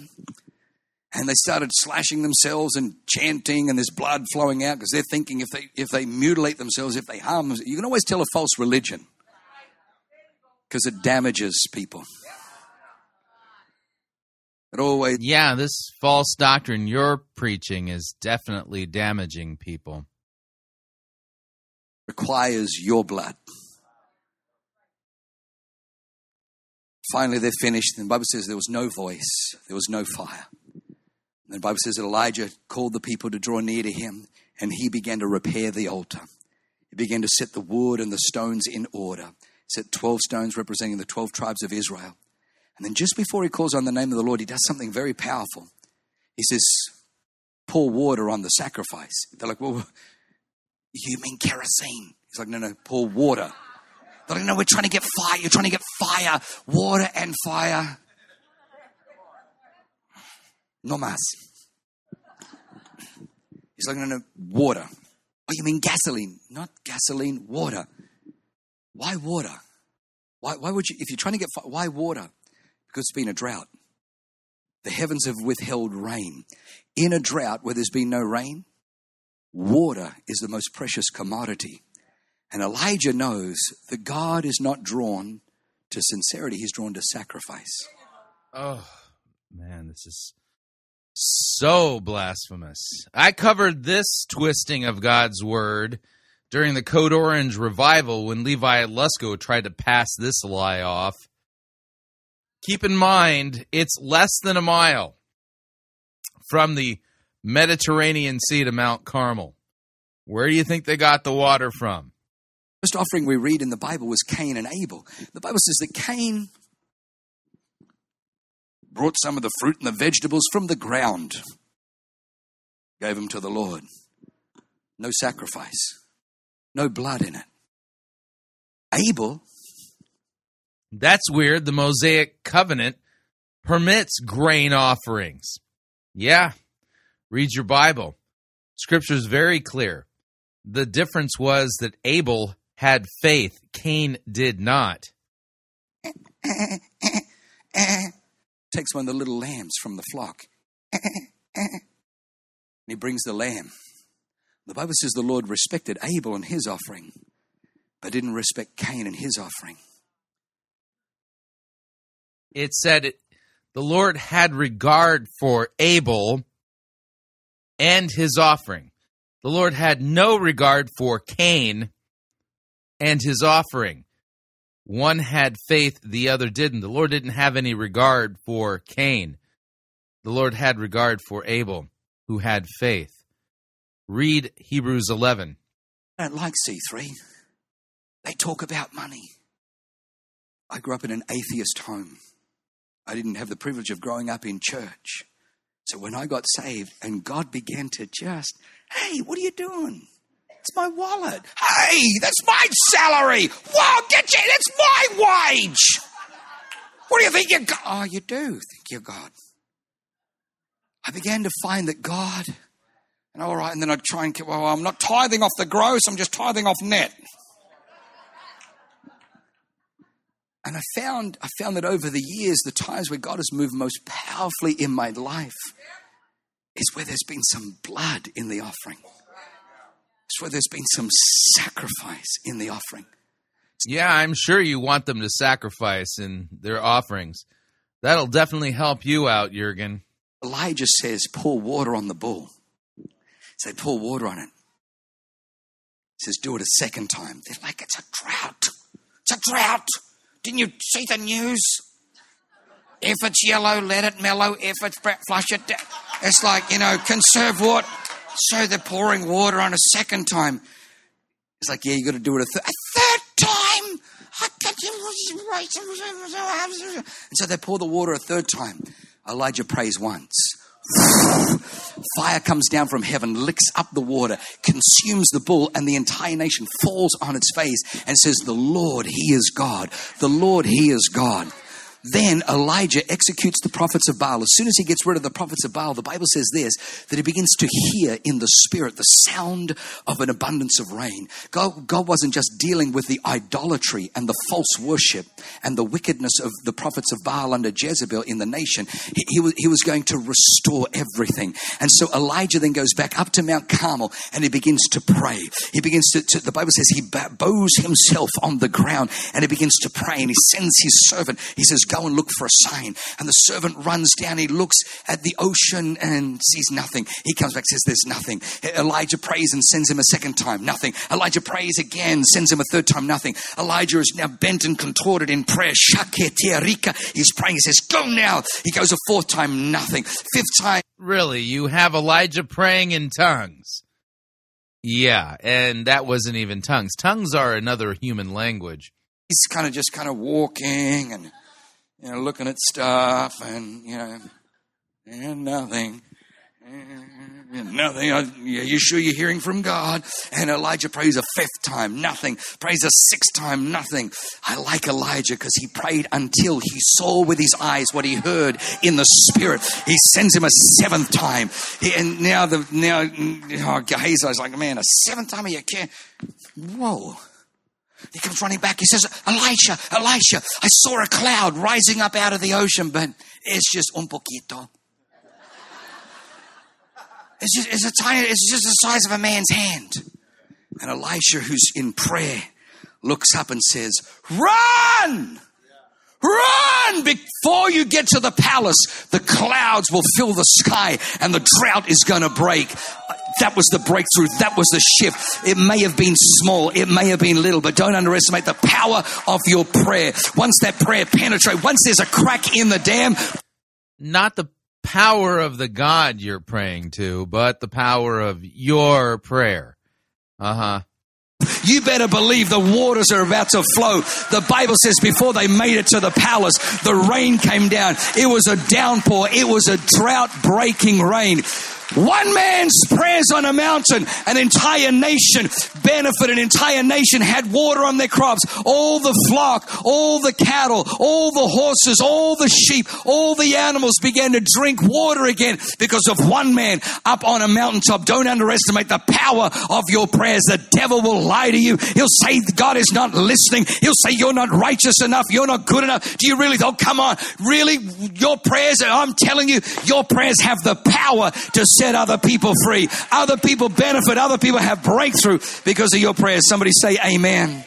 and they started slashing themselves and chanting and there's blood flowing out because they're thinking if they if they mutilate themselves if they harm themselves, you can always tell a false religion because it damages people it always yeah this false doctrine you're preaching is definitely damaging people requires your blood finally they're finished and the bible says there was no voice there was no fire and the Bible says that Elijah called the people to draw near to him, and he began to repair the altar. He began to set the wood and the stones in order. He set 12 stones representing the 12 tribes of Israel. And then just before he calls on the name of the Lord, he does something very powerful. He says, Pour water on the sacrifice. They're like, Well, you mean kerosene? He's like, No, no, pour water. They're like, No, we're trying to get fire. You're trying to get fire, water and fire. No más. He's like, no, no, water. Oh, you mean gasoline? Not gasoline, water. Why water? Why, why would you, if you're trying to get, why water? Because it's been a drought. The heavens have withheld rain. In a drought where there's been no rain, water is the most precious commodity. And Elijah knows that God is not drawn to sincerity, he's drawn to sacrifice. Oh, man, this is so blasphemous. I covered this twisting of God's word during the Code Orange revival when Levi Lusko tried to pass this lie off. Keep in mind, it's less than a mile from the Mediterranean Sea to Mount Carmel. Where do you think they got the water from? First offering we read in the Bible was Cain and Abel. The Bible says that Cain brought some of the fruit and the vegetables from the ground, gave them to the Lord. No sacrifice, no blood in it. Abel. That's weird. The Mosaic covenant permits grain offerings. Yeah, read your Bible. Scripture is very clear. The difference was that Abel had faith, Cain did not. Takes one of the little lambs from the flock. and he brings the lamb. The Bible says the Lord respected Abel and his offering, but didn't respect Cain and his offering. It said the Lord had regard for Abel and his offering. The Lord had no regard for Cain and his offering. One had faith, the other didn't. The Lord didn't have any regard for Cain. The Lord had regard for Abel, who had faith. Read Hebrews 11. I don't like C3. They talk about money. I grew up in an atheist home. I didn't have the privilege of growing up in church. So when I got saved and God began to just, hey, what are you doing? It's my wallet. Hey, that's my salary. Whoa, get you, that's my wage. What do you think you got? Oh, you do think you're God. I began to find that God, and all right, and then I'd try and, keep well, I'm not tithing off the gross, I'm just tithing off net. And I found, I found that over the years, the times where God has moved most powerfully in my life is where there's been some blood in the offering. It's where there's been some sacrifice in the offering. Yeah, I'm sure you want them to sacrifice in their offerings. That'll definitely help you out, Jurgen. Elijah says, pour water on the bull. Say, pour water on it. He says, do it a second time. They're like, it's a drought. It's a drought. Didn't you see the news? If it's yellow, let it mellow. If it's black, flush it down. It's like, you know, conserve water. So they're pouring water on a second time. It's like, yeah, you got to do it a, th- a third time. And so they pour the water a third time. Elijah prays once. Fire comes down from heaven, licks up the water, consumes the bull, and the entire nation falls on its face and says, The Lord, He is God. The Lord, He is God. Then Elijah executes the prophets of Baal. As soon as he gets rid of the prophets of Baal, the Bible says this that he begins to hear in the spirit the sound of an abundance of rain. God, God wasn't just dealing with the idolatry and the false worship and the wickedness of the prophets of Baal under Jezebel in the nation. He, he, was, he was going to restore everything. And so Elijah then goes back up to Mount Carmel and he begins to pray. He begins to, to the Bible says he bows himself on the ground and he begins to pray and he sends his servant. He says, Go and look for a sign. And the servant runs down. He looks at the ocean and sees nothing. He comes back, says, There's nothing. Elijah prays and sends him a second time. Nothing. Elijah prays again, sends him a third time. Nothing. Elijah is now bent and contorted in prayer. He's praying. He says, Go now. He goes a fourth time. Nothing. Fifth time. Really? You have Elijah praying in tongues? Yeah, and that wasn't even tongues. Tongues are another human language. He's kind of just kind of walking and you know, looking at stuff and, you know, and nothing. And nothing. Are you sure you're hearing from God? And Elijah prays a fifth time, nothing. Prays a sixth time, nothing. I like Elijah because he prayed until he saw with his eyes what he heard in the spirit. He sends him a seventh time. And now the now oh, Gehazi's like, man, a seventh time you can't. Whoa. He comes running back. He says, Elisha, Elisha, I saw a cloud rising up out of the ocean, but it's just un poquito. It's just, it's a tiny, it's just the size of a man's hand. And Elisha, who's in prayer, looks up and says, Run! Run! Before you get to the palace, the clouds will fill the sky and the drought is going to break. That was the breakthrough. That was the shift. It may have been small. It may have been little, but don't underestimate the power of your prayer. Once that prayer penetrates, once there's a crack in the dam. Not the power of the God you're praying to, but the power of your prayer. Uh huh. You better believe the waters are about to flow. The Bible says before they made it to the palace, the rain came down. It was a downpour. It was a drought breaking rain. One man's prayers on a mountain, an entire nation benefited, an entire nation had water on their crops. All the flock, all the cattle, all the horses, all the sheep, all the animals began to drink water again because of one man up on a mountaintop. Don't underestimate the power of your prayers. The devil will lie to you. He'll say God is not listening. He'll say you're not righteous enough. You're not good enough. Do you really? Oh, come on. Really? Your prayers, I'm telling you, your prayers have the power to set other people free. Other people benefit. Other people have breakthrough because of your prayers. Somebody say amen.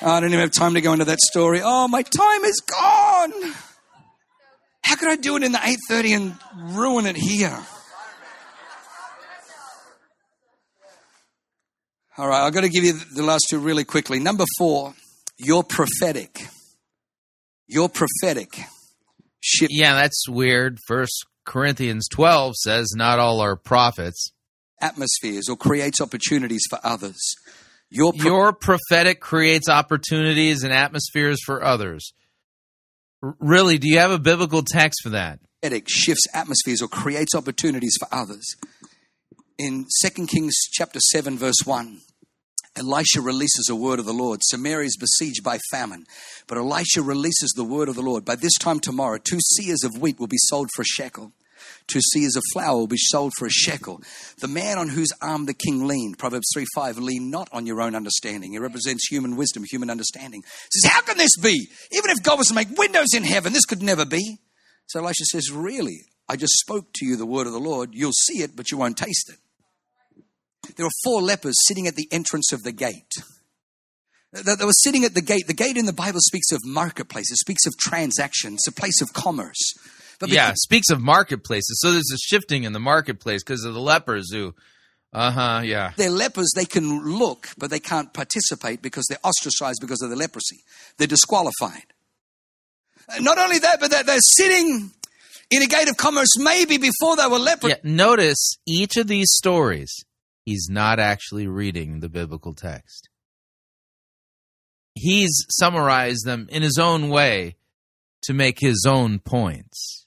I don't even have time to go into that story. Oh, my time is gone. How could I do it in the 8:30 and ruin it here? All right, I've got to give you the last two really quickly. Number four, you're prophetic. You're prophetic. Ship. Yeah, that's weird. First Corinthians 12 says, Not all are prophets. Atmospheres or creates opportunities for others. Your, pro- Your prophetic creates opportunities and atmospheres for others. R- really, do you have a biblical text for that? Prophetic shifts atmospheres or creates opportunities for others. In 2 Kings chapter 7, verse 1, Elisha releases a word of the Lord. Samaria is besieged by famine. But Elisha releases the word of the Lord. By this time tomorrow, two seahs of wheat will be sold for a shekel. Two as a flower will be sold for a shekel. The man on whose arm the king leaned, Proverbs 3 5, lean not on your own understanding. It represents human wisdom, human understanding. Says, How can this be? Even if God was to make windows in heaven, this could never be. So Elisha says, Really? I just spoke to you the word of the Lord. You'll see it, but you won't taste it. There were four lepers sitting at the entrance of the gate. They were sitting at the gate. The gate in the Bible speaks of marketplace. It speaks of transactions. A place of commerce. Yeah, speaks of marketplaces. So there's a shifting in the marketplace because of the lepers who, uh huh, yeah. They're lepers. They can look, but they can't participate because they're ostracized because of their leprosy. They're disqualified. Not only that, but they're, they're sitting in a gate of commerce maybe before they were lepers. Yeah, notice each of these stories, he's not actually reading the biblical text. He's summarized them in his own way to make his own points.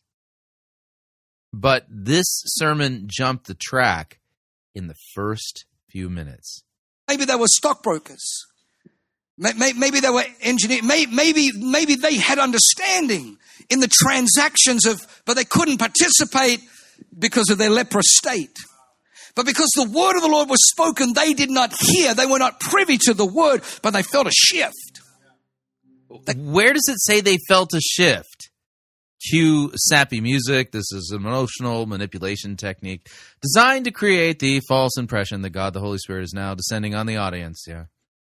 But this sermon jumped the track in the first few minutes. Maybe they were stockbrokers. Maybe they were engineers. Maybe, maybe they had understanding in the transactions of, but they couldn't participate because of their leprous state. But because the word of the Lord was spoken, they did not hear. They were not privy to the word, but they felt a shift. Where does it say they felt a shift? Cue sappy music. This is an emotional manipulation technique designed to create the false impression that God the Holy Spirit is now descending on the audience. Yeah.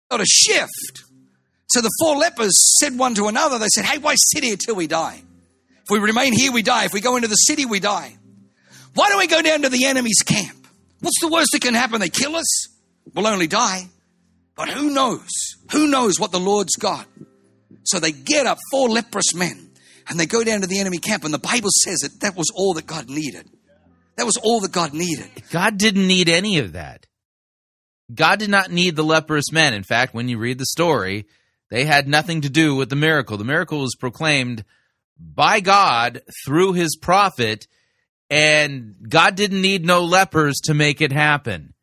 Felt a shift. So the four lepers said one to another, they said, Hey, why sit here till we die? If we remain here, we die. If we go into the city, we die. Why don't we go down to the enemy's camp? What's the worst that can happen? They kill us? We'll only die. But who knows? Who knows what the Lord's got? So they get up, four leprous men, and they go down to the enemy camp. And the Bible says that that was all that God needed. That was all that God needed. God didn't need any of that. God did not need the leprous men. In fact, when you read the story, they had nothing to do with the miracle. The miracle was proclaimed by God through his prophet, and God didn't need no lepers to make it happen.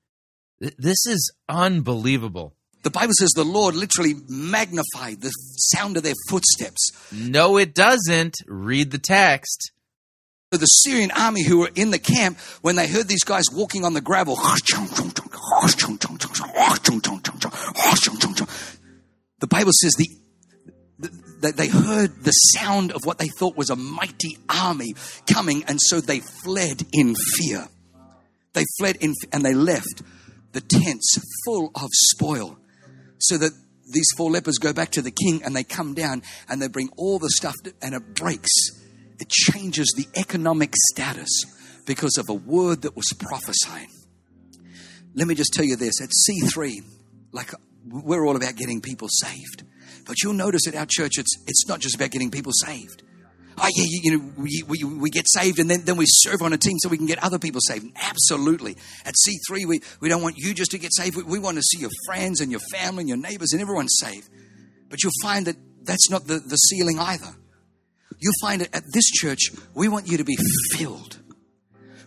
This is unbelievable. The Bible says the Lord literally magnified the sound of their footsteps. No, it doesn't. Read the text. The Syrian army who were in the camp, when they heard these guys walking on the gravel, the Bible says the, the, they heard the sound of what they thought was a mighty army coming, and so they fled in fear. They fled in, and they left the tents full of spoil, so that these four lepers go back to the king and they come down and they bring all the stuff and it breaks. It changes the economic status because of a word that was prophesying. Let me just tell you this at C3, like we're all about getting people saved. But you'll notice at our church, it's, it's not just about getting people saved. Oh, yeah, you, you know, we, we, we get saved and then, then we serve on a team so we can get other people saved. Absolutely. At C3, we, we don't want you just to get saved. We, we want to see your friends and your family and your neighbors and everyone saved. But you'll find that that's not the, the ceiling either. You'll find that at this church, we want you to be filled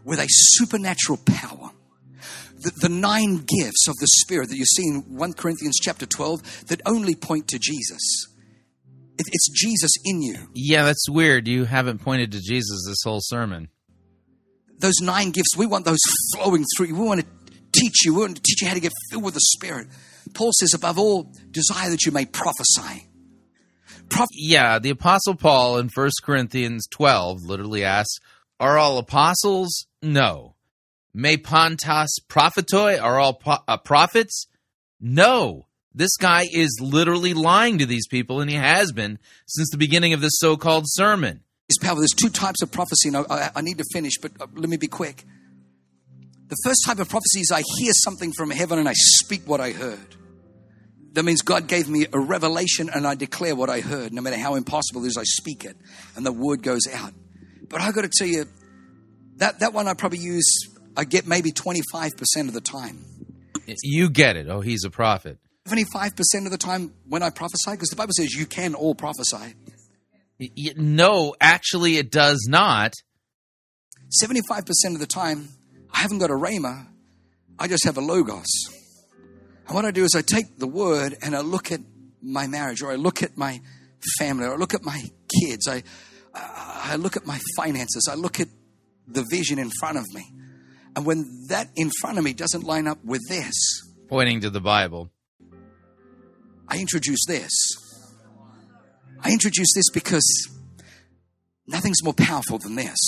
with a supernatural power. The, the nine gifts of the Spirit that you see in 1 Corinthians chapter 12 that only point to Jesus. It, it's Jesus in you. Yeah, that's weird. You haven't pointed to Jesus this whole sermon. Those nine gifts, we want those flowing through you. We want to teach you. We want to teach you how to get filled with the Spirit. Paul says, above all, desire that you may prophesy. Yeah, the Apostle Paul in 1 Corinthians 12 literally asks, Are all apostles? No. May Pontas prophetoi? Are all po- uh, prophets? No. This guy is literally lying to these people, and he has been since the beginning of this so called sermon. There's two types of prophecy, and I, I need to finish, but uh, let me be quick. The first type of prophecy is I hear something from heaven and I speak what I heard. That means God gave me a revelation and I declare what I heard. No matter how impossible it is, I speak it and the word goes out. But I got to tell you, that, that one I probably use, I get maybe 25% of the time. You get it. Oh, he's a prophet. 75% of the time when I prophesy, because the Bible says you can all prophesy. No, actually, it does not. 75% of the time, I haven't got a rhema, I just have a logos. And what I do is I take the word and I look at my marriage, or I look at my family, or I look at my kids, I, I look at my finances, I look at the vision in front of me. And when that in front of me doesn't line up with this, pointing to the Bible, I introduce this. I introduce this because nothing's more powerful than this.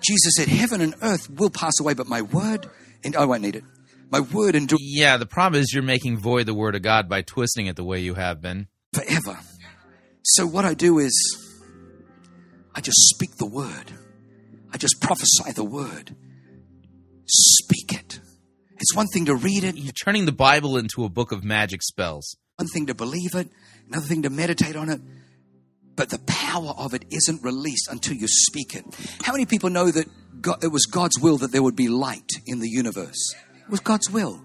Jesus said, Heaven and earth will pass away, but my word, and I won't need it. My word endures. Yeah, the problem is you're making void the word of God by twisting it the way you have been. Forever. So what I do is I just speak the word. I just prophesy the word. Speak it. It's one thing to read it. You're turning the Bible into a book of magic spells. One thing to believe it, another thing to meditate on it. But the power of it isn't released until you speak it. How many people know that God, it was God's will that there would be light in the universe? It was God's will.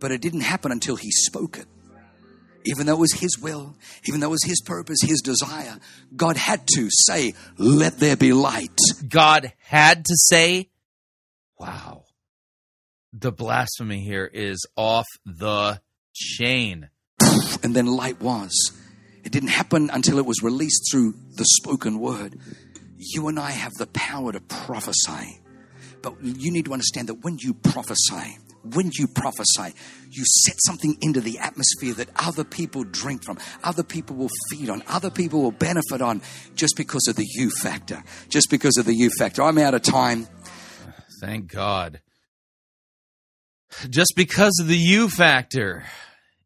But it didn't happen until He spoke it. Even though it was His will, even though it was His purpose, His desire, God had to say, Let there be light. God had to say, Wow. The blasphemy here is off the chain. And then light was. It didn't happen until it was released through the spoken word. You and I have the power to prophesy. But you need to understand that when you prophesy, when you prophesy, you set something into the atmosphere that other people drink from, other people will feed on, other people will benefit on just because of the you factor. Just because of the you factor. I'm out of time. Thank God. Just because of the you factor.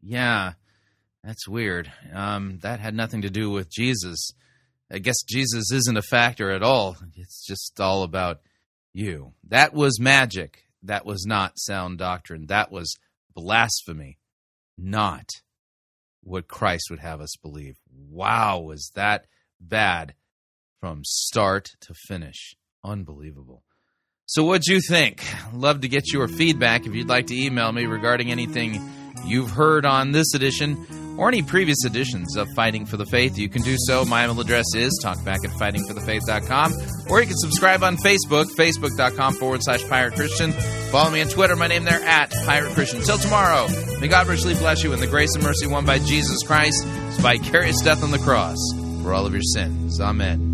Yeah, that's weird. Um, that had nothing to do with Jesus. I guess Jesus isn't a factor at all. It's just all about you. That was magic. That was not sound doctrine. That was blasphemy, not what Christ would have us believe. Wow, was that bad from start to finish? Unbelievable. So, what'd you think? Love to get your feedback if you'd like to email me regarding anything you've heard on this edition or any previous editions of Fighting for the Faith. You can do so. My email address is talkback at fightingforthefaith.com, or you can subscribe on Facebook, facebook.com forward slash pirate Christian. Follow me on Twitter, my name there at pirate Christian. Till tomorrow, may God richly bless you in the grace and mercy won by Jesus Christ, his vicarious death on the cross for all of your sins. Amen.